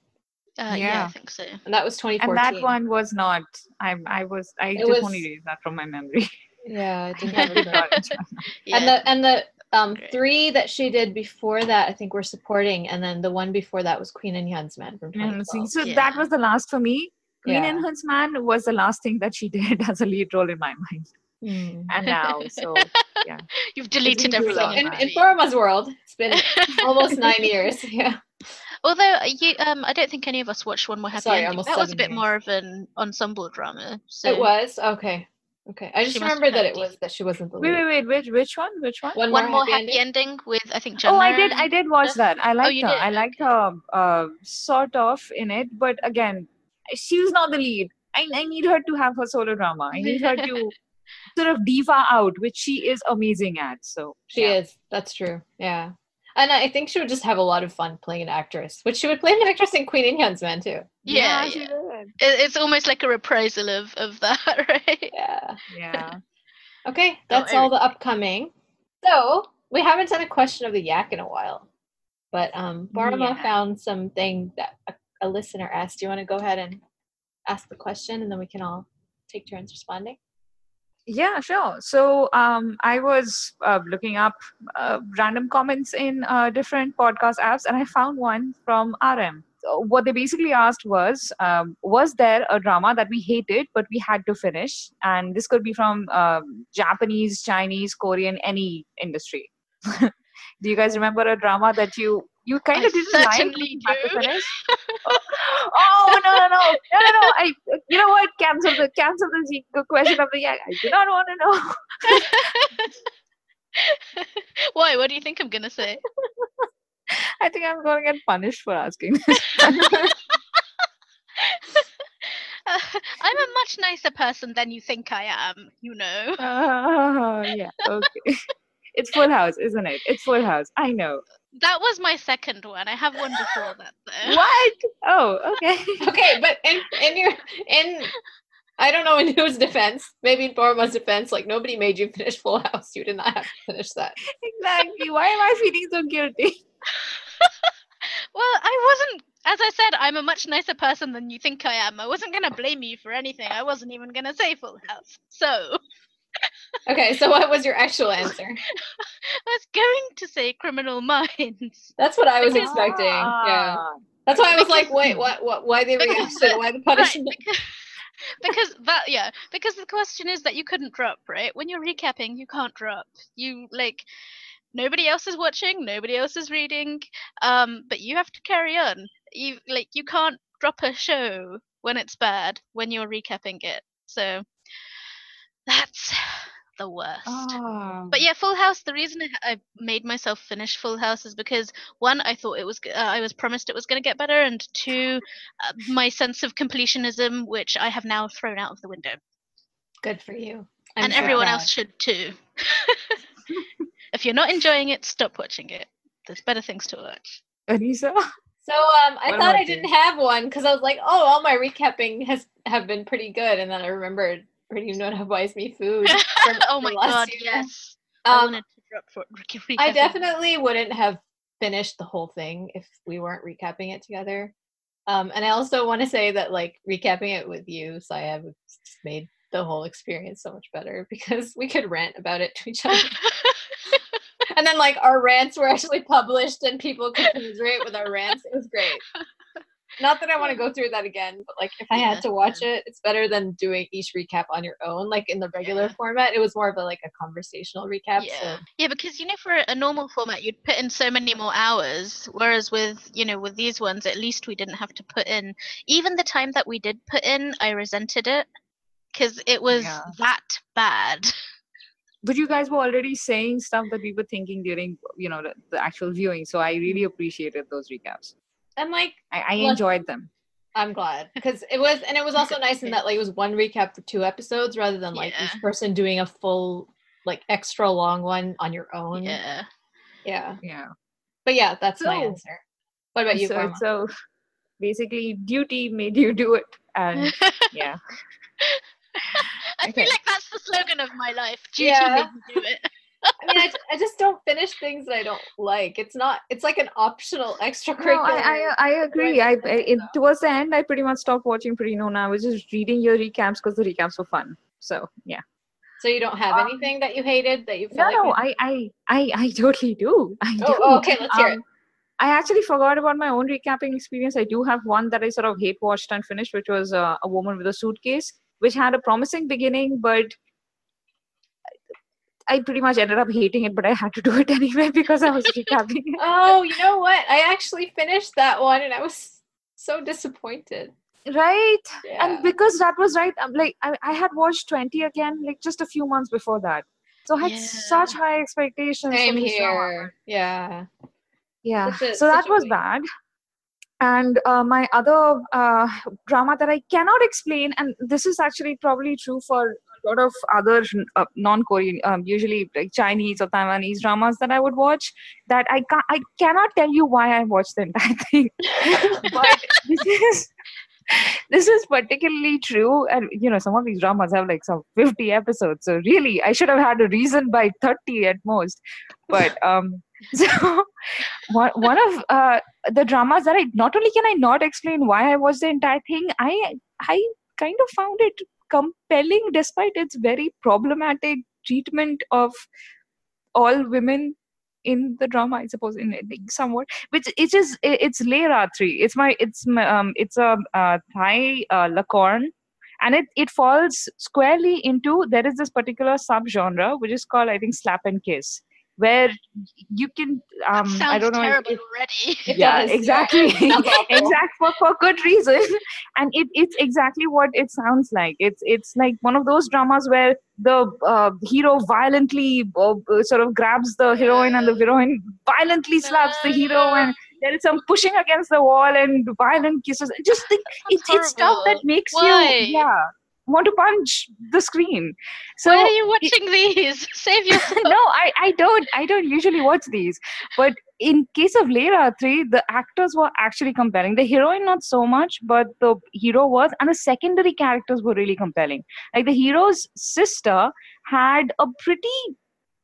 Uh, yeah. I think so. And that was 2014. and that one was not. I I was I It just was- only erased that from my memory. (laughs) Yeah, I I (laughs) didn't never have got it. (laughs) Yeah. And the and the um three that she did before that, I think were supporting, and then the one before that was Queen In-hyun's Man from And see, 2012. so Yeah. that was the last for me. Queen Yeah. and Huntsman was the last thing that she did as a lead role in my mind. Mm. And now, so yeah, You've deleted everything. in In, my in feed. Paroma's world, it's been almost nine years. Yeah. Although uh, you, um, I don't think any of us watched One More Happy Sorry, Ending. almost That was a seven bit years. more of an ensemble drama. So It was okay. Okay, I just She must remember have that it a was that she wasn't the wait, lead. wait, wait, which which one? Which one? One, One More happy, Happy ending. Ending with I think Oh, I did. Jenna I did watch that. I liked you her. did? I liked her uh, sort of in it, but again, she was not the lead. I, I need her to have her solo drama. I need her to (laughs) sort of diva out, which she is amazing at. So She yeah. is. That's true. Yeah. And I think she would just have a lot of fun playing an actress, which she would play an actress in Queen In-hyun's Man too. Yeah, she yeah. did. It, it's almost like a reprisal of, of that, (laughs) right? Yeah. Yeah. Okay, that's all the upcoming. So we haven't done a question of the yak in a while, but um, Paroma Yeah. found something that a, a listener asked. Do you want to go ahead and ask the question, and then we can all take turns responding? Yeah, sure. So um, I was uh, looking up uh, random comments in uh, different podcast apps, and I found one from RM. So what they basically asked was, um, was there a drama that we hated but we had to finish? And this could be from um, Japanese, Chinese, Korean, any industry. (laughs) do you guys remember a drama that you you kind of didn't like certainly you had to do. finish? (laughs) oh no no no no no no! I you know what? Cancel the cancel the question of the yeah. I do not want to know. (laughs) Why? What do you think I'm gonna say? (laughs) I think I'm going to get punished for asking this. Uh, I'm a much nicer person than you think I am. You know. Oh yeah, okay. It's Full House, isn't it? It's Full House. I know. That was my second one. I have one before (laughs) that though. What? Oh, okay. (laughs) Okay, but in in your in I don't know in whose defense, maybe in Paroma's defense, like nobody made you finish Full House. You did not have to finish that. exactly. Why am I feeling so guilty? (laughs) Well, I wasn't. As I said, I'm a much nicer person than you think I am. I wasn't gonna blame you for anything. I wasn't even gonna say Full House. So Okay, so what was your actual answer? (laughs) I was going to say Criminal (laughs) Minds. That's what I was Because- expecting. Yeah. Ah. That's why I was like, wait, what what why the Because- Why the (laughs) Right, punishment? because, because that yeah because the question is that you couldn't drop right when you're recapping you can't drop you like nobody else is watching nobody else is reading um but you have to carry on you like you can't drop a show when it's bad when you're recapping it so that's the worst Ah. but yeah, Full House. The reason I, I made myself finish Full House is because one, I thought it was, uh, I was promised it was going to get better, and two, (laughs) uh, my sense of completionism, which I have now thrown out of the window, Good for you. I'm and so everyone proud. else should too. (laughs) (laughs) if you're not enjoying it, stop watching it. There's better things to watch. Anissa? So um, I What thought about I didn't have one because I was like, oh, all my recapping has have been pretty good, and then I remembered Pretty Noona buys me food. (laughs) from- oh my god, yes. (laughs) I Um, wanted to drop for (laughs) I definitely wouldn't have finished the whole thing if we weren't recapping it together. Um, and I also want to say that like recapping it with you, Saya, made the whole experience so much better because we could rant about it to each other. and then like our rants were actually published and people could commiserate with our rants. It was great. Not that I want to go um, through that again, but like if I Yeah, had to watch it, it's better than doing each recap on your own. Like in the regular Yeah. format, it was more of a like a conversational recap. yeah. So yeah, because you know, for a normal format, you'd put in so many more hours. Whereas with you know, with these ones, at least we didn't have to put in even the time that we did put in. I resented it because it was Yeah. that bad. But you guys were already saying stuff that we were thinking during, you know, the, the actual viewing. So I really mm-hmm. appreciated those recaps. And like I, I enjoyed them. I'm glad because it was, and it was also nice in that like it was one recap for two episodes rather than like Yeah. each person doing a full like extra long one on your own. Yeah. Yeah. Yeah. But yeah, that's my answer. What about you, so, Karma? so basically, duty made you do it. And (laughs) yeah. I Okay. feel like that's the slogan of my life. Duty Yeah. made me do it. I mean, I just don't finish things that I don't like. It's not. It's like an optional No, extracurricular. I, I, I agree. I, I it, towards the end, I pretty much stopped watching Pretty Known. I was just reading your recaps because the recaps were fun. So yeah. so you don't have Um, anything that you hated that you No, like. no, I, I, I, I totally do. I do. Oh, oh, okay, let's hear it. Um, I actually forgot about my own recapping experience. I do have one that I sort of hate watched and finished, which was uh, a woman with a suitcase, which had a promising beginning, but I pretty much ended up hating it. But I had to do it (laughs) anyway because I was recapping (laughs) it. Oh, you know what? I actually finished that one, and I was so disappointed. Right, Yeah. and because that was right, I'm like I, I had watched Twenty again, like just a few months before that. So I had such high expectations. Same here. Yeah. yeah a- so that was bad and uh, my other uh, drama that i cannot explain and this is actually probably true for a lot of other uh, non-korean um, usually like chinese or taiwanese dramas that i would watch that i can i cannot tell you why i watched the entire (laughs) thing but this is this is particularly true and you know some of these dramas have like some 50 episodes so really i should have had a reason by 30 at most. But um (laughs) so one, one of uh, the dramas that i not only can i not explain why i watched the entire thing i i kind of found it compelling despite its very problematic treatment of all women in the drama i suppose in somewhat which it is it's Layratri it's my it's um it's a uh, thai uh, lakorn and it it falls squarely into there is this particular subgenre which is called i think slap and kiss where you can um Sounds i don't know terrible if, already. (laughs) It yeah does, exactly (laughs) yeah. Sounds awful. exact for, for good reason (laughs) and it, it's exactly what it sounds like it's it's like one of those dramas where the uh, hero violently uh, uh, sort of grabs the heroine and the heroine violently slaps the hero and there is some pushing against the wall and violent kisses just think it's, it's stuff that makes Why? you yeah want to punch the screen so Why are you watching these? (laughs) Save yourself. (laughs) no, I, I don't I don't usually watch these. But in case of Leira 3, the actors were actually compelling. The heroine not so much, but the hero was, and the secondary characters were really compelling. Like the hero's sister had a pretty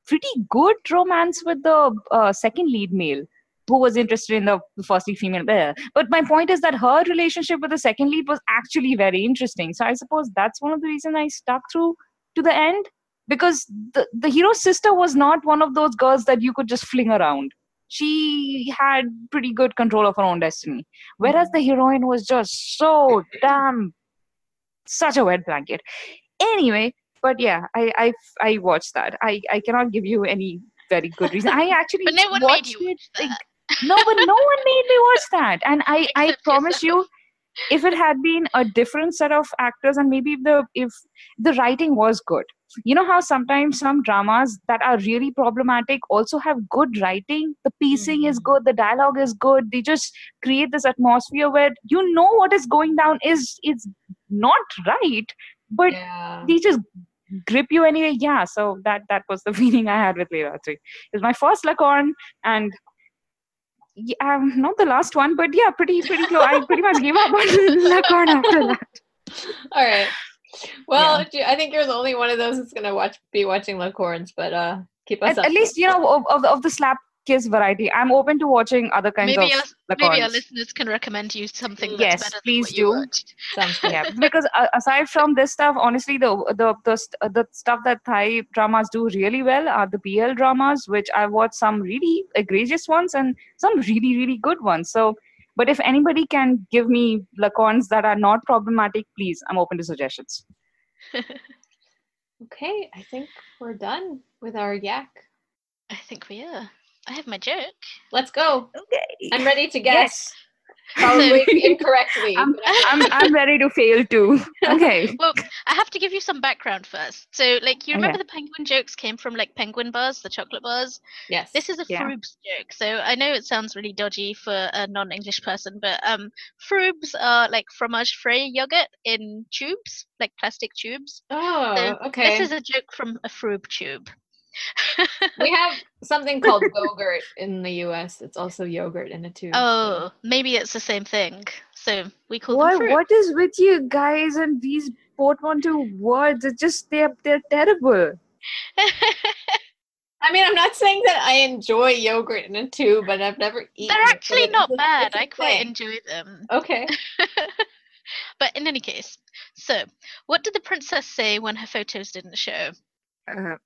pretty good romance with the uh, second lead male who was interested in the first lead female there. But my point is that her relationship with the second lead was actually very interesting. So I suppose that's one of the reasons I stuck through to the end because the, the hero's sister was not one of those girls that you could just fling around. She had pretty good control of her own destiny. Whereas the heroine was just so damn such a wet blanket. Anyway, but yeah, I I I watched that. I I cannot give you any very good reason. I (laughs) actually But no one made watched you it. watch that. No, but no one made me watch that. And I (laughs) I Except promise you, if it had been a different set of actors and maybe if the if the writing was good you know how sometimes some dramas that are really problematic also have good writing the pacing is Mhm. good the dialogue is good they just create this atmosphere where you know what is going down is is not right but yeah. they just grip you anyway yeah so that that was the (laughs) feeling i had with Leela 3 it's my first lakorn and yeah, um, not the last one but yeah pretty pretty close i pretty much gave up on (laughs) lakorn after that All right. Well, Ju- I think you're the only one of those that's gonna watch be watching Lakorns, but uh, keep us at, up. at least you know of, of, of the slap kiss variety i'm open to watching other kinds Maybe of our, maybe our listeners can recommend you something that's Yes, better please than what do. watched. (laughs) Yeah because uh, aside from this stuff honestly the the the, st- uh, the stuff that thai dramas do really well are the bl dramas which i've watched some really egregious ones and some really really good ones so but if anybody can give me lakorns that are not problematic please i'm open to suggestions (laughs) Okay, I think we're done with our yak. I think we are. I have my joke. Let's go. okay I'm ready to guess. yes Probably (laughs) incorrectly. I'm, I- I'm, I'm ready to fail too (laughs) okay Well, I have to give you some background first. So, like, you remember Okay. the penguin jokes came from like penguin bars, the chocolate bars. yes. This is a Yeah. Frubes joke. So I know it sounds really dodgy for a non-English person, but um, Frubes are like fromage frais yogurt in tubes, like plastic tubes. Oh, So okay. This is a joke from a Frube tube. (laughs) we have something called (laughs) yogurt in the US. It's also yogurt in a tube. oh, maybe it's the same thing. So we call what them Frube. what is with you guys and these portmanteau words it's just they're they're terrible (laughs) I mean, I'm not saying that I enjoy yogurt in a tube, but I've never eaten. They're actually it's not bad. I quite thing. enjoy them. Okay. but in any case, so what did the princess say when her photos didn't show? uh, Didn't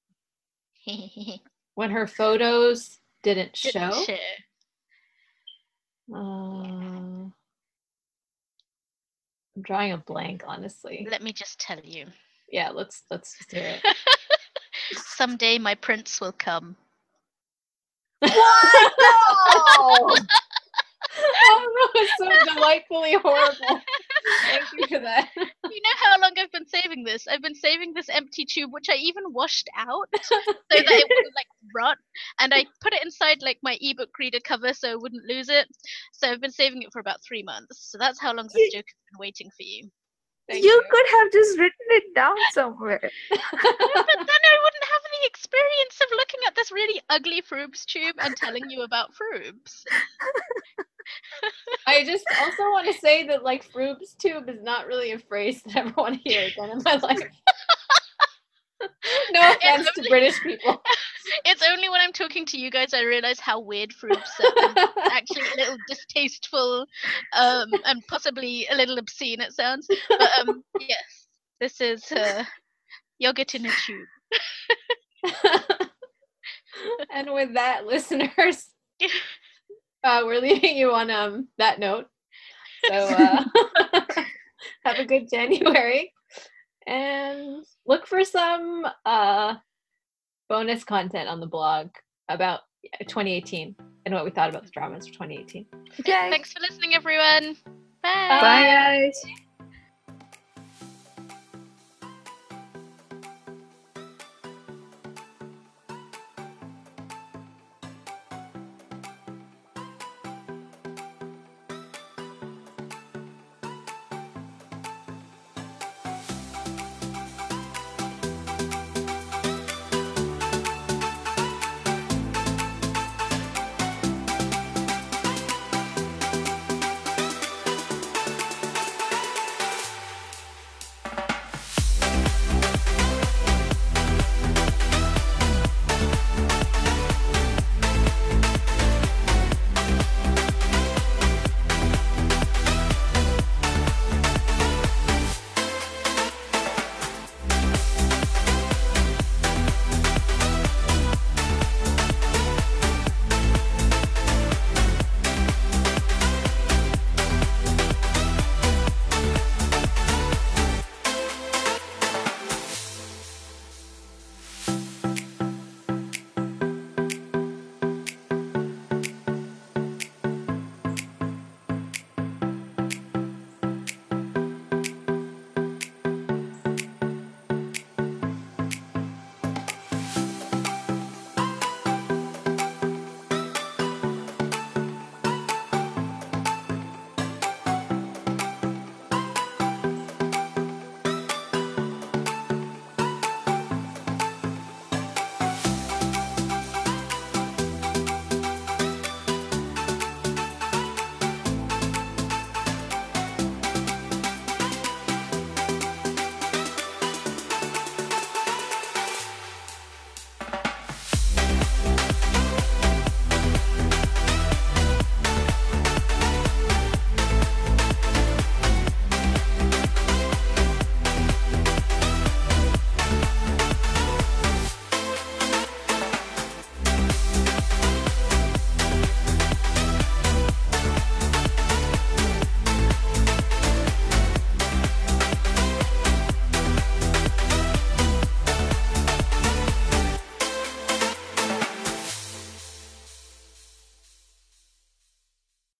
When her photos didn't show. show. Uh, I'm drawing a blank, honestly. Let me just tell you. Yeah, let's let's just hear it. (laughs) Someday my prince will come. What? oh (laughs) no, (laughs) it's so delightfully horrible. Thank you for that. (laughs) You know how long I've been saving this? I've been saving this empty tube, which I even washed out (laughs) so that it wouldn't like rot. And I put it inside like my ebook reader cover so I wouldn't lose it. So I've been saving it for about three months. So that's how long this joke has been waiting for you. Thank you could have just written it down somewhere (laughs) but then I wouldn't have experience of looking at this really ugly Frubes tube and telling you about Frubes. I just also want to say that like Frube's tube is not really a phrase that I ever (laughs) want to hear again in my life. (laughs) no offense to British people. (laughs) It's only when I'm talking to you guys I realize how weird Frube sounds. Actually, a little distasteful, um, and possibly a little obscene. It sounds. But um, yes, this is uh, yogurt in a tube. (laughs) and with that, (laughs) listeners, uh, we're leaving you on um that note. So uh, (laughs) have a good January, and look for some uh bonus content on the blog about 2018 and what we thought about the dramas for 2018. Okay. Thanks for listening, everyone. Bye. Bye. Bye, guys.